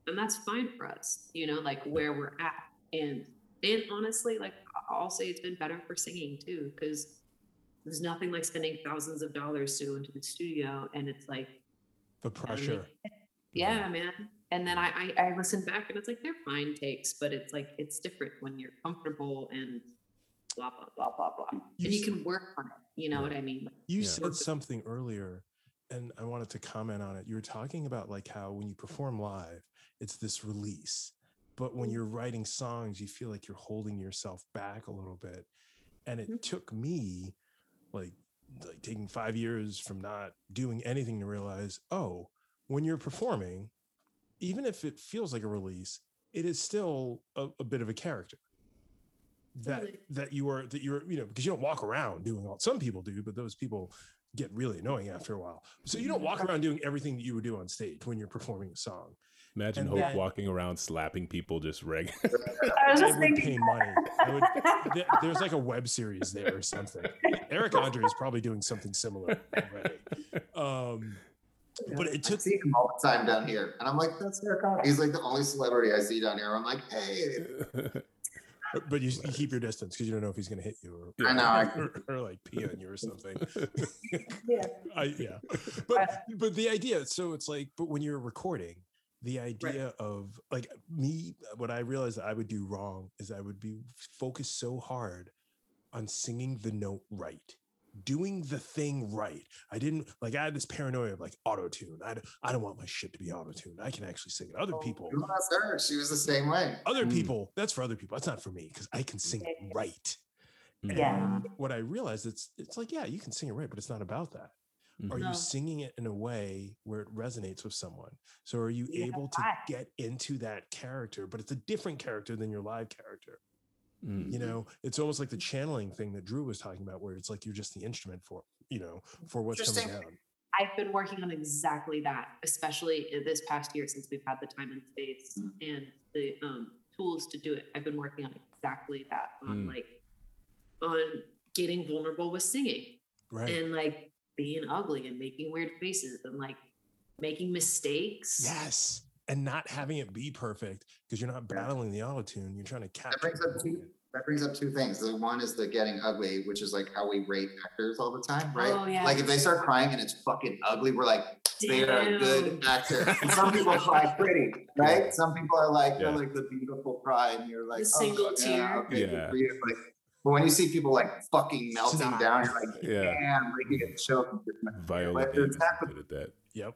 and that's fine for us, you know, like where we're at. And and honestly, like I'll say it's been better for singing too, because there's nothing like spending thousands of dollars to go into the studio and it's like the pressure yeah, man. And then I, I I listen back and it's like they're fine takes, but it's like it's different when you're comfortable and blah blah blah blah blah. You and you can work on it. You know what I mean? You Yeah. said something earlier, and I wanted to comment on it. You were talking about like how when you perform live, it's this release, but when you're writing songs, you feel like you're holding yourself back a little bit. And it Mhm. took me like like taking five years from not doing anything to realize, oh, when you're performing, even if it feels like a release, it is still a, a bit of a character that Totally. that you are that you're you know because you don't walk around doing all some people do but those people get really annoying after a while so you don't walk around doing everything that you would do on stage when you're performing a song Imagine And Hope that- walking around slapping people just reg. I was just thinking. pay money would, there- there's like a web series there or something eric andre is probably doing something similar already um but it I took see him all the time down here. And I'm like, that's Eric Andre. He's like the only celebrity I see down here. I'm like, hey. but you, you keep your distance because you don't know if he's going to hit you or, I know, I- or, or like pee on you or something. Yeah. I, yeah, but but the idea. So it's like, but when you're recording, the idea of like me, what I realized that I would do wrong is I would be focused so hard on singing the note right, doing the thing right. I didn't like I had this paranoia of like auto tune. I don't, I don't want my shit to be auto tuned. I can actually sing it. Other people, You asked her. She was the same way. other Mm. people, that's for other people. That's not for me because I can sing it right. Mm. Yeah. What I realized it's it's like yeah, you can sing it right, but it's not about that. Are No. you singing it in a way where it resonates with someone? So are you Yeah, able to right. get into that character, but it's a different character than your live character? Mm. You know, it's almost like the channeling thing that Drew was talking about, where it's like you're just the instrument for, you know, for what's coming Interesting. down. I've been working on exactly that, especially this past year since we've had the time and space Mm. and the um, tools to do it. I've been working on exactly that, on Mm. like on getting vulnerable with singing Right. and like being ugly and making weird faces and like making mistakes. yes. And not having it be perfect because you're not battling the auto tune. You're trying to capture. That brings up two. That brings up two things. The one is the getting ugly, which is like how we rate actors all the time, right? Oh, yeah. Like if they start crying and it's fucking ugly, we're like, they are a good Damn. actor. And some people cry pretty, right? Some people are like, they're like the beautiful cry, and you're like, The oh, single yeah, tear. okay, Yeah. Like, but when you see people like fucking melting Snot. down, you're like, Yeah. damn, like you get choked. Viola But Davis it's is at that. Yep.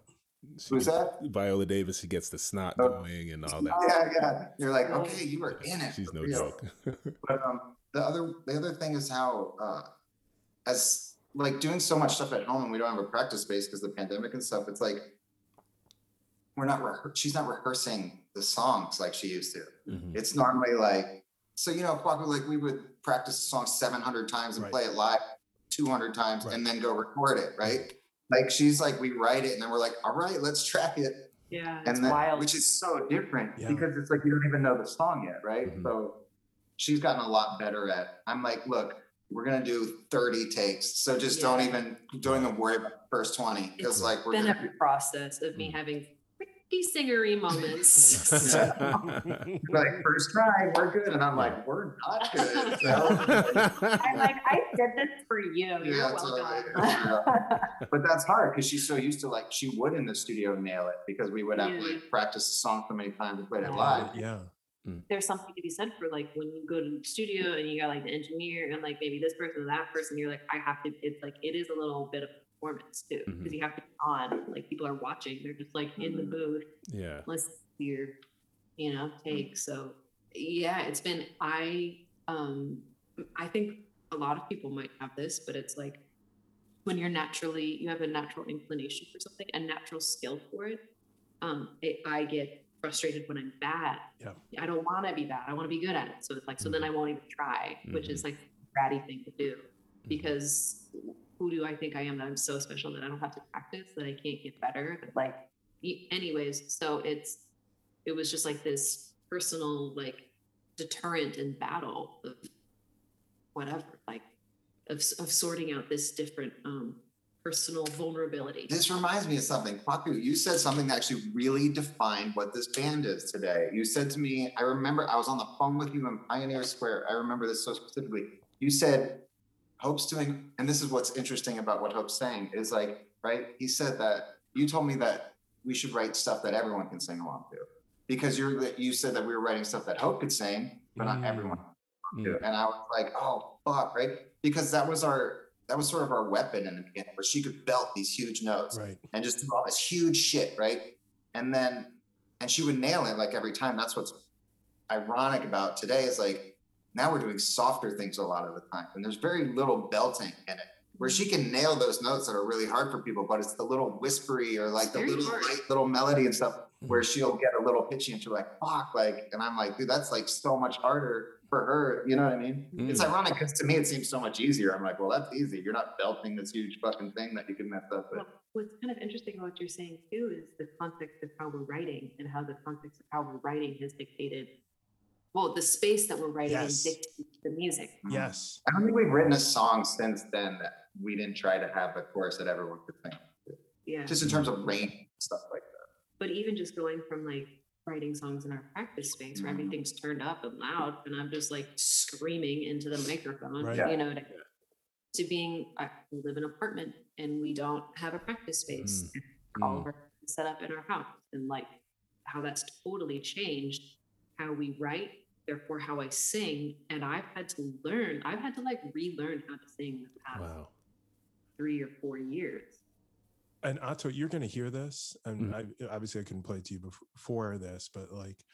Who's that? Viola Davis. She gets the snot Oh. going and all that. Yeah, yeah. You're like, okay, you were in it. She's no real. joke. But um, the other the other thing is how uh, as like doing so much stuff at home and we don't have a practice space because the pandemic and stuff. It's like we're not rehe- she's not rehearsing the songs like she used to. Mhm. It's normally like so you know like we would practice a song 700 times and Right. play it live 200 times Right. and then go record it right. Like she's like we write it and then we're like all right let's track it Yeah. It's and then wild. which is so different Yeah. because it's like you don't even know the song yet, right? Mhm. So she's gotten a lot better at. I'm like, look, we're gonna do 30 takes, so just don't even don't even worry about the first 20 because like we're been gonna. a process of me Mm. having pretty singery moments. Like first try, we're good, and I'm like, we're not good. So, I'm like, I did this for you. You're Yeah, totally. welcome. but that's hard because she's so used to like she would in the studio nail it because we would have Yeah. like practice the song so many times and play it live. yeah. Mm. There's something to be said for like when you go to the studio and you got like the engineer and like maybe this person or that person, you're like, I have to, it's like, it is a little bit of performance too. Because Mhm. you have to be on, like people are watching, they're just like in the booth, yeah. listen to your, you know, take. So yeah, it's been, I, um, I think a lot of people might have this, but it's like when you're naturally, you have a natural inclination for something, a natural skill for it. Um, it, I get frustrated when I'm bad. Yeah. I don't want to be bad. I want to be good at it. So it's like, so then I won't even try, which is like a ratty thing to do because who do I think I am that I'm so special that I don't have to practice, that I can't get better? Like, anyways, so it's, it was just like this personal, like, deterrent and battle of whatever, like, of, of sorting out this different, um, personal vulnerability. This reminds me of something. Kwaku, you said something that actually really defined what this band is today. You said to me, I remember I was on the phone with you in Pioneer Square. I remember this so specifically. You said, Hope's doing, and this is what's interesting about what Hope's saying is like, right? He said that you told me that we should write stuff that everyone can sing along to. Because you're you said that we were writing stuff that Hope could sing, but not Mm. everyone Mm. to. And I was like, oh fuck, right? Because that was our that was sort of our weapon in the beginning, where she could belt these huge notes Right. and just do all this huge shit, right? And then and she would nail it like every time. That's what's ironic about today is like now we're doing softer things a lot of the time. And there's very little belting in it. Where she can nail those notes that are really hard for people, but it's the little whispery or like the little light little melody and stuff where she'll get a little pitchy and she'll like, fuck, like, and I'm like, dude, that's like so much harder for her. You know what I mean? It's Mm. ironic because to me it seems so much easier. I'm like, well, that's easy. You're not belting this huge fucking thing that you can mess up with. Well, what's kind of interesting about what you're saying too is the context of how we're writing and how the context of how we're writing has dictated, well, the space that we're writing Yes. and dictates the music. Yes. I don't think we've written a song since then that we didn't try to have a chorus that everyone could sing. Yeah. Just in terms of range and stuff like that. But even just going from like writing songs in our practice space where Mhm. everything's turned up and loud and I'm just like screaming into the microphone, Right. Yeah. you know, to, to being, I live in an apartment and we don't have a practice space. all Mm. of our set up in our house and like how that's totally changed how we write therefore how i sing and i've had to learn i've had to like relearn how to sing the past Wow. three or four years And Otto, you're going to hear this, and Mhm. I, obviously I couldn't play it to you bef- before this, but like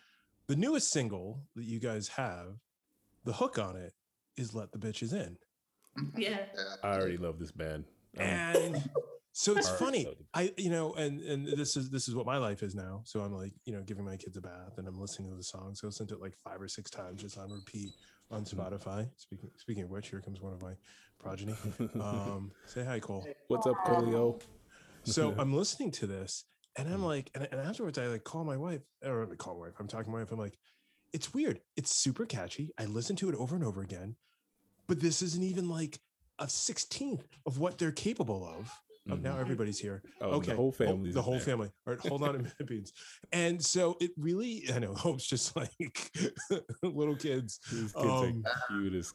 the newest single that you guys have, the hook on it is "Let the Bitches In," yeah Yeah. I already love this band. Um, and So it's Or- funny. I you know, and and this is this is what my life is now. So I'm like, you know, giving my kids a bath and I'm listening to the song. So I listened to it like five or six times just on repeat on Mm-hmm. Spotify. Speaking speaking of which, here comes one of my progeny. Um, say hi, Cole. What's up, Colio? So I'm listening to this and I'm like, and, and afterwards I like call my wife, or I call my wife. I'm talking to my wife. I'm like, it's weird. It's super catchy. I listen to it over and over again, but this isn't even like a sixteenth of what they're capable of. Oh, now Mhm. everybody's here. Oh, okay, the whole family's the whole there. family. All right, hold on a minute, beans. And so it really, I know, Hope's just like little kids. These kids Um, are cute as.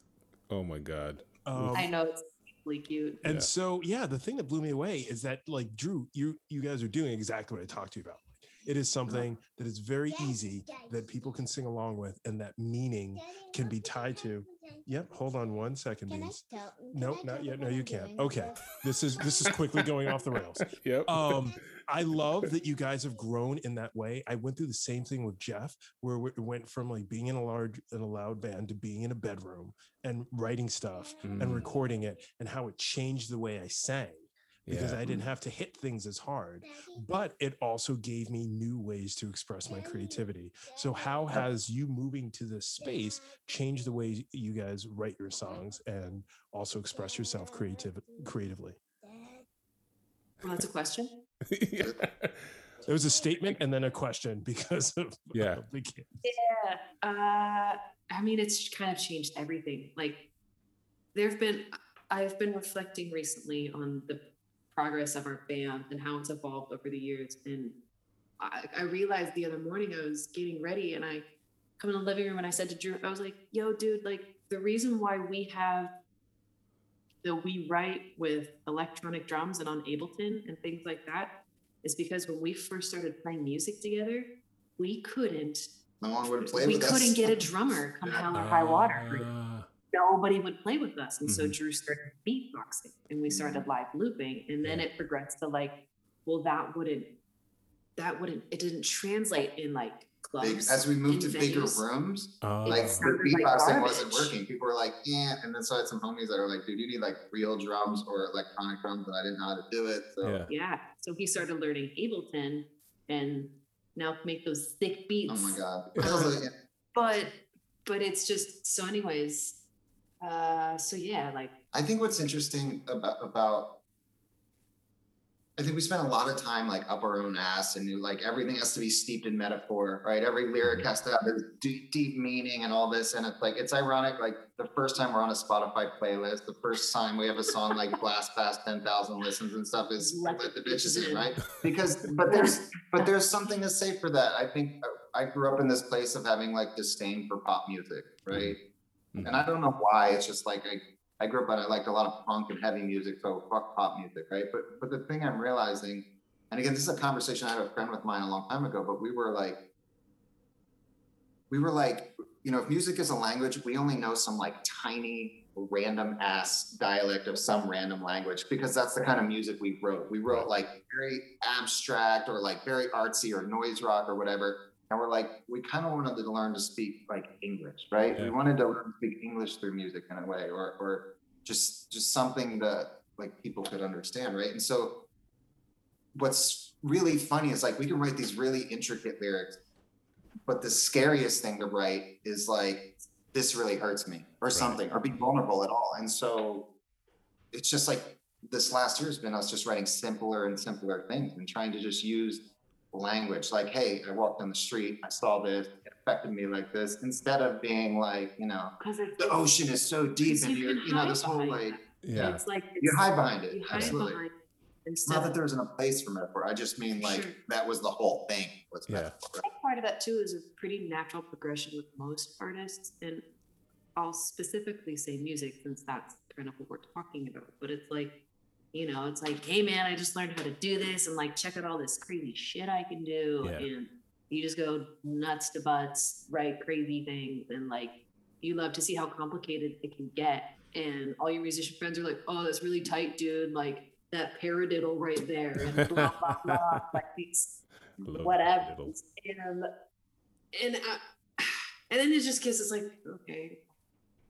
Oh my god. Um, I know it's really cute. and Yeah. so yeah the thing that blew me away is that like drew you you guys are doing exactly what i talked to you about it is something that is very easy that people can sing along with and that meaning can be tied to yep hold on one second Can I beans tell? Nope, can I not yet. No, you I'm can't. doing? Okay. this is this is quickly going off the rails Yep. um i love that you guys have grown in that way i went through the same thing with jeff where it went from like being in a large and a loud band to being in a bedroom and writing stuff and Mm. recording it and how it changed the way i sang because Yeah. i didn't have to hit things as hard but it also gave me new ways to express my creativity so how has you moving to this space changed the way you guys write your songs and also express yourself creative creatively Well, that's a question. Yeah. There was a statement and then a question because of, Yeah. of the kid. Yeah. Uh, I mean, it's kind of changed everything. Like, there have been, I've been reflecting recently on the progress of our band and how it's evolved over the years. And I, I realized the other morning I was getting ready and I come in the living room and I said to Drew, I was like, yo, dude, like, the reason why we have the we write with electronic drums and on Ableton and things like that is because when we first started playing music together, we couldn't No one would play we with couldn't us. get a drummer come hell or high water. Like, nobody would play with us. And so Mhm. Drew started beatboxing and we started live looping. And then it progressed to like, well, that wouldn't, that wouldn't, it didn't translate in like Big- clubs. as we moved to in bigger rooms, ah. like the sounded like beatboxing wasn't working. People were like, "Yeah," and then so I had some homies that were like, "Dude, you need like real drums or electronic drums," but I didn't know how to do it. So yeah. Yeah. So he started learning Ableton and now make those thick beats. oh my god, It was like- But, but it's just, so anyways, uh, so yeah, like, I think what's interesting about about I think we spend a lot of time like up our own ass and you- like everything has to be steeped in metaphor, right? Every lyric has to have this deep, deep meaning and all this. And it's like it's ironic, like the first time we're on a Spotify playlist, the first time we have a song like blast past 10,000 listens and stuff is Let let the the bitches bitches in, in. right? Because but there's but there's something to say for that. I think I grew up in this place of having like disdain for pop music, right? Mhm. And I don't know why. It's just like I, I grew up and I liked a lot of punk and heavy music, so fuck pop music, right? But but the thing I'm realizing, and again, this is a conversation I had with a friend with mine a long time ago, but we were like, we were like, you know, if music is a language, we only know some like tiny random ass dialect of some random language because that's the kind of music we wrote. We wrote like very abstract or like very artsy or noise rock or whatever. And we're like, we kind of wanted to learn to speak like English, right? We wanted to learn to speak English through music in a way, or or just just something that like people could understand, right? And so what's really funny is like we can write these really intricate lyrics, but the scariest thing to write is like this really hurts me or something, or be vulnerable at all. And so it's just like this last year has been us just writing simpler and simpler things and trying to just use language like, hey, I walked down the street, I saw this, it affected me like this, instead of being like, you know, because the ocean is so deep and you you're, you know, this whole like, that. Yeah. It's like you it's- hide behind it. hide Absolutely. behind It's instead not that there isn't a place for metaphor. I just mean like Sure. that was the whole thing. Was Yeah. metaphor. I think part of that too is a pretty natural progression with most artists, and I'll specifically say music since that's kind of what we're talking about. But it's like, you know, it's like, hey man, I just learned how to do this, and like, check out all this crazy shit I can do, Yeah. and you just go nuts to butts, write crazy things, and like, you love to see how complicated it can get, and all your musician friends are like, oh, that's really tight, dude, like that paradiddle right there, and blah blah blah, like these whatever. And and uh, and then it just gets it's like okay,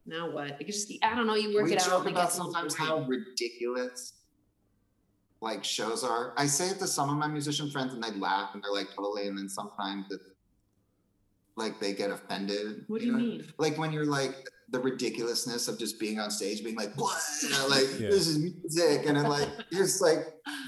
now what? It just I don't know. You work we it out. joke and it about gets sometimes how ridiculous like shows are. I say it to some of my musician friends and they laugh and they're like totally, and then sometimes it like they get offended. What do you know? mean? Like when you're like the ridiculousness of just being on stage, being like, "What?" You know, like Yeah. this is music, and then like you're just like,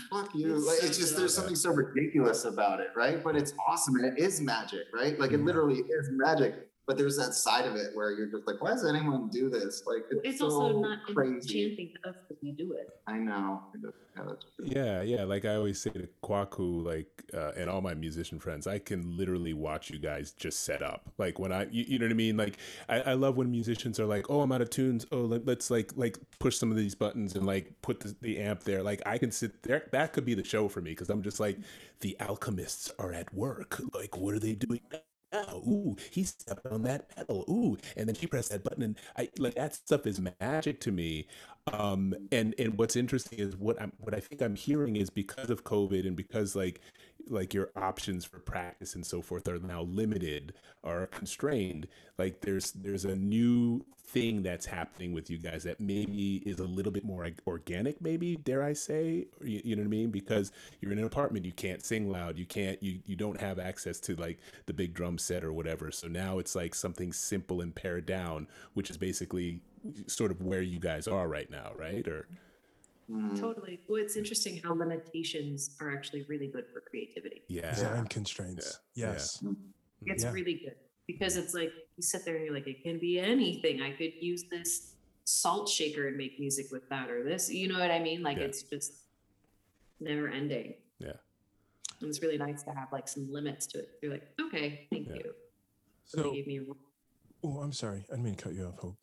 "Fuck you!" It's Like so it's just there's something so ridiculous about it, right? But it's awesome and it is magic, right? Like it Mhm. literally is magic. But there's that side of it where you're just like, "Why does anyone do this?" Like it's, It's so also not crazy. enchanting to us because we do it. I know. Yeah. Yeah, yeah. Like I always say to Kwaku, like, uh, and all my musician friends, I can literally watch you guys just set up. Like when I, you, you know what I mean? Like I, I love when musicians are like, "Oh, I'm out of tunes. Oh, let, let's like like push some of these buttons and like put the, the amp there." Like I can sit there. That could be the show for me because I'm just like, the alchemists are at work. Like, what are they doing? Now? Ooh, he stepped on that pedal. Ooh, and then she pressed that button, and I like that stuff is magic to me. Um, and and what's interesting is what I'm what I think I'm hearing is because of COVID and because like like your options for practice and so forth are now limited or constrained. Like there's there's a new thing that's happening with you guys that maybe is a little bit more organic, maybe dare I say, you, you know what I mean? Because you're in an apartment, you can't sing loud, you can't you you don't have access to like the big drum set or whatever. So now it's like something simple and pared down, which is basically sort of where you guys are right now, right? Or Mm. Totally. Well, it's interesting how limitations are actually really good for creativity. yeah, Design constraints. Yeah. Yeah. Yes. It's Yeah. really good because it's like you sit there and you're like, it can be anything. I could use this salt shaker and make music with that or this. You know what I mean? Like Yeah. it's just never ending. Yeah. And it's really nice to have like some limits to it. You're like, okay, thank Yeah. you. So So, they gave me oh, I'm sorry. I didn't mean to cut you off, Hope.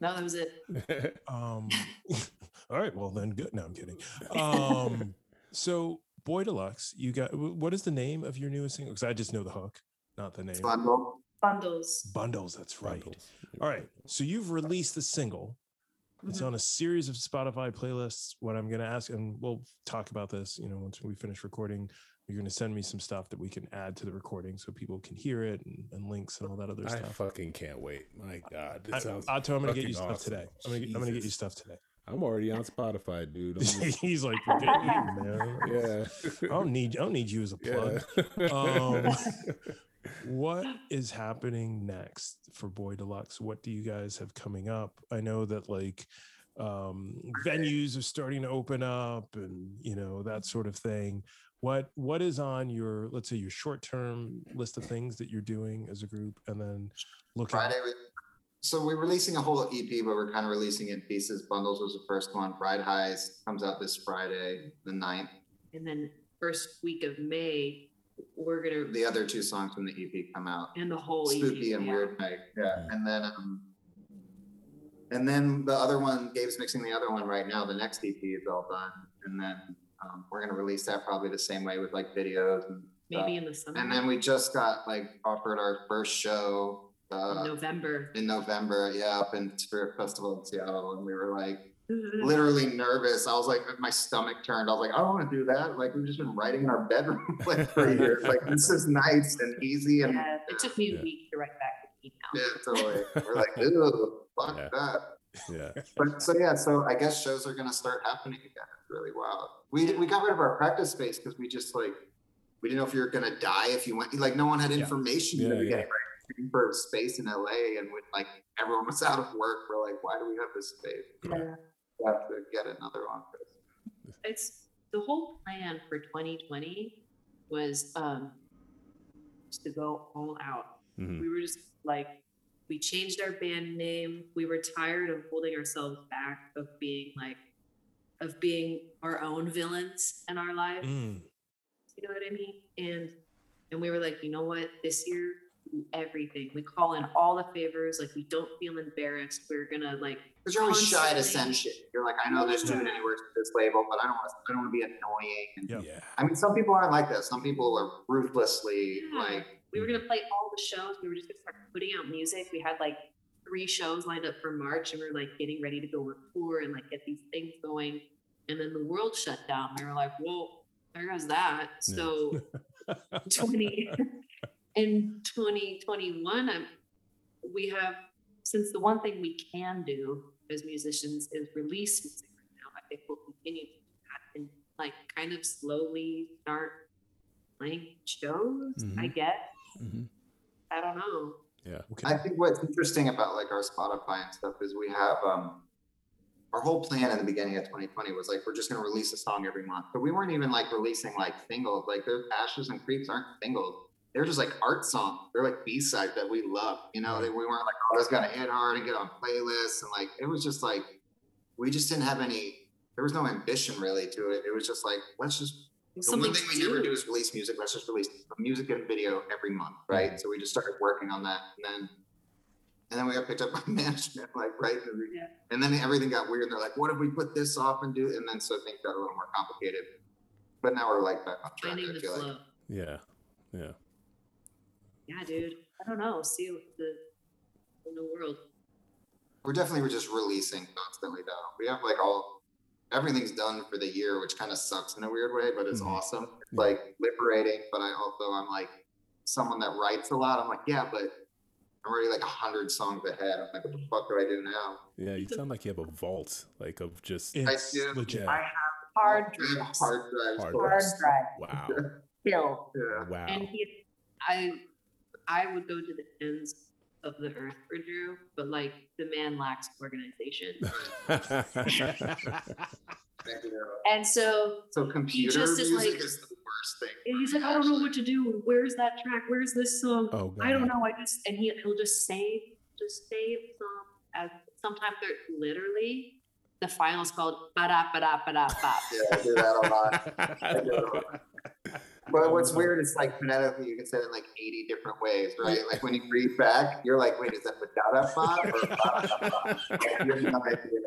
no, that was it. Um, all right. Well, then good. No, I'm kidding. Um, so Boy Deluxe, you got, what is the name of your newest single? Because I just know the hook, not the name. Bundle. Bundles. Bundles. That's right. Bundles. All right. So you've released the single. It's Mhm. on a series of Spotify playlists. What I'm going to ask, and we'll talk about this, you know, once we finish recording, you're going to send me some stuff that we can add to the recording so people can hear it and, and links and all that other I stuff. I fucking can't wait. My God, I, this sounds. Otto, I'm going to get you fucking stuff awesome. today. I'm going to I'm going to get you stuff today. I'm already on Spotify, dude. I'm just- He's like, you, man. yeah. I don't need I don't need you as a plug. Yeah. Um, What is happening next for Boy Deluxe? What do you guys have coming up? I know that like um venues are starting to open up and you know that sort of thing. What what is on your let's say your short-term list of things that you're doing as a group and then looking Friday. We, so we're releasing a whole EP, but we're kind of releasing it in pieces. Bundles was the first one. Ride Highs comes out this Friday, the 9th. And then first week of May, we're gonna The other two songs from the EP come out. and the whole EP, Spooky and yeah. Weird Night. Yeah. Yeah. And then um and then the other one, Gabe's mixing the other one right now. The next EP is all done. And then um, we're gonna release that probably the same way with like videos and stuff. Maybe in the summer. And then we just got like offered our first show in uh, November. in November, yeah, up in Spirit Festival in Seattle, and we were like literally nervous. I was like, my stomach turned. I was like, I don't want to do that. Like we've just been writing in our bedroom like for years. Like this is nice and easy and Yeah, it took me Yeah. a week to write back the yeah, totally. We're like, ew, fuck Yeah. that. yeah. But so yeah, so I guess shows are gonna start happening again. It's really wild. We we got rid of our practice space because we just like we didn't know if you were gonna die if you went. Like no one had information Yeah, in the yeah. beginning, right? Looking For space in LA, and when like everyone was out of work, we're like, why do we have this space? Yeah. We have to get another office. It's the whole plan for 2020 was um to go all out. Mhm. We were just like we changed our band name. We were tired of holding ourselves back of being like of being our own villains in our lives. Mm, You know what I mean? And and we were like, you know what? This year, do everything. We call in all the favors. Like we don't feel embarrassed. We're gonna like Because you're always shy to Constantly. send shit. You're like, I know there's too Yeah. many words for this label, but I don't want to. I don't want to be annoying. And Yep. Yeah. I mean, some people aren't like that. Some people are ruthlessly Yeah. like, we were gonna play all the shows. We were just gonna start putting out music. We had like three shows lined up for March, and we were like getting ready to go on tour and like get these things going. And then the world shut down. We were like, "Whoa, there goes that." Yeah. So twenty in twenty twenty one, I'm we have since the one thing we can do as musicians is release music right now. I think we'll continue to do that and like kind of slowly start playing shows. I Mhm. guess Mhm. I don't know. Yeah. Okay. I think what's interesting about like our Spotify and stuff is we have um our whole plan in the beginning of 2020 was like we're just gonna release a song every month. But we weren't even like releasing like singles. Like those ashes and creeps aren't singles. They're just like art songs. They're like B side that we love. You know, Right. they, we weren't like, oh, this gotta hit hard and get on playlists. And like it was just like we just didn't have any there was no ambition really to it. It was just like, let's just the one thing to we never do. do is release music. Let's just release a music and video every month, right? So we just started working on that, and then and then we got picked up by management, like right, and, Yeah. and then everything got weird. And They're like, "What if we put this off and do?" And then so things got a little more complicated. But now we're like back on track. Finding I the feel flow. like Yeah. Yeah. Yeah, dude. I don't know. See what the in the world. we're definitely we're just releasing constantly though. We have like all everything's done for the year, which kind of sucks in a weird way, but it's Mhm. awesome. It's like liberating. But I also I'm like someone that writes a lot. I'm like, yeah, but I'm already like a hundred songs ahead. I'm like, what the fuck do I do now? Yeah. You sound like you have a vault, like of just It's do. legit. I have Hard drives. hard drives. Hard full of Hard drives. wow. Filled. Yeah. Wow. And he, I, I would go to the ends of the earth for Drew, but like the man lacks organization. And so So computer just is music like- is the worst thing. He's like, I don't know what to do. Where's that track? Where's this song? oh God. I don't know. I just and he he'll just save just save some as sometimes they're literally the file is called ba da ba da ba da ba. Yeah, I do that a lot. I do that a lot. But um, what's weird is like phonetically you can say it in like 80 different ways, right? Like when you read back, you're like, wait, is that badada ba or ba-da-da-ba? Like, you have no idea.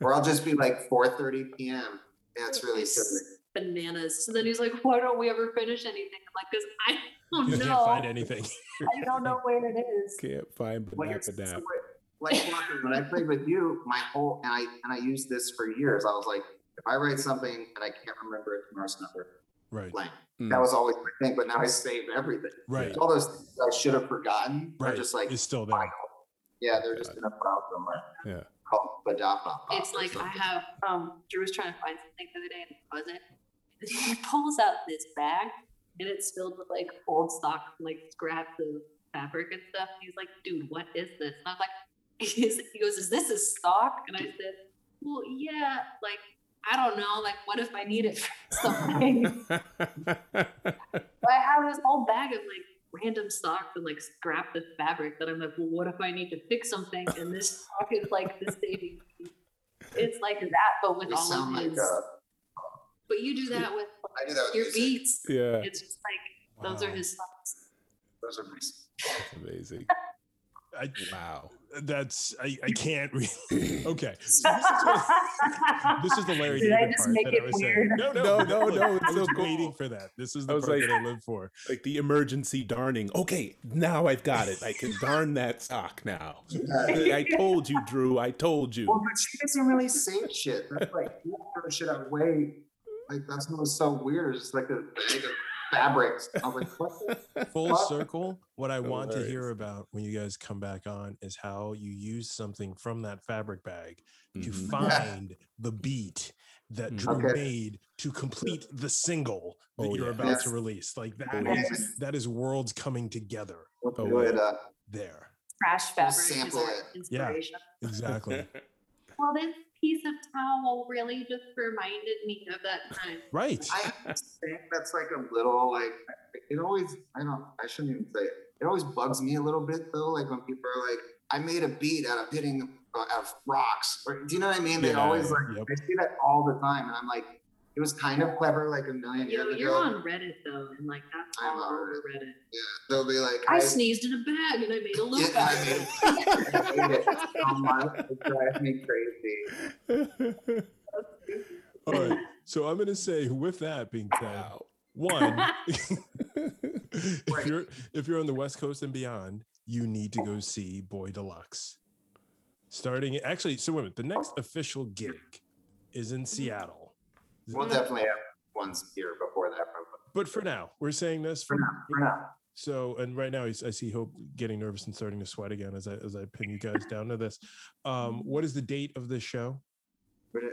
Or I'll just be like 4:30 p.m. Yeah, it's really silly. Bananas. So then he's like, Why don't we ever finish anything? I'm like, because I don't You know. can't find anything. I don't know where it is. Can't find Well, banana here's- banana. so what- like Walker, when I played with you, my whole and I and I used this for years. I was like, if I write something and I can't remember it tomorrow's number, Right. blank. Mm. That was always my thing. But now I save everything. Right. All those things I should have forgotten are Right. just like it's still there. final. Yeah, they're just in a file somewhere Yeah. called Badapa. It's like I have um Drew was trying to find something the other day and it wasn't. He pulls out this bag and it's filled with like old stock, like scraps of fabric and stuff. He's like, dude, what is this? And I was like, he goes, is this a stock? And I said, well, yeah, like, I don't know. Like, what if I need it for something? I have this whole bag of like random stocks and like scrap of fabric that I'm like, well, what if I need to fix something? And this stock is like the saving. piece. It's like that, but with We all sound of like his. uh, but you do that with I do that with your music. beats. yeah. It's just like those are his songs. Those are my That's amazing. I, Wow. That's I, I can't really. Okay. So this, is what, this is the Larry Did I David just part make that it I was saying. weird? No, no, No, no, no, it's I was so cool. waiting for that. This is the part like- that I live for. Like the emergency darning. Okay, now I've got it. I can darn that sock now. I told you, Drew. I told you. Well, but she doesn't really save shit. That's like you throw shit away. Like that's what's so weird. It's like a bag of fabrics. I was like, what? Full Fuck. circle. What I want to hear about when you guys come back on is how you use something from that fabric bag to Mhm. find the beat that Mm. Drew Okay. made to complete the single that Oh, you're yeah. about to release. Like that Oh, is yeah. that is worlds coming together We'll Oh, do it. Uh, there. Trash Fabric fabric. is sample it. Inspiration. Exactly. Well, this piece of towel really just reminded me of that time. right. I think that's like a little like it always. I don't. I shouldn't even say it. It always bugs me a little bit though. Like when people are like, "I made a beat out of hitting uh, out of rocks," or do you know what I mean? They Yeah, always like. yep. I see that all the time, and I'm like, it was kind of clever like a million You years know, you're ago. on Reddit though, and like that's I'm all on over Reddit. Yeah, they'll be like, I sneezed in a bag and I made a loop Yeah, I of made it. It so much. It drives me crazy. All right. So I'm gonna say with that being said, wow. one if you're if you're on the west coast and beyond you need to go see boy deluxe starting actually so wait a minute, the next official gig is in mm-hmm. seattle We'll definitely have ones here before that. probably. but for now we're saying this For for, now, for now. so and right now I see hope getting nervous and starting to sweat again as i as i pin you guys down to this um what is the date of this show But it,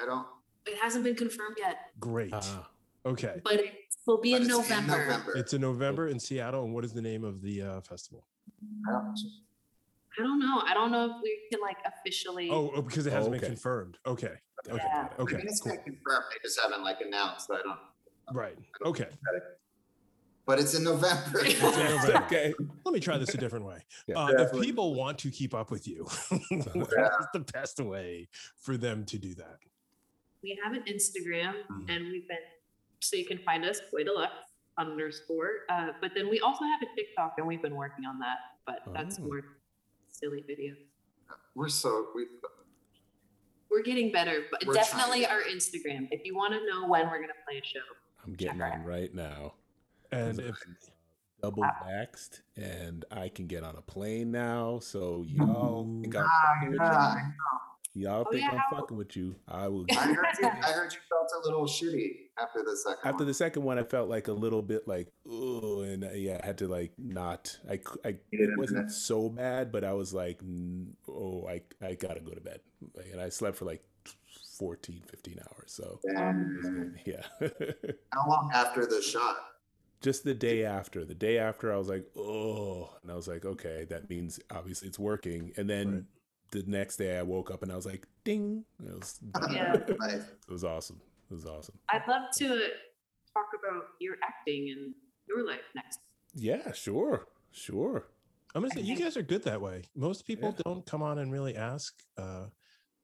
I don't. It hasn't been confirmed yet, Great. Ah, okay. but it will be But in it's November. It's in November in Seattle. And what is the name of the uh, festival? I don't know. I don't know if we can like officially. Oh, oh, because it hasn't okay. been confirmed. Okay. Okay. Yeah. I Okay. mean, it's Cool. been confirmed. They just haven't like announced. I don't. Right. Okay. But it's in November. It's in November. okay. Let me try this a different way. Yeah. Uh, if people want to keep up with you, what's Yeah. the best way for them to do that? we have an Instagram Mhm. and we've been so you can find us Boy Deluxe underscore. Uh, but then we also have a TikTok and we've been working on that, but that's Oh. more silly videos. We're so we. We're getting better, but We're definitely trying. our Instagram. If you want to know when we're gonna play a show, I'm getting Check on right now. And if double vaxxed and I can get on a plane now. So y'all think I'm fucking with Ah, you? Y'all Oh, think yeah, I'm fucking with you? I will. I heard you. I heard you felt a little shitty after the second. After one. the second one, I felt like a little bit like, oh, and uh, yeah, I had to like not. i, You didn't it wasn't admit. so bad, but I was like, oh, I I gotta go to bed, and I slept for like 14, 15 hours. So Damn. yeah, How long after the shot? just the day after, the day after, I was like, oh, and I was like, okay, that means obviously it's working. And then Right. the next day, I woke up and I was like, ding, it was Yeah. It was awesome. It was awesome. I'd love to talk about your acting and your life next. Yeah, sure, sure. I'm gonna say you guys are good that way. Most people Yeah. don't come on and really ask. Uh,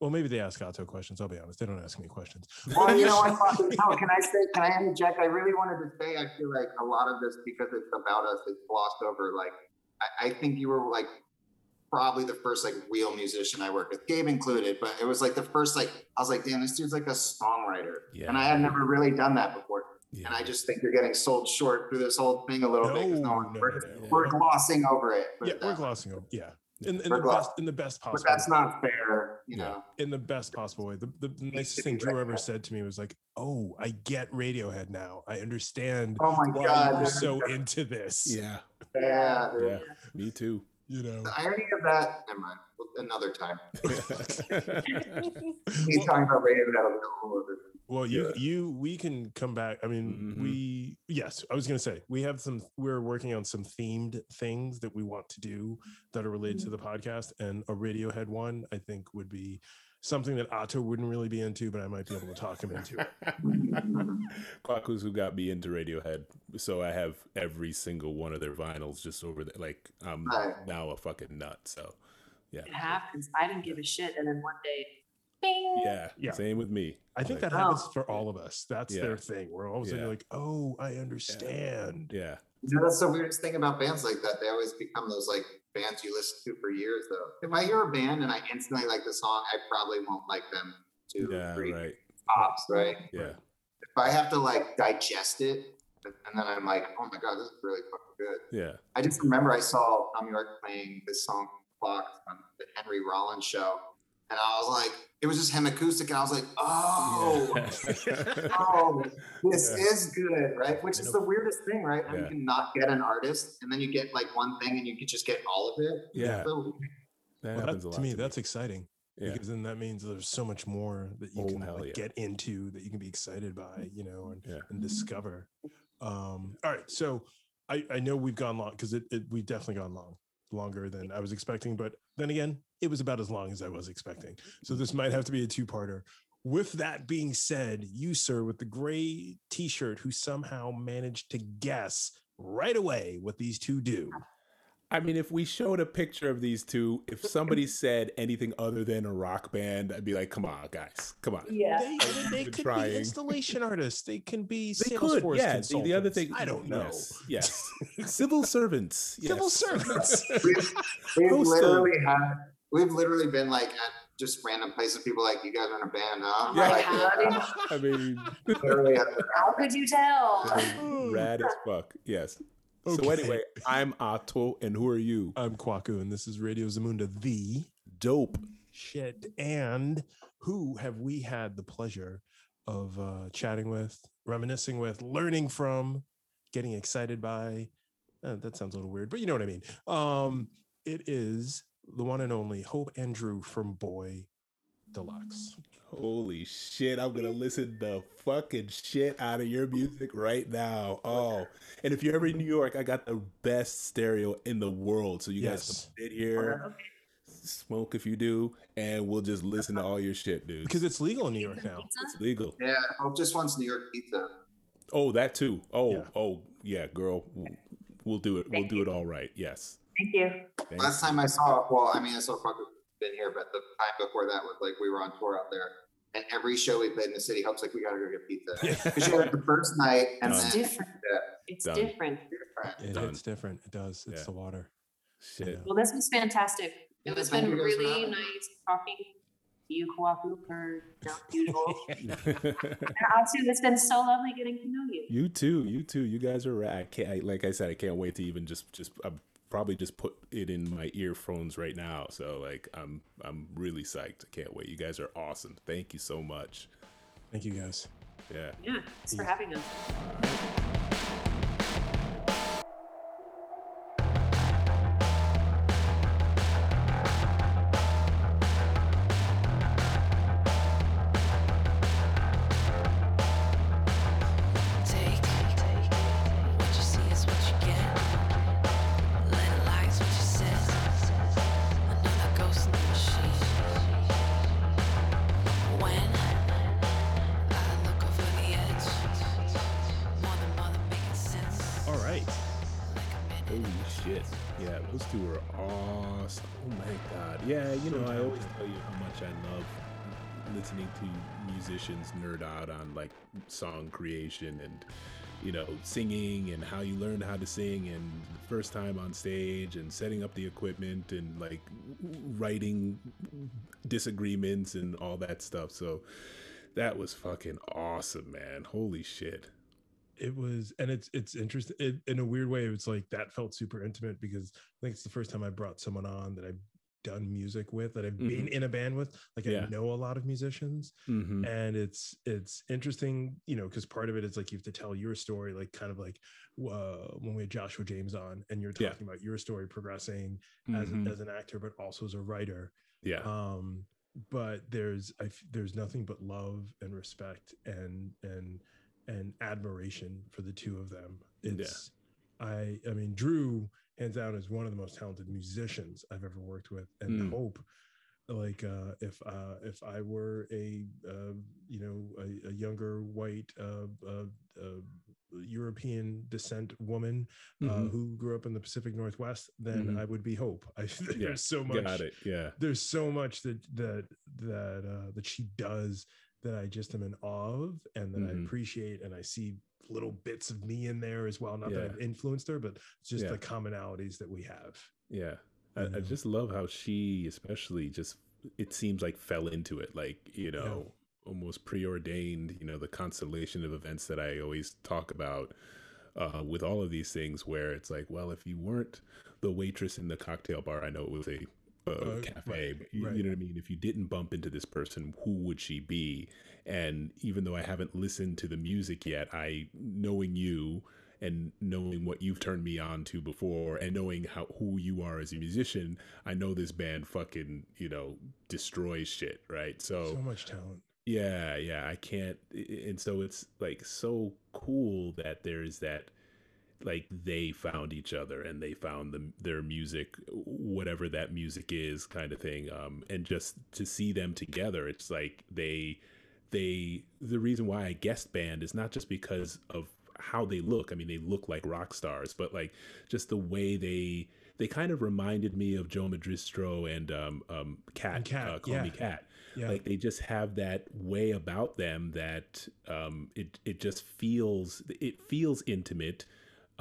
well, maybe they ask Otto questions. I'll be honest; they don't ask me questions. Well, you know what? Fucking- No, can I say? Can I interject? I really wanted to say. I feel like a lot of this because it's about us. It's glossed over. Like, I, I think you were like probably the first like real musician I worked with, Gabe included. But it was like the first like I was like, damn, this dude's like a songwriter, Yeah. and I had never really done that before. Yeah. And I just think you're getting sold short through this whole thing a little bit. No, one- no, we're, no, no. we're glossing over it. Yeah, we're uh, glossing over. Yeah, in, in We're the gloss- best in the best possible But that's not fair, you Yeah. know. in the best possible way. The, the nicest thing Drew ever said to me was like, "Oh, I get Radiohead now. I understand Oh my why god. you're so into this." yeah, yeah, yeah, me too. You know. The irony of that. Never mind. Another time. He's Well- talking about Radiohead. I'll go over it. Well, you Yeah. you we can come back. I mean, Mhm. we yes, I was gonna say we have some. We're working on some themed things that we want to do that are related to the podcast, and a Radiohead one I think would be something that Otto wouldn't really be into, but I might be able to talk him into. it. Kwaku's who got me into Radiohead, so I have every single one of their vinyls just over there. Like I'm Right. now a fucking nut. So yeah, It happens. I didn't give a shit, and then one day, bing. yeah, Yeah. Same with me. I think Like, that oh. happens Oh. for all of us. That's Yeah. their thing. We're all of a sudden Yeah. like, oh, I understand. Yeah, You know, that's the weirdest thing about bands like that. They always become those like bands you listen to for years, though. If I hear a band and I instantly like the song, I probably won't like them two, yeah, three right. tops, right? Yeah, If I have to like digest it, and then I'm like, oh my god, this is really fucking good. yeah. I just remember I saw Thom Yorke playing this song Clock on the Henry Rollins show, and I was like, it was just him acoustic, and I was like, oh, oh, this Yeah. is good, right? Which is the weirdest thing, right? When Yeah. you can not get an artist, and then you get like one thing, and you can just get all of it. yeah. So, That Well, happens that- a lot to me, that's exciting yeah. because then that means there's so much more that you Oh, can like, yeah. get into that you can be excited by, you know, and, Yeah. and discover. Um, all right, so I, I know we've gone long because it, it we've definitely gone long, longer than I was expecting. But then again, it was about as long as I was expecting. So this might have to be a two-parter. With that being said, you sir with the gray T-shirt who somehow managed to guess right away what these two do. I mean, if we showed a picture of these two, if somebody said anything other than a rock band, I'd be like, "Come on, guys, come on." Yeah. They, they been could trying. be installation artists. They can be They Salesforce could, yeah. The, the other thing, I don't know. Yes, yes. civil servants, Civil servants. we've, we've literally had, we've literally been like at just random places. People like, you guys are in a band, huh? Yeah. Like, Howdy. I mean, literally How could you tell? rad as fuck. Yes. So anyway, I'm Otto, and who are you? I'm Kwaku, and this is Radio Zamunda, the Dope. shit. And who have we had the pleasure of uh, chatting with, reminiscing with, learning from, getting excited by? Uh, that sounds a little weird, but you know what I mean. Um, it is the one and only Hope and Drew from Boy Deluxe. Holy shit, I'm gonna listen the fucking shit out of your music right now. Oh, and if you're ever in New York, I got the best stereo in the world. So you guys can sit here, oh, smoke if you do, and we'll just listen to all your shit, dude. Because it's legal in New York now. It's legal. Yeah, Hope just wants New York pizza. Oh, that too. Oh, Yeah. oh, yeah, girl. We'll, we'll do it. We'll do you. it all right. Yes. Thank you. Thank Last time I saw, well, I mean, I saw Fuck been here, but the time before that was like we were on tour out there, and every show we played in the city, Hope's like, we gotta go get pizza. Because you had the first night, and It's then different. Yeah. It's Done. different. It, Done. it's different. It does. It's Yeah. the water. Shit. Well, this was fantastic. It was thank been you guys for really nice talking to you, Kwaku, for not usual. and you Atsu, it's been so lovely getting to know you. You too. You too. You guys are right. I can't. I, like I said, I can't wait to even just just. I'm probably just put it in my earphones right now. So like, I'm I'm really psyched. I can't wait. You guys are awesome. Thank you so much. Thank you guys. Yeah. Yeah, thanks for having us. Much I love listening to musicians nerd out on like song creation and you know, singing and how you learn how to sing and the first time on stage and setting up the equipment and like writing disagreements and all that stuff. So that was fucking awesome, man. Holy shit. It was, and it's it's interesting. It, in a weird way, it's like that felt super intimate because I think it's the first time I brought someone on that I've done music with, that I've been in a band with. Like Yeah. I know a lot of musicians, Mm-hmm. and it's it's interesting, you know, because part of it is like you have to tell your story, like kind of like uh, when we had Joshua James on, and you're Yeah. talking about your story progressing as Mhm. as an actor, but also as a writer. Yeah. um but there's I there's nothing but love and respect and and and admiration for the two of them It's Yeah. it's i i mean drew hands down is one of the most talented musicians i've ever worked with and Mm. hope like uh if uh if i were a uh you know a, a younger white uh, uh uh european descent woman uh, Mhm. who grew up in the pacific northwest then Mhm. i would be hope i there's Yeah, so much Got it. Yeah. there's so much that that that uh that she does that I just am in awe of and that I Mhm. appreciate and I see little bits of me in there as well. Not that I've influenced her, but just Yeah. the commonalities that we have. Yeah. I, I just love how she, especially, just it seems like fell into it, like you know, almost preordained. You know, the constellation of events that I always talk about uh, with all of these things, where it's like, well, if you weren't the waitress in the cocktail bar, I know it was a uh, cafe, right, you, right. you know what I mean. If you didn't bump into this person, who would she be? And even though I haven't listened to the music yet, I knowing you and knowing what you've turned me on to before and knowing how who you are as a musician, I know this band fucking, you know, destroys shit, right? So, So much talent. yeah, yeah, I can't and so it's like so cool that there's that like they found each other and they found the, their music whatever that music is kind of thing um and just to see them together it's like they they the reason why I guest band is not just because of how they look. I mean, they look like rock stars, but like just the way they they kind of reminded me of Joe Madristro and um um Cat, Cat, uh, Call Me yeah. Cat. Yeah. Like they just have that way about them that um it it just feels it feels intimate,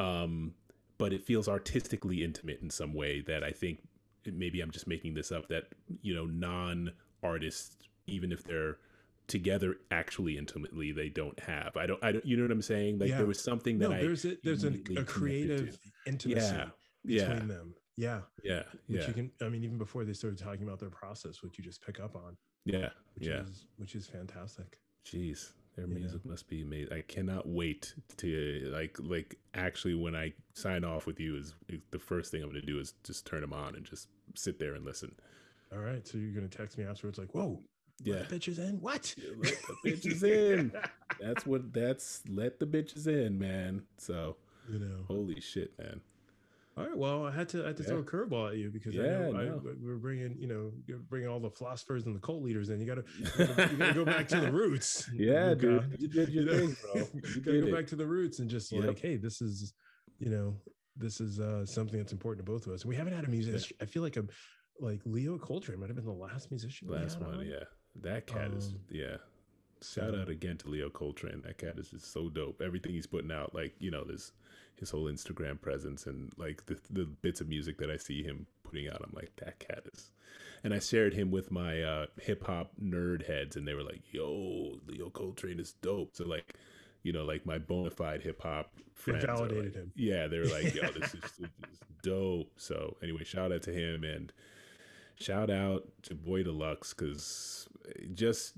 um, but it feels artistically intimate in some way that I think maybe I'm just making this up that you know non artists even if they're together actually intimately they don't have i don't i don't you know what i'm saying like Yeah. there was something that no, i there's a, there's an, a creative intimacy Yeah, between yeah. them. Yeah. yeah Which you can I mean, even before they started talking about their process, which you just pick up on, yeah which yeah is which is fantastic. jeez their Yeah. music must be amazing i cannot wait to like like actually when i sign off with you is, is the first thing i'm gonna do is just turn them on and just sit there and listen All right. So you're gonna text me afterwards like, whoa, Yeah. Let the bitches in. What? Let the bitches in. That's what that's let the bitches in, man. So You know. holy shit, man. All right. Well, I had to I had to throw a curveball at you because I Yeah, know I, no. we we're bringing you know you're bringing all the philosophers and the cult leaders in. You gotta you gotta, go back to the roots. Yeah, Luca. dude. You did your You know? thing, bro. You You gotta go back to the roots and just Yep. like, hey, this is you know this is uh something that's important to both of us. We haven't had a musician. I feel like a like Leo Coltrane might have been the last musician. Last one, on. yeah. That cat is Um, yeah. Shout so- out again to Leo Coltrane. That cat is just so dope. Everything he's putting out, like you know, this his whole Instagram presence and like the the bits of music that I see him putting out. I'm like, that cat is. And I shared him with my uh, hip hop nerd heads, and they were like, "Yo, Leo Coltrane is dope." So like, you know, like my bona fide hip hop friends validated like- him. Yeah, they were like, "Yo, this is, this is dope." So anyway, shout out to him and shout out to Boy Deluxe because just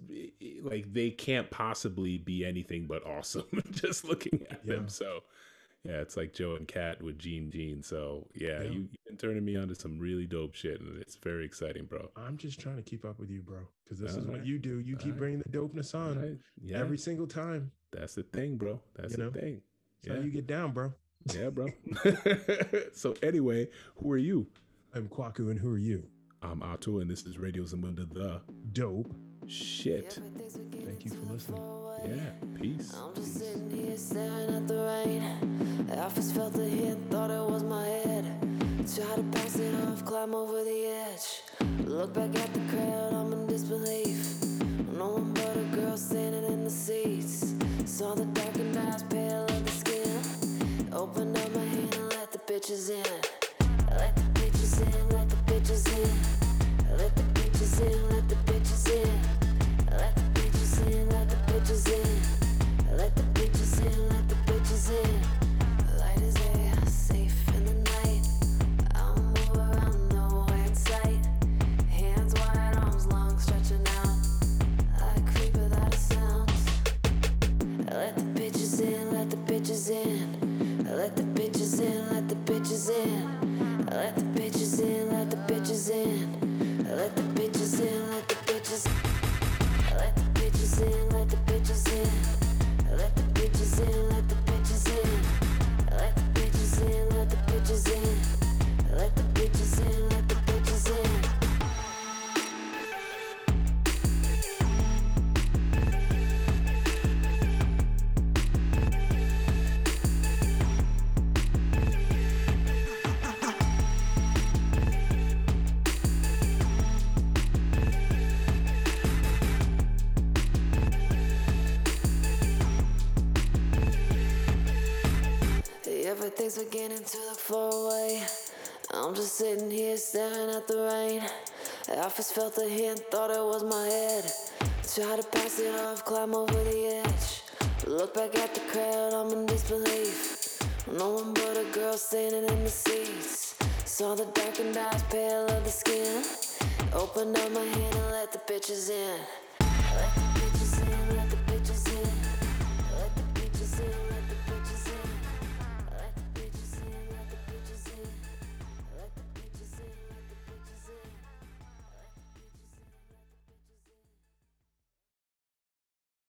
like they can't possibly be anything but awesome just looking at Yeah. them. So yeah, it's like Joe and Kat with Gene Gene. So yeah, Yeah. you, you've been turning me on to some really dope shit, and it's very exciting, bro. I'm just trying to keep up with you, bro, because this is what you do. You keep bringing the dopeness on Right? Yeah, every single time. that's the thing, bro. That's You the know? thing. That's Yeah, how you get down, bro. yeah, bro. so anyway, who are you? I'm Kwaku, and who are you? I'm Otto, and this is Radio Zamunda the Dope. Shit. Thank you for listening. Yeah, peace. I'm just peace. sitting here staring at the rain. I first felt the hit, thought it was my head. Try to pass it off, climb over the edge. Look back at the crowd, I'm in disbelief. No one but a girl standing in the seats. Saw the darkened eyes, pale of the skin. Opened up my hand and let the bitches in. Let the bitches in, let the bitches in. Let the bitches in, let the bitches in. In. Let the bitches in, let the bitches in. Light as air, safe in the night. I'll move around, nowhere in sight. Hands wide, arms long, stretching out. I a sound. Let the bitches in, let the bitches in. Let the bitches in, let the bitches in. Let the bitches in, let the bitches in. Let the bitches in, let the bitches bitches let the bitches in. Let the bitches in, let the bitches in. Let the bitches in, let the bitches in. Let the bitches in, Everything's beginning to the far away. I'm just sitting here staring at the rain. I first felt the hint, thought it was my head. Try to pass it off, climb over the edge. Look back at the crowd, I'm in disbelief. No one but a girl standing in the seats. Saw the darkened eyes, pale of the skin. Opened up my hand and let the bitches in. Let the